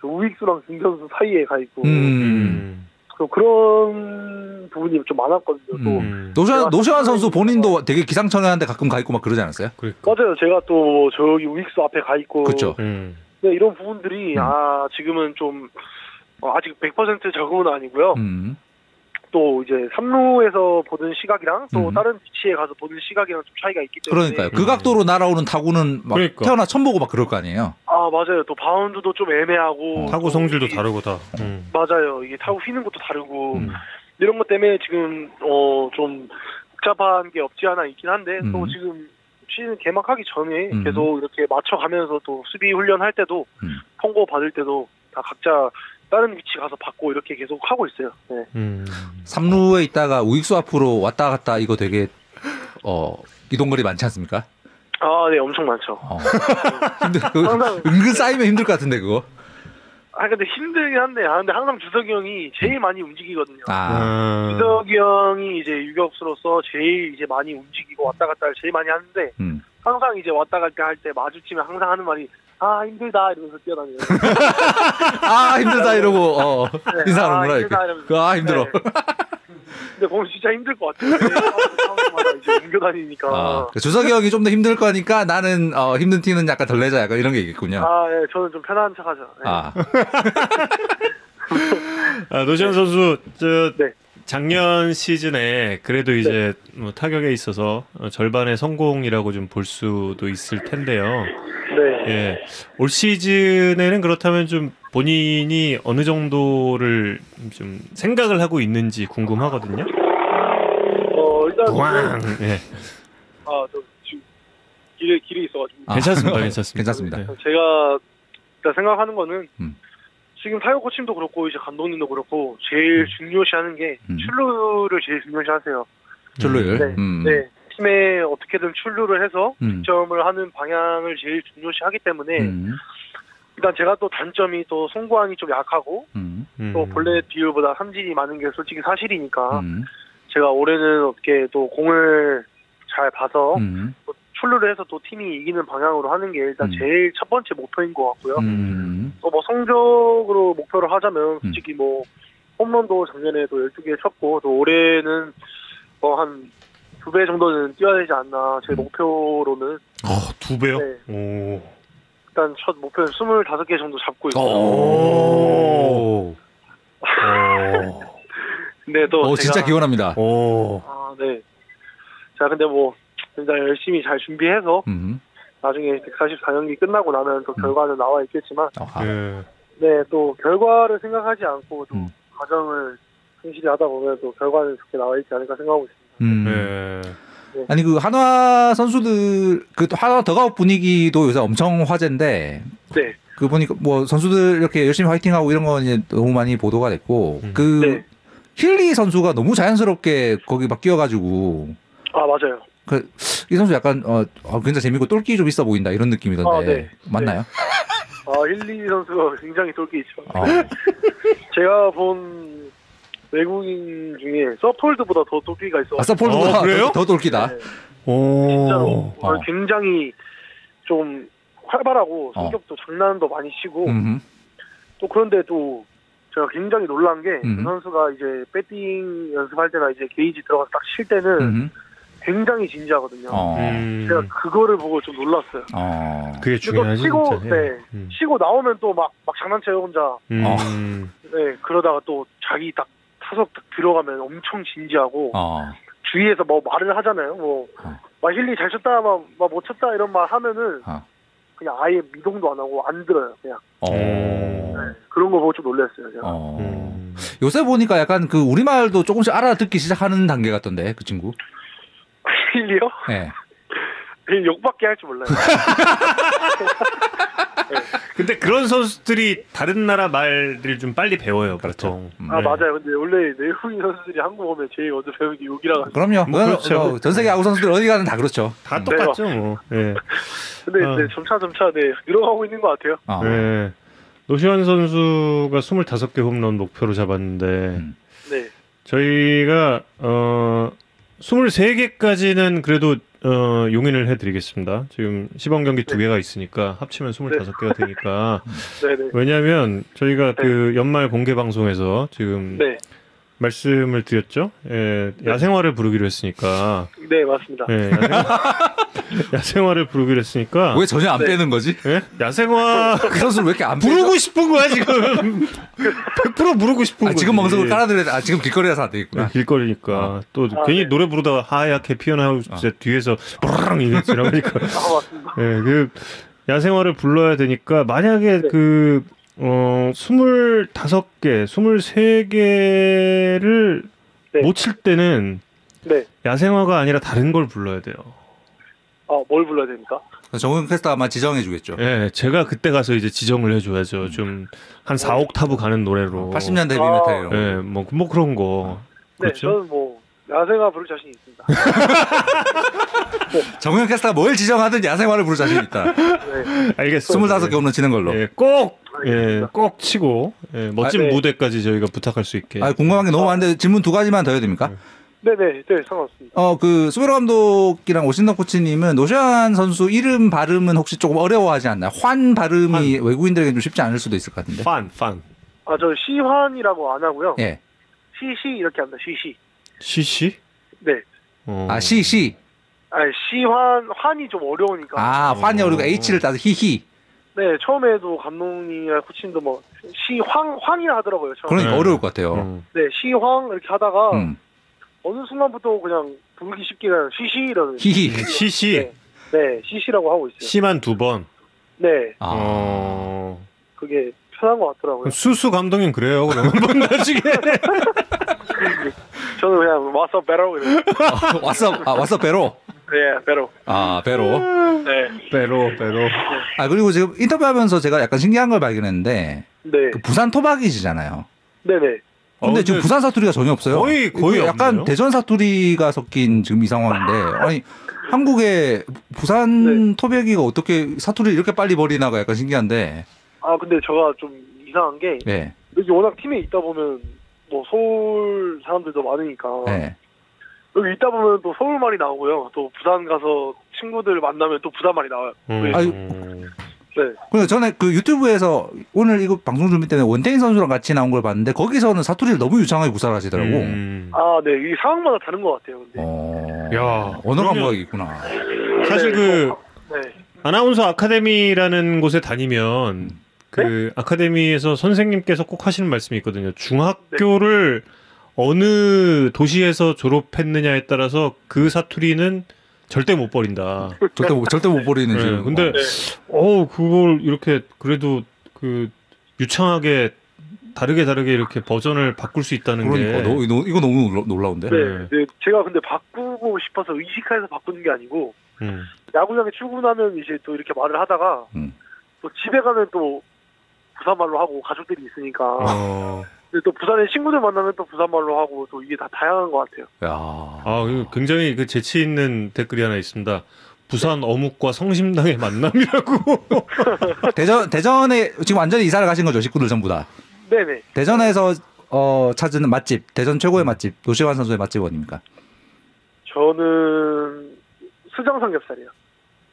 Speaker 4: 그 우익수랑 김경수 사이에 가 있고
Speaker 2: 음.
Speaker 1: 음.
Speaker 4: 그- 그런 부분이 좀 많았거든요. 또
Speaker 1: 음.
Speaker 2: 노시환 노시환 선수 본인도 되게 기상천외한데 가끔 가 있고 막 그러지 않았어요?
Speaker 1: 그러니까.
Speaker 4: 맞아요. 제가 또 저기 우익수 앞에 가 있고
Speaker 2: 그쵸.
Speaker 1: 음.
Speaker 4: 네, 이런 부분들이
Speaker 2: 음.
Speaker 4: 아 지금은 좀 어, 아직 100% 적응은 아니고요.
Speaker 2: 음.
Speaker 4: 또 이제 3루에서 보는 시각이랑 또
Speaker 2: 음.
Speaker 4: 다른 위치에 가서 보는 시각이랑 좀 차이가 있기 때문에
Speaker 2: 그러니까요. 그 각도로 날아오는 타구는 막
Speaker 1: 그러니까.
Speaker 2: 태어나 처음 보고 막 그럴 거 아니에요.
Speaker 4: 아 맞아요. 또 바운드도 좀 애매하고
Speaker 2: 어,
Speaker 1: 타구
Speaker 4: 또
Speaker 1: 성질도
Speaker 4: 이게-
Speaker 1: 다르고 다. 음.
Speaker 4: 맞아요. 이게 타구 휘는 것도 다르고
Speaker 2: 음.
Speaker 4: 이런 것 때문에 지금 어 좀 복잡한 게 없지 않아 있긴 한데
Speaker 2: 음.
Speaker 4: 또 지금 시즌 개막하기 전에
Speaker 2: 음.
Speaker 4: 계속 이렇게 맞춰가면서 또 수비 훈련할 때도
Speaker 2: 음.
Speaker 4: 통고 받을 때도 다 각자 다른 위치 가서 받고 이렇게 계속 하고 있어요. 네.
Speaker 1: 음.
Speaker 2: 3루에 있다가 우익수 앞으로 왔다 갔다 이거 되게 어 이동거리 많지 않습니까?
Speaker 4: 아, 네, 엄청 많죠.
Speaker 2: 어. 힘들 그
Speaker 4: 항상
Speaker 2: 은근 쌓이면 힘들 것 같은데 그거.
Speaker 4: 아 근데 힘들긴 한데 아 근데 항상 주석이 형이 제일 많이 움직이거든요.
Speaker 2: 아.
Speaker 1: 아.
Speaker 4: 주석이 형이 이제 유격수로서 제일 이제 많이 움직이고 왔다 갔다를 제일 많이 하는데
Speaker 2: 음.
Speaker 4: 항상 이제 왔다 갔다 할때 마주치면 항상 하는 말이 아 힘들다 이러면서 뛰어다녀요.
Speaker 2: 아 힘들다 이러고 어.
Speaker 4: 네,
Speaker 2: 인사하는구나
Speaker 4: 아,
Speaker 2: 이렇게.
Speaker 4: 힘들다 이러면서.
Speaker 2: 그, 아 힘들어.
Speaker 4: 네. 근데 보면 진짜 힘들 것 같아요. 마다 이제 옮겨 다니니까.
Speaker 2: 아, 그 주석이 형이 좀 더 힘들 거니까 나는 어, 힘든 티는 약간 덜 내자 약간 이런 게 있겠군요.
Speaker 4: 아, 예, 저는 좀 편한 척하죠. 네.
Speaker 2: 아.
Speaker 1: 아, 노시환 선수 저
Speaker 4: 네.
Speaker 1: 작년 시즌에 그래도 이제 뭐 타격에 있어서 어, 절반의 성공이라고 좀 볼 수도 있을 텐데요.
Speaker 4: 네.
Speaker 1: 예. 올 시즌에는 그렇다면 좀 본인이 어느 정도를 좀 생각을 하고 있는지 궁금하거든요.
Speaker 4: 어, 일단
Speaker 1: 왕. 예.
Speaker 4: 아, 저 지금 길에 길에 있어가지고
Speaker 2: 아.
Speaker 1: 괜찮습니다. 괜찮습니다.
Speaker 2: 괜찮습니다.
Speaker 1: 네.
Speaker 4: 제가 일단 생각하는 거는
Speaker 2: 음.
Speaker 4: 지금 타격 코치님도 그렇고 이제 감독님도 그렇고 제일
Speaker 1: 음.
Speaker 4: 중요시하는 게
Speaker 2: 음.
Speaker 4: 출루를 제일 중요시하세요.
Speaker 2: 출루율.
Speaker 4: 네.
Speaker 2: 음.
Speaker 4: 네. 팀에 어떻게든 출루를 해서
Speaker 2: 음.
Speaker 4: 득점을 하는 방향을 제일 중요시하기 때문에
Speaker 2: 음.
Speaker 4: 일단 제가 또 단점이 또 송구안이 좀 약하고
Speaker 2: 음.
Speaker 1: 음.
Speaker 4: 또 볼넷 비율보다 삼진이 많은 게 솔직히 사실이니까
Speaker 2: 음.
Speaker 4: 제가 올해는 어떻게 또 공을 잘 봐서
Speaker 2: 음.
Speaker 4: 또 출루를 해서 또 팀이 이기는 방향으로 하는 게 일단
Speaker 2: 음.
Speaker 4: 제일 첫 번째 목표인 것 같고요.
Speaker 2: 음.
Speaker 4: 또뭐 성적으로 목표를 하자면 솔직히 뭐 홈런도 작년에 또 12개 쳤고 또 올해는 뭐한 두 배 정도는 뛰어야 되지 않나 제
Speaker 2: 음.
Speaker 4: 목표로는
Speaker 1: 어, 두 배요?
Speaker 4: 네.
Speaker 1: 오.
Speaker 4: 일단 첫 목표는 25개 정도 잡고 있고
Speaker 2: 오.
Speaker 1: 오.
Speaker 4: 근데 또
Speaker 2: 오,
Speaker 4: 제가
Speaker 2: 진짜 기원합니다.
Speaker 1: 오.
Speaker 4: 아, 네. 자, 근데 뭐 일단 열심히 잘 준비해서
Speaker 2: 음.
Speaker 4: 나중에 144경기 끝나고 나면 또
Speaker 2: 음.
Speaker 4: 결과는 나와 있겠지만
Speaker 2: 아.
Speaker 1: 예.
Speaker 4: 네, 또 결과를 생각하지 않고 또
Speaker 2: 음.
Speaker 4: 과정을 성실히 하다 보면 또 결과는 좋게 나와 있지 않을까 생각하고 있습니다.
Speaker 2: 음.
Speaker 1: 예.
Speaker 2: 아니 그 한화 선수들 그 한화 더가웃 분위기도 요새 엄청 화제인데
Speaker 4: 네.
Speaker 2: 그 보니까 뭐 선수들 이렇게 열심히 화이팅하고 이런 건 이제 너무 많이 보도가 됐고
Speaker 1: 음.
Speaker 2: 그
Speaker 4: 네.
Speaker 2: 힐리 선수가 너무 자연스럽게 거기 막 끼어가지고
Speaker 4: 아, 맞아요.
Speaker 2: 그 이 선수 약간 어, 어 굉장히 재밌고 똘끼 좀 있어 보인다 이런 느낌이던데
Speaker 4: 아, 네.
Speaker 2: 맞나요?
Speaker 4: 아, 힐리 선수가 굉장히 똘끼 있죠.
Speaker 2: 어.
Speaker 4: 제가 본 외국인 중에 서폴드보다 더 똘끼가 있어.
Speaker 2: 아 서폴드보다
Speaker 1: 어, 그래요?
Speaker 2: 더, 더 똘끼다.
Speaker 4: 네,
Speaker 1: 오.
Speaker 4: 진짜로
Speaker 2: 어.
Speaker 4: 굉장히 좀 활발하고
Speaker 2: 어.
Speaker 4: 성격도 장난도 많이 치고
Speaker 2: 음.
Speaker 4: 또 그런데 또 제가 굉장히 놀란 게 그
Speaker 2: 음.
Speaker 4: 선수가 이제 배팅 연습할 때나 이제 게이지 들어가서 딱 칠 때는
Speaker 2: 음.
Speaker 4: 굉장히 진지하거든요.
Speaker 2: 어.
Speaker 1: 음.
Speaker 4: 제가 그거를 보고 좀 놀랐어요.
Speaker 2: 어.
Speaker 1: 그게 중요하지
Speaker 4: 치고
Speaker 1: 진짜.
Speaker 4: 네
Speaker 1: 음.
Speaker 4: 치고 나오면 또 막 막 장난쳐요 혼자.
Speaker 1: 음.
Speaker 4: 네 그러다가 또 자기 딱 타석 딱 들어가면 엄청 진지하고
Speaker 2: 어.
Speaker 4: 주위에서 뭐 말을 하잖아요. 뭐,
Speaker 2: 어.
Speaker 4: 막 힐리 잘 쳤다, 막, 막못 쳤다 이런 말 하면은
Speaker 2: 어.
Speaker 4: 그냥 아예 미동도 안 하고 안 들어요. 그냥
Speaker 2: 어.
Speaker 4: 네, 그런 거 보고 좀 놀랐어요. 제가.
Speaker 2: 어.
Speaker 1: 음.
Speaker 2: 요새 보니까 약간 그 우리말도 조금씩 알아듣기 시작하는 단계 같던데 그 친구.
Speaker 4: 힐리요?
Speaker 2: 예.
Speaker 4: 그냥 욕밖에 할 줄 몰라요.
Speaker 1: 근데 그런 선수들이 다른 나라 말들을 좀 빨리 배워요, 보통.
Speaker 2: 음.
Speaker 4: 아
Speaker 1: 네.
Speaker 4: 맞아요. 근데 원래 내국인 선수들이 한국 오면 제일 먼저 배우는 게 욕이라 가지고.
Speaker 2: 그럼요.
Speaker 1: 뭐 그렇죠.
Speaker 2: 뭐전 세계 야구 선수들 어디 가든 다 그렇죠.
Speaker 1: 다 똑같죠, 뭐. 예.
Speaker 4: 근데
Speaker 1: 어.
Speaker 4: 네, 점차 점차 네 늘어가고 있는 것 같아요.
Speaker 2: 어.
Speaker 1: 네. 노시환 선수가 25개 홈런 목표로 잡았는데
Speaker 2: 음.
Speaker 4: 네.
Speaker 1: 저희가 어 23개까지는 그래도 어 용인을 해드리겠습니다. 지금 시범 경기 두 개가 있으니까 합치면 25개가 되니까
Speaker 4: 네네.
Speaker 1: 왜냐하면 저희가 그 연말 공개 방송에서 지금
Speaker 4: 네.
Speaker 1: 말씀을 드렸죠. 예, 야생화를 부르기로 했으니까
Speaker 4: 네 맞습니다.
Speaker 1: 예, 야생화, 를 부르기로 했으니까
Speaker 2: 왜 전혀 안
Speaker 4: 네.
Speaker 2: 빼는 거지?
Speaker 1: 예? 야생화
Speaker 2: 그 선수를 왜 이렇게 안?
Speaker 1: 부르고 싶은 거야 지금 100% 부르고 싶은
Speaker 2: 아,
Speaker 1: 거지.
Speaker 2: 지금 방송을 깔아드려야 아 지금 길거리에서 안 되겠구나.
Speaker 1: 네, 길거리니까
Speaker 2: 어.
Speaker 1: 또
Speaker 4: 아,
Speaker 1: 괜히
Speaker 4: 네.
Speaker 1: 노래 부르다가 하얗게 피어나고 진짜 뒤에서 뿌랑 이게 지나가니까
Speaker 4: 아 맞습니다.
Speaker 1: 예, 그 야생화를 불러야 되니까 만약에
Speaker 4: 네.
Speaker 1: 그 어, 25개, 23개를
Speaker 4: 네.
Speaker 1: 못칠 때는
Speaker 4: 네.
Speaker 1: 야생화가 아니라 다른 걸 불러야 돼요.
Speaker 4: 아 뭘 불러야 됩니까?
Speaker 2: 정은 캐스터 아마 지정해 주겠죠.
Speaker 1: 예, 제가 그때 가서 이제 지정을 해 줘야죠. 좀 한 4, 옥타브 가는 노래로.
Speaker 2: 80년대 헤비
Speaker 4: 아.
Speaker 2: 거.
Speaker 1: 예, 뭐, 뭐 그런 거.
Speaker 4: 네,
Speaker 1: 그렇죠.
Speaker 4: 저는 뭐 야생화 부를 자신 있습니다.
Speaker 2: 정현 캐스터가 뭘 지정하든 야생화를 부를 자신 있다.
Speaker 4: 네.
Speaker 1: 알겠습니다.
Speaker 2: 25개 홈런 치는 걸로.
Speaker 1: 예, 꼭, 예. 꼭 치고, 예, 멋진
Speaker 4: 아, 네.
Speaker 1: 무대까지 저희가 부탁할 수 있게.
Speaker 2: 아, 궁금한 게 너무 많은데 질문 두 가지만 더 해도 됩니까?
Speaker 4: 네네, 네, 상관없습니다.
Speaker 2: 어, 그, 수베로 감독이랑 오신덕 코치님은 노시안 선수 이름 발음은 혹시 조금 어려워하지 않나요? 환 발음이 외국인들에게 좀 쉽지 않을 수도 있을 것 같은데.
Speaker 1: 판, 판.
Speaker 4: 아, 저 시환이라고 안 하고요.
Speaker 2: 예.
Speaker 4: 시시 이렇게 합니다. 시시.
Speaker 1: 시시?
Speaker 4: 네.
Speaker 1: 어.
Speaker 2: 아, 시, 시.
Speaker 4: 아, 시환 환이 좀 어려우니까.
Speaker 2: 아, 환이 어리고 H를 따서 히히.
Speaker 4: 네, 처음에도 감독님이나 코치님도 뭐 시황 황이라 하더라고요. 처음에.
Speaker 2: 그러니까
Speaker 1: 네.
Speaker 2: 어려울 것 같아요.
Speaker 1: 음.
Speaker 4: 네, 시황 이렇게 하다가
Speaker 2: 음.
Speaker 4: 어느 순간부터 그냥 부르기 쉽게 그냥 시시 이러는.
Speaker 2: 히히.
Speaker 1: 시시.
Speaker 4: 네. 네, 시시라고 하고 있어요.
Speaker 1: 시만 두 번.
Speaker 4: 네,
Speaker 2: 아.
Speaker 1: 어.
Speaker 4: 그게 편한 것 같더라고요.
Speaker 1: 수수 감독님 그래요, 그러면 한번 나중에.
Speaker 4: 저는 그냥 와서 이래요.
Speaker 2: 어, 왔어, 아, 왔어, 배로.
Speaker 4: 네, 베로.
Speaker 2: 아, 배로.
Speaker 4: 네,
Speaker 1: 빼로, 빼로.
Speaker 2: 아, 그리고 지금 인터뷰하면서 제가 약간 신기한 걸 발견했는데,
Speaker 4: 네,
Speaker 2: 그 부산 토박이시잖아요.
Speaker 4: 네, 네.
Speaker 1: 어,
Speaker 2: 근데 지금
Speaker 1: 근데
Speaker 2: 부산 사투리가 전혀 없어요.
Speaker 1: 거의- 거의
Speaker 2: 약간
Speaker 1: 없네요.
Speaker 2: 대전 사투리가 섞인 지금 이 상황인데, 아니, 한국에 부산
Speaker 4: 네.
Speaker 2: 토백이가 어떻게 사투리를 이렇게 빨리 버리나가 약간 신기한데,
Speaker 4: 아, 근데 제가 좀 이상한 게
Speaker 2: 예,
Speaker 4: 여기 워낙 팀에 있다 보면 뭐 서울 사람들도 많으니까
Speaker 2: 예.
Speaker 4: 여기 있다 보면 또 서울 말이 나오고요. 또 부산 가서 친구들 만나면 또 부산 말이 나와요.
Speaker 1: 음.
Speaker 2: 아유.
Speaker 4: 네.
Speaker 2: 그래서 전에 그 유튜브에서 오늘 이거 방송 준비 때문에 원태인 선수랑 같이 나온 걸 봤는데, 거기서는 사투리를 너무 유창하게 구사를 하시더라고.
Speaker 1: 음.
Speaker 4: 아, 네. 이 상황마다 다른 것 같아요. 근데.
Speaker 2: 어,
Speaker 1: 야,
Speaker 2: 언어
Speaker 1: 그러면-
Speaker 2: 감각이 있구나.
Speaker 1: 사실
Speaker 4: 네,
Speaker 1: 그
Speaker 4: 네.
Speaker 1: 아나운서 아카데미라는 곳에 다니면 그 아카데미에서 선생님께서 꼭 하시는 말씀이 있거든요. 중학교를 어느 도시에서 졸업했느냐에 따라서 그 사투리는 절대 못 버린다.
Speaker 2: 절대 못, 절대 못 버리는
Speaker 1: 네,
Speaker 2: 지금.
Speaker 1: 근데
Speaker 4: 네.
Speaker 1: 어 그걸 이렇게 그래도 그 유창하게 다르게 다르게 이렇게 버전을 바꿀 수 있다는
Speaker 2: 그러니까
Speaker 1: 게
Speaker 2: 너, 너- 이거 너무 놀라- 놀라운데.
Speaker 4: 네.
Speaker 1: 네.
Speaker 4: 네. 제가 근데 바꾸고 싶어서 의식해서 바꾸는 게 아니고
Speaker 1: 음.
Speaker 4: 야구장에 출근하면 이제 또 이렇게 말을 하다가
Speaker 2: 음.
Speaker 4: 또 집에 가면 또 부산말로 하고 가족들이 있으니까
Speaker 1: 어,
Speaker 4: 근데 또 부산에 친구들 만나면 또 부산말로 하고 또 이게 다 다양한 것 같아요.
Speaker 2: 야.
Speaker 1: 아 굉장히 그 재치 있는 댓글이 하나 있습니다. 부산 어묵과 성심당의 만남이라고.
Speaker 2: 대전 대전에 지금 완전히 이사를 가신 거죠 식구들 전부 다.
Speaker 4: 네네.
Speaker 2: 대전에서 어, 찾은 맛집 대전 최고의 맛집 노시환 선수의 맛집 어디입니까?
Speaker 4: 저는 수정 삼겹살이요.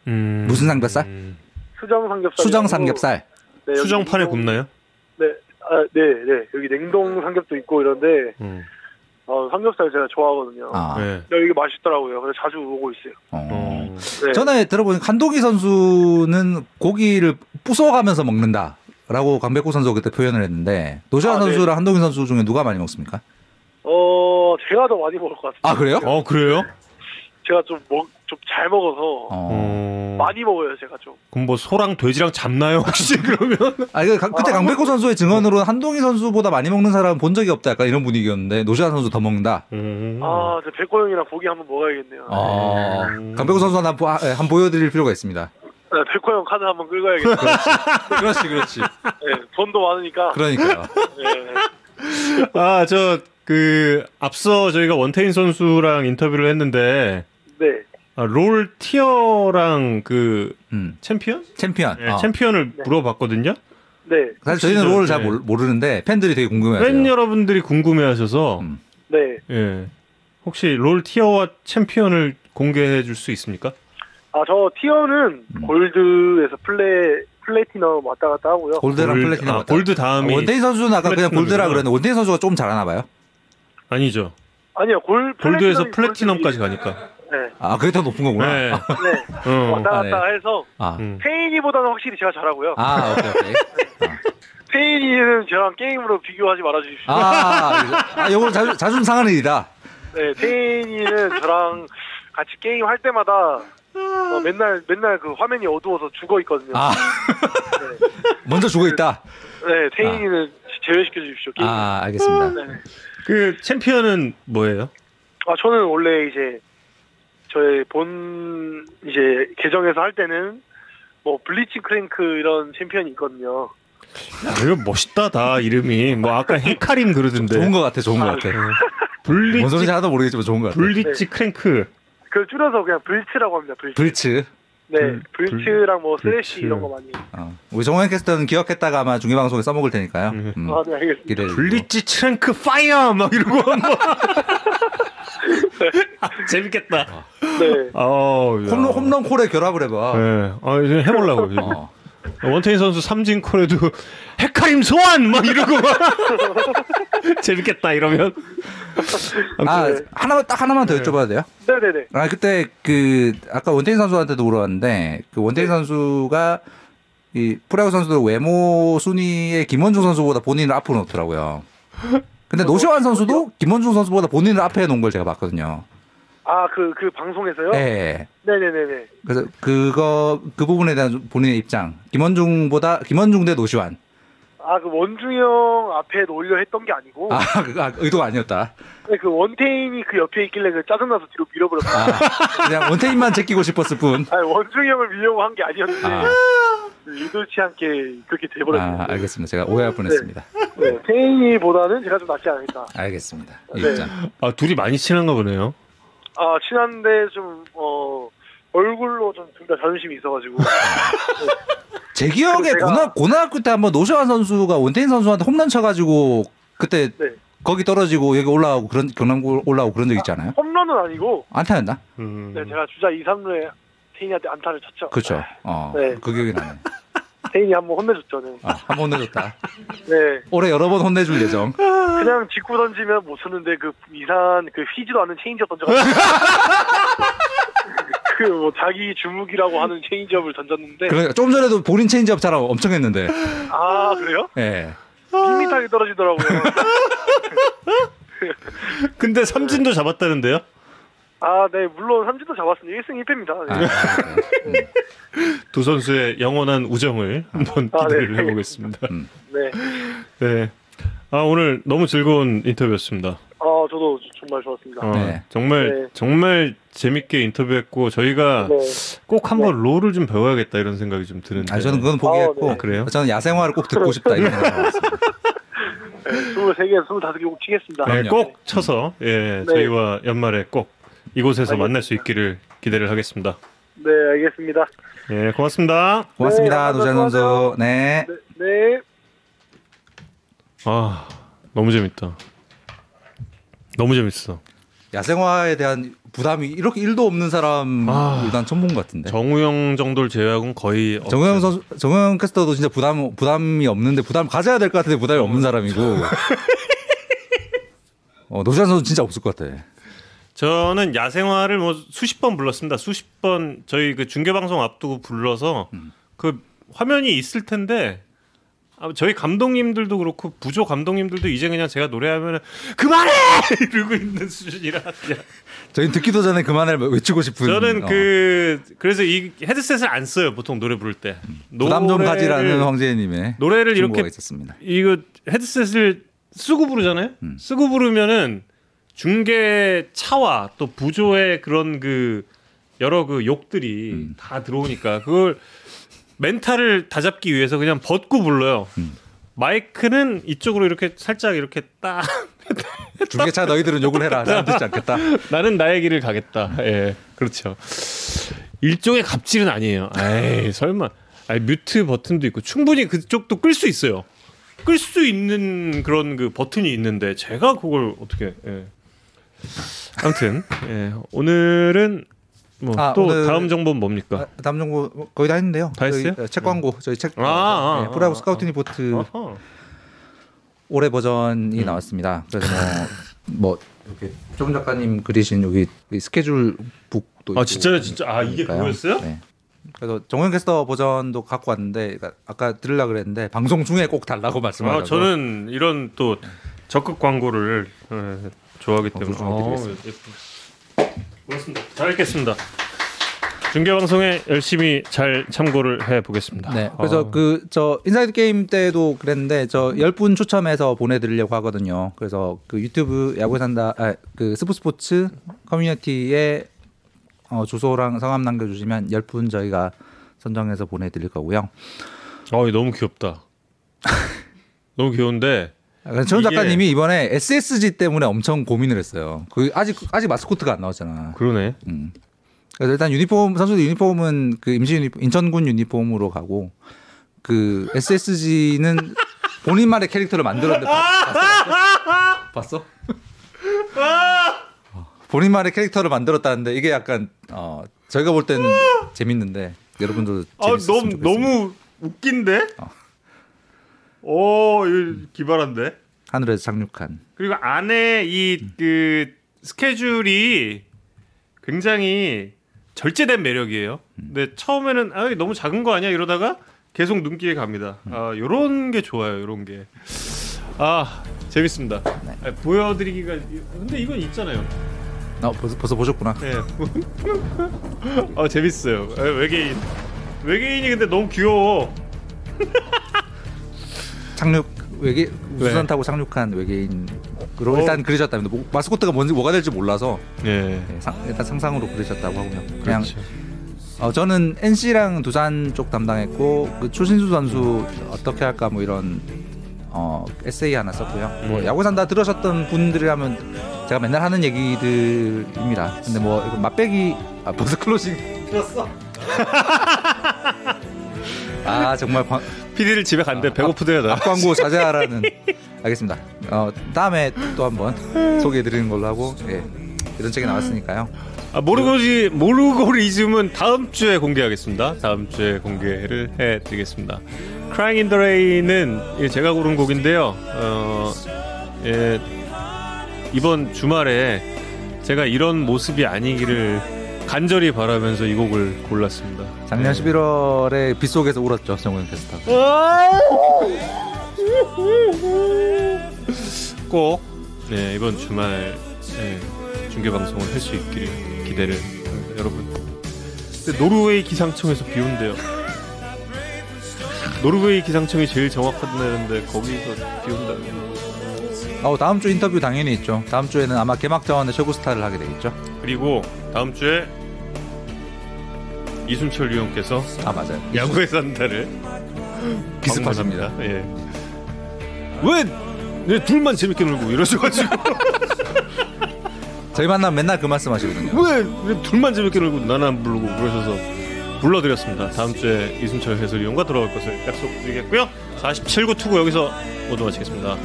Speaker 1: 음.
Speaker 2: 무슨 삼겹살?
Speaker 1: 음.
Speaker 4: 수정 삼겹살.
Speaker 2: 수정 삼겹살.
Speaker 4: 네, 여기
Speaker 1: 수정판에
Speaker 4: 냉동-
Speaker 1: 굽나요?
Speaker 4: 네, 아, 네, 네. 여기 냉동 삼겹도 있고 이런데
Speaker 1: 음.
Speaker 4: 어, 삼겹살 제가 좋아하거든요.
Speaker 2: 아.
Speaker 1: 네.
Speaker 4: 야, 이게 맛있더라고요. 그래서 자주 오고 있어요.
Speaker 2: 어.
Speaker 1: 어.
Speaker 4: 네.
Speaker 2: 전에 들어보니 한동희 선수는 고기를 부숴가면서 먹는다라고 강백호 선수가 그때 표현을 했는데 노시환
Speaker 4: 아, 네.
Speaker 2: 선수랑 한동희 선수 중에 누가 많이 먹습니까?
Speaker 4: 어, 제가 더 많이 먹을 것 같아요.
Speaker 2: 아 그래요?
Speaker 1: 어 그래요?
Speaker 4: 제가 좀 먹, 좀 잘 먹어서
Speaker 2: 어.
Speaker 1: 어.
Speaker 4: 많이 먹어요, 제가 좀.
Speaker 1: 그럼 뭐 소랑 돼지랑 잡나요 혹시 그러면?
Speaker 2: 아, 그, 그때
Speaker 4: 아,
Speaker 2: 강백호 선수의 증언으로 는 한동희 선수보다 많이 먹는 사람은 본 적이 없다. 약간 이런 분위기였는데 노시환 선수 더 먹는다.
Speaker 1: 음.
Speaker 4: 아, 저 백호 형이랑 고기 한번 먹어야겠네요.
Speaker 2: 어.
Speaker 1: 음.
Speaker 2: 강백호 선수한테 한, 보- 아, 한 보여드릴 필요가 있습니다.
Speaker 4: 네, 백호 형 카드 한번 긁어야겠네요.
Speaker 2: 그렇지, 그렇지.
Speaker 4: 네, 돈도 많으니까.
Speaker 2: 그러니까요.
Speaker 4: 네.
Speaker 1: 아, 저, 그, 앞서 저희가 원태인 선수랑 인터뷰를 했는데,
Speaker 4: 네.
Speaker 1: 아, 롤 tier랑 그,
Speaker 2: 음.
Speaker 1: 챔피언?
Speaker 2: 챔피언.
Speaker 1: 네,
Speaker 2: 어.
Speaker 1: 챔피언을
Speaker 4: 네.
Speaker 1: 물어봤거든요?
Speaker 4: 네.
Speaker 2: 사실 저희는 롤을
Speaker 1: 저-
Speaker 2: 잘
Speaker 1: 네.
Speaker 2: 모르, 모르는데 팬들이 되게 궁금해하세요.
Speaker 1: 팬 여러분들이 궁금해 하셔서,
Speaker 2: 음.
Speaker 4: 네.
Speaker 1: 예. 혹시 롤 tier와 챔피언을 공개해 줄 수 있습니까?
Speaker 4: 아, 저 tier는
Speaker 2: 음.
Speaker 4: 골드에서 플레, 플래티넘 왔다 갔다 하고요.
Speaker 2: 골드랑
Speaker 1: 골-
Speaker 2: 플래티넘.
Speaker 1: 아,
Speaker 2: 왔다.
Speaker 1: 골드 다음이
Speaker 2: 원태인 선수는 아까 그냥 골드라. 그랬는데 원태인 선수가 좀 잘하나 봐요.
Speaker 1: 아니죠.
Speaker 4: 아니요, 골,
Speaker 1: 골드에서 platinum까지
Speaker 4: 골드
Speaker 1: 가니까.
Speaker 4: 네.
Speaker 2: 아, 그게 더 높은 거구나.
Speaker 1: 네.
Speaker 4: 네.
Speaker 1: 어.
Speaker 4: 왔다
Speaker 2: 아,
Speaker 4: 갔다
Speaker 2: 네.
Speaker 4: 해서
Speaker 2: 아,
Speaker 1: 음.
Speaker 4: 태인이보다는 확실히 제가 잘하고요.
Speaker 2: 아, 오케이, 오케이.
Speaker 4: 태인이는 저랑 게임으로 비교하지 말아주십시오.
Speaker 2: 아, 아, 요거 자주, 자주 상하는 일이다.
Speaker 4: 네, 태인이는 저랑 같이 게임 할 때마다 어, 맨날 맨날 그 화면이 어두워서 죽어 있거든요.
Speaker 2: 아,
Speaker 4: 네,
Speaker 2: 먼저 죽어 있다.
Speaker 4: 네 태인이는 제외시켜 주십시오. 게임.
Speaker 2: 아, 알겠습니다.
Speaker 4: 네.
Speaker 1: 그 챔피언은 뭐예요?
Speaker 4: 아 저는 원래 이제 저의 본 이제 계정에서 할 때는 뭐 블리츠크랭크 이런 챔피언이 있거든요.
Speaker 1: 야, 이거 멋있다, 다 이름이. 뭐 아까 헤카림 그러던데.
Speaker 2: 좋은 거 같아, 좋은 거 같아.
Speaker 1: 어. 블리츠,
Speaker 2: 뭔 소리인지 하나도 모르겠지만 좋은 거 같아.
Speaker 1: 블리츠크랭크.
Speaker 4: 그걸 줄여서 그냥 블츠라고 합니다. 블츠.
Speaker 2: 블츠.
Speaker 4: 네,
Speaker 1: 블-
Speaker 4: 블츠랑 뭐
Speaker 1: 블츠.
Speaker 4: 쓰레쉬 이런 거 많이.
Speaker 2: 어. 우리 정호영 캐스터는 기억했다가 아마 중계방송에 써먹을 테니까요.
Speaker 1: 음.
Speaker 2: 음,
Speaker 4: 아, 네, 알겠습니다.
Speaker 1: 블리츠크랭크 fire 막 이러고 아, 재밌겠다.
Speaker 4: 네.
Speaker 1: 어, 야.
Speaker 2: 홈런, 홈런 콜에 결합을 해봐.
Speaker 1: 네, 아 이제 해보려고. 지금.
Speaker 2: 어.
Speaker 1: 원태인 선수 삼진 콜에도 헤카림 소환 막 이러고 막 재밌겠다 이러면.
Speaker 2: 아,
Speaker 4: 네.
Speaker 2: 하나만, 딱 하나만 더
Speaker 1: 네.
Speaker 2: 여쭤봐도 돼요?
Speaker 4: 네네네.
Speaker 2: 아, 그때 그, 아까 원태인 선수한테도 물어봤는데, 그 원태인 선수가 이 프로야구 선수들 외모 순위에 김원중 선수보다 본인을 앞으로 놓더라고요. 근데 노시환 선수도 김원중 선수보다 본인을 앞에 놓은 걸 제가 봤거든요.
Speaker 4: 아, 그, 그 방송에서요?
Speaker 2: 네.
Speaker 4: 네네네네.
Speaker 2: 그래서 그거 그 부분에 대한 본인의 입장. 김원중보다 김원중 대 노시환.
Speaker 4: 아, 그 원중이 형 앞에 놀려 했던 게 아니고,
Speaker 2: 아, 그 아, 의도가 아니었다.
Speaker 4: 네, 그 원태인이 그 옆에 있길래 그 짜증나서 뒤로 밀어버렸어요.
Speaker 2: 아, 그냥 원태인만 제끼고 싶었을 뿐.
Speaker 4: 아니, 원중이 형을 밀려고 한 게 아니었는데,
Speaker 2: 아,
Speaker 4: 의도치 않게 그렇게 돼버렸어요.
Speaker 2: 아, 알겠습니다. 제가 오해할 뻔했습니다.
Speaker 4: 네, 태인이보다는 제가 좀 낫지 않을까.
Speaker 2: 알겠습니다. 이
Speaker 4: 네.
Speaker 1: 아 둘이 많이 친한가 보네요.
Speaker 4: 아, 친한데 좀, 어, 얼굴로 좀 둘 다 자존심이 있어가지고.
Speaker 2: 제 기억에 고등, 고등학교 때 한번 노시환 선수가 원태인 선수한테 홈런 쳐가지고 그때
Speaker 4: 네.
Speaker 2: 거기 떨어지고 여기 올라오고 그런 경남고 올라오고 그런 적 있잖아요.
Speaker 4: 홈런은 아니고,
Speaker 2: 안타였나?
Speaker 1: 음.
Speaker 4: 네, 제가 주자 2, 3루에 태인이한테 안타를 쳤죠.
Speaker 2: 그렇죠. 어,
Speaker 4: 네.
Speaker 2: 그 기억이 나네.
Speaker 4: 태인이 한번 혼내줬죠. 네.
Speaker 2: 아, 한번 혼내줬다.
Speaker 4: 네.
Speaker 2: 올해 여러 번 혼내줄 예정.
Speaker 4: 그냥 직구 던지면 못 쓰는데 그 이상한 그 휘지도 않는 체인지업 던져가지고 그 뭐 자기 주무기라고 하는 체인지업을 던졌는데
Speaker 2: 그러니까 좀 전에도 본인 체인지업 자랑 엄청 했는데.
Speaker 4: 아 그래요?
Speaker 2: 예.
Speaker 4: 밋밋하게 떨어지더라고요.
Speaker 1: 근데 삼진도 잡았다는데요?
Speaker 4: 아 네 물론 삼진도 잡았습니다. 1승 1패입니다.
Speaker 2: 아,
Speaker 4: 네.
Speaker 2: 네.
Speaker 1: 두 선수의 영원한 우정을 한번
Speaker 4: 아, 네.
Speaker 1: 기대를 해보겠습니다.
Speaker 4: 네.
Speaker 1: 네. 아 오늘 너무 즐거운 인터뷰였습니다.
Speaker 4: 아 저도 정말 좋았습니다.
Speaker 1: 어,
Speaker 2: 네.
Speaker 1: 정말
Speaker 4: 네.
Speaker 1: 정말 재밌게 인터뷰했고 저희가
Speaker 4: 네.
Speaker 1: 꼭 한번 롤을 좀 배워야겠다 이런 생각이 좀 드는데.
Speaker 2: 아, 저는 그건 포기했고.
Speaker 4: 아, 네.
Speaker 1: 그래요?
Speaker 2: 저는 야생화를 꼭 듣고 싶다 이런 생각을 했습니다.
Speaker 4: 네, 23개, 25개 꼭 치겠습니다.
Speaker 1: 네. 꼭 쳐서 예,
Speaker 4: 네.
Speaker 1: 저희와 연말에 꼭 이곳에서
Speaker 4: 알겠습니다.
Speaker 1: 만날 수 있기를 기대를 하겠습니다.
Speaker 4: 네, 알겠습니다.
Speaker 1: 예, 고맙습니다.
Speaker 2: 고맙습니다.
Speaker 4: 네,
Speaker 2: 노시환 선수. 네.
Speaker 4: 네. 네.
Speaker 1: 아, 너무 재밌다. 너무 재밌어.
Speaker 2: 야생화에 대한 부담이 이렇게 1도 없는 사람
Speaker 1: 아.
Speaker 2: 난 처음 본 것 같은데.
Speaker 1: 정우영 정도를 제외하고는 거의
Speaker 2: 정우영. 선수, 정우영 캐스터도 진짜 부담 부담이 없는데 부담 가져야 될 것 같은데 부담이 없는 사람이고. 어, 노시안 선수 진짜 없을 것 같아.
Speaker 1: 저는 야생화를 뭐 수십 번 불렀습니다. 수십 번 저희 그 중계 방송 앞두고 불러서 그 화면이 있을 텐데 아, 저희 감독님들도 그렇고 부조 감독님들도 이제 그냥 제가 노래하면 그만해 이러고 있는 수준이라
Speaker 2: 저희 듣기도 전에 그만을 외치고 싶은.
Speaker 1: 저는
Speaker 2: 어,
Speaker 1: 그 그래서 이 헤드셋을 안 써요 보통 노래 부를 때
Speaker 2: 부담 좀
Speaker 1: 노래를-
Speaker 2: 가지라는 황재님의
Speaker 1: 노래를 이렇게
Speaker 2: 있었습니다.
Speaker 1: 이거 헤드셋을 쓰고 부르잖아요.
Speaker 2: 음.
Speaker 1: 쓰고 부르면은 중계 차와 또 부조의 그런 그 여러 그 욕들이
Speaker 2: 음.
Speaker 1: 다 들어오니까 그걸 멘탈을 다잡기 위해서 그냥 벗고 불러요.
Speaker 2: 음.
Speaker 1: 마이크는 이쪽으로 이렇게 살짝 이렇게 딱
Speaker 2: 중계차 너희들은 욕을 해라. 나는 듣지 않겠다.
Speaker 1: 나는 나의 길을 가겠다. 예, 그렇죠. 일종의 갑질은 아니에요. 에이, 설마. 아니, 뮤트 버튼도 있고 충분히 그쪽도 끌 수 있어요. 끌 수 있는 그런 그 버튼이 있는데 제가 그걸 어떻게? 예. 아무튼 예, 오늘은 뭐
Speaker 2: 아,
Speaker 1: 또 다음 정보는 뭡니까?
Speaker 2: 아, 다음 정보 거의 다 했는데요.
Speaker 1: 다 했어요?
Speaker 2: 책 광고 저희 책
Speaker 1: 아, 아,
Speaker 2: 네,
Speaker 1: 아,
Speaker 2: 프라이브
Speaker 1: 아,
Speaker 2: 스카우트
Speaker 1: 아.
Speaker 2: 리포트
Speaker 1: 어허.
Speaker 2: 올해 버전이
Speaker 1: 음.
Speaker 2: 나왔습니다. 그래서 뭐, 뭐 이렇게 조 작가님 그리신 여기 이 스케줄 북도
Speaker 1: 아 진짜요, 진짜. 아 이게. 그거였어요?
Speaker 2: 네. 그래서 정현 캐스터 버전도 갖고 왔는데 그러니까 아까 들으려 그랬는데 방송 중에 꼭 달라고 말씀하셔서
Speaker 1: 아, 저는 이런 또 적극 광고를 예, 좋아하기 때문에. 어, 고맙습니다. 잘 읽겠습니다. 중계 방송에 열심히 잘 참고를 해 보겠습니다.
Speaker 2: 네. 그래서 그 저 인사이드 게임 때도 그랬는데 저 10분 추첨해서 보내 드리려고 하거든요. 그래서 그 유튜브 야구 산다 아, 그 스포츠 스포츠 커뮤니티에 어, 주소랑 성함 남겨 주시면 10분 저희가 선정해서 보내 드릴 거고요.
Speaker 1: 어, 너무 귀엽다. 너무 귀여운데
Speaker 2: 정
Speaker 1: 이게-
Speaker 2: 작가님이 이번에 SSG 때문에 엄청 고민을 했어요. 그 아직 아직 마스코트가 안 나왔잖아.
Speaker 1: 그러네.
Speaker 2: 음. 그래서 일단 유니폼 선수들 유니폼은 그 임시 유니폼 인천군 유니폼으로 가고 그 SSG는 본인만의 캐릭터를 만들었는데 봐- 봤어? 봤어? 어, 본인만의 캐릭터를 만들었다는데 이게 약간 어 저희가 볼 때는 재밌는데 여러분도
Speaker 1: 아, 너무
Speaker 2: 좋겠습니다.
Speaker 1: 너무 웃긴데?
Speaker 2: 어.
Speaker 1: 오, 기발한데?
Speaker 2: 하늘에서 착륙한
Speaker 1: 그리고 안에 이그 스케줄이 굉장히 절제된 매력이에요. 근데 처음에는 아 너무 작은 거 아니야 이러다가 계속 눈길이 갑니다. 아 요런 게 좋아요. 요런 게. 아 재밌습니다. 아, 보여드리기가 근데 이건 있잖아요.
Speaker 2: 어 벌써, 벌써 보셨구나.
Speaker 1: 네. 아 재밌어요. 아, 외계인 외계인이 근데 너무 귀여워.
Speaker 2: 착륙 외계
Speaker 1: 네.
Speaker 2: 우주선 타고 착륙한 외계인으로
Speaker 1: 어.
Speaker 2: 일단 그리셨답니다. 뭐, 마스코트가 뭔지 뭐가 될지 몰라서
Speaker 1: 네.
Speaker 2: 네, 상- 일단 상상으로 그리셨다고 하고요. 그냥
Speaker 1: 그렇죠.
Speaker 2: 어, 저는 NC랑 두산 쪽 담당했고 그 추신수 선수 어떻게 할까 뭐 이런 어, 에세이 하나 썼고요. 뭐
Speaker 1: 음.
Speaker 2: 야구 산 다 들으셨던 분들이라면 제가 맨날 하는 얘기들입니다. 근데 뭐 이거 맛배기 아 벌써 클로징 들었어. 아 정말 광,
Speaker 1: PD를 집에 간대 배고프대요 나.
Speaker 2: 광고 자제하라는 알겠습니다. 어, 다음에 또 한번 소개해드리는 걸로 하고 예, 이런 책이 나왔으니까요.
Speaker 1: 아, 모르고지 모르고리즘은 다음 주에 공개하겠습니다. 다음 주에 공개를 해드리겠습니다. Crying in the Rain은 제가 고른 곡인데요. 어, 예, 이번 주말에 제가 이런 모습이 아니기를 간절히 바라면서 이 곡을 골랐습니다.
Speaker 2: 작년
Speaker 1: 네.
Speaker 2: 11월에 빗속에서 울었죠 정우영 캐스터.
Speaker 1: 꼭 네, 이번 주말 네, 중계 방송을 할 수 있기를 기대를 합니다, 여러분. 근데 노르웨이 기상청에서 비 온대요. 노르웨이 기상청이 제일 정확하다는데 거기서 비 온다는.
Speaker 2: 어, 다음 주 인터뷰 당연히 있죠. 다음 주에는 아마 개막 자원의 쇼구스타를 하게 되겠죠.
Speaker 1: 그리고 다음 주에 이순철 위원께서
Speaker 2: 아 맞아요.
Speaker 1: 야구의 산다를 기습하십니다. 예. 왜, 왜 둘만 재밌게 놀고 이러셔가지고
Speaker 2: 저희 만나면 맨날 그 말씀하시거든요.
Speaker 1: 왜, 왜 둘만 재밌게 놀고 나는 안 부르고 그러셔서 불러드렸습니다. 다음 주에 이순철 해설위원과 돌아올 것을 약속드리겠고요. 47구 투구 여기서 모두 마치겠습니다.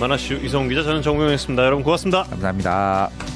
Speaker 1: 만화슈 이성훈 기자 저는 정우영이었습니다. 여러분 고맙습니다.
Speaker 2: 감사합니다.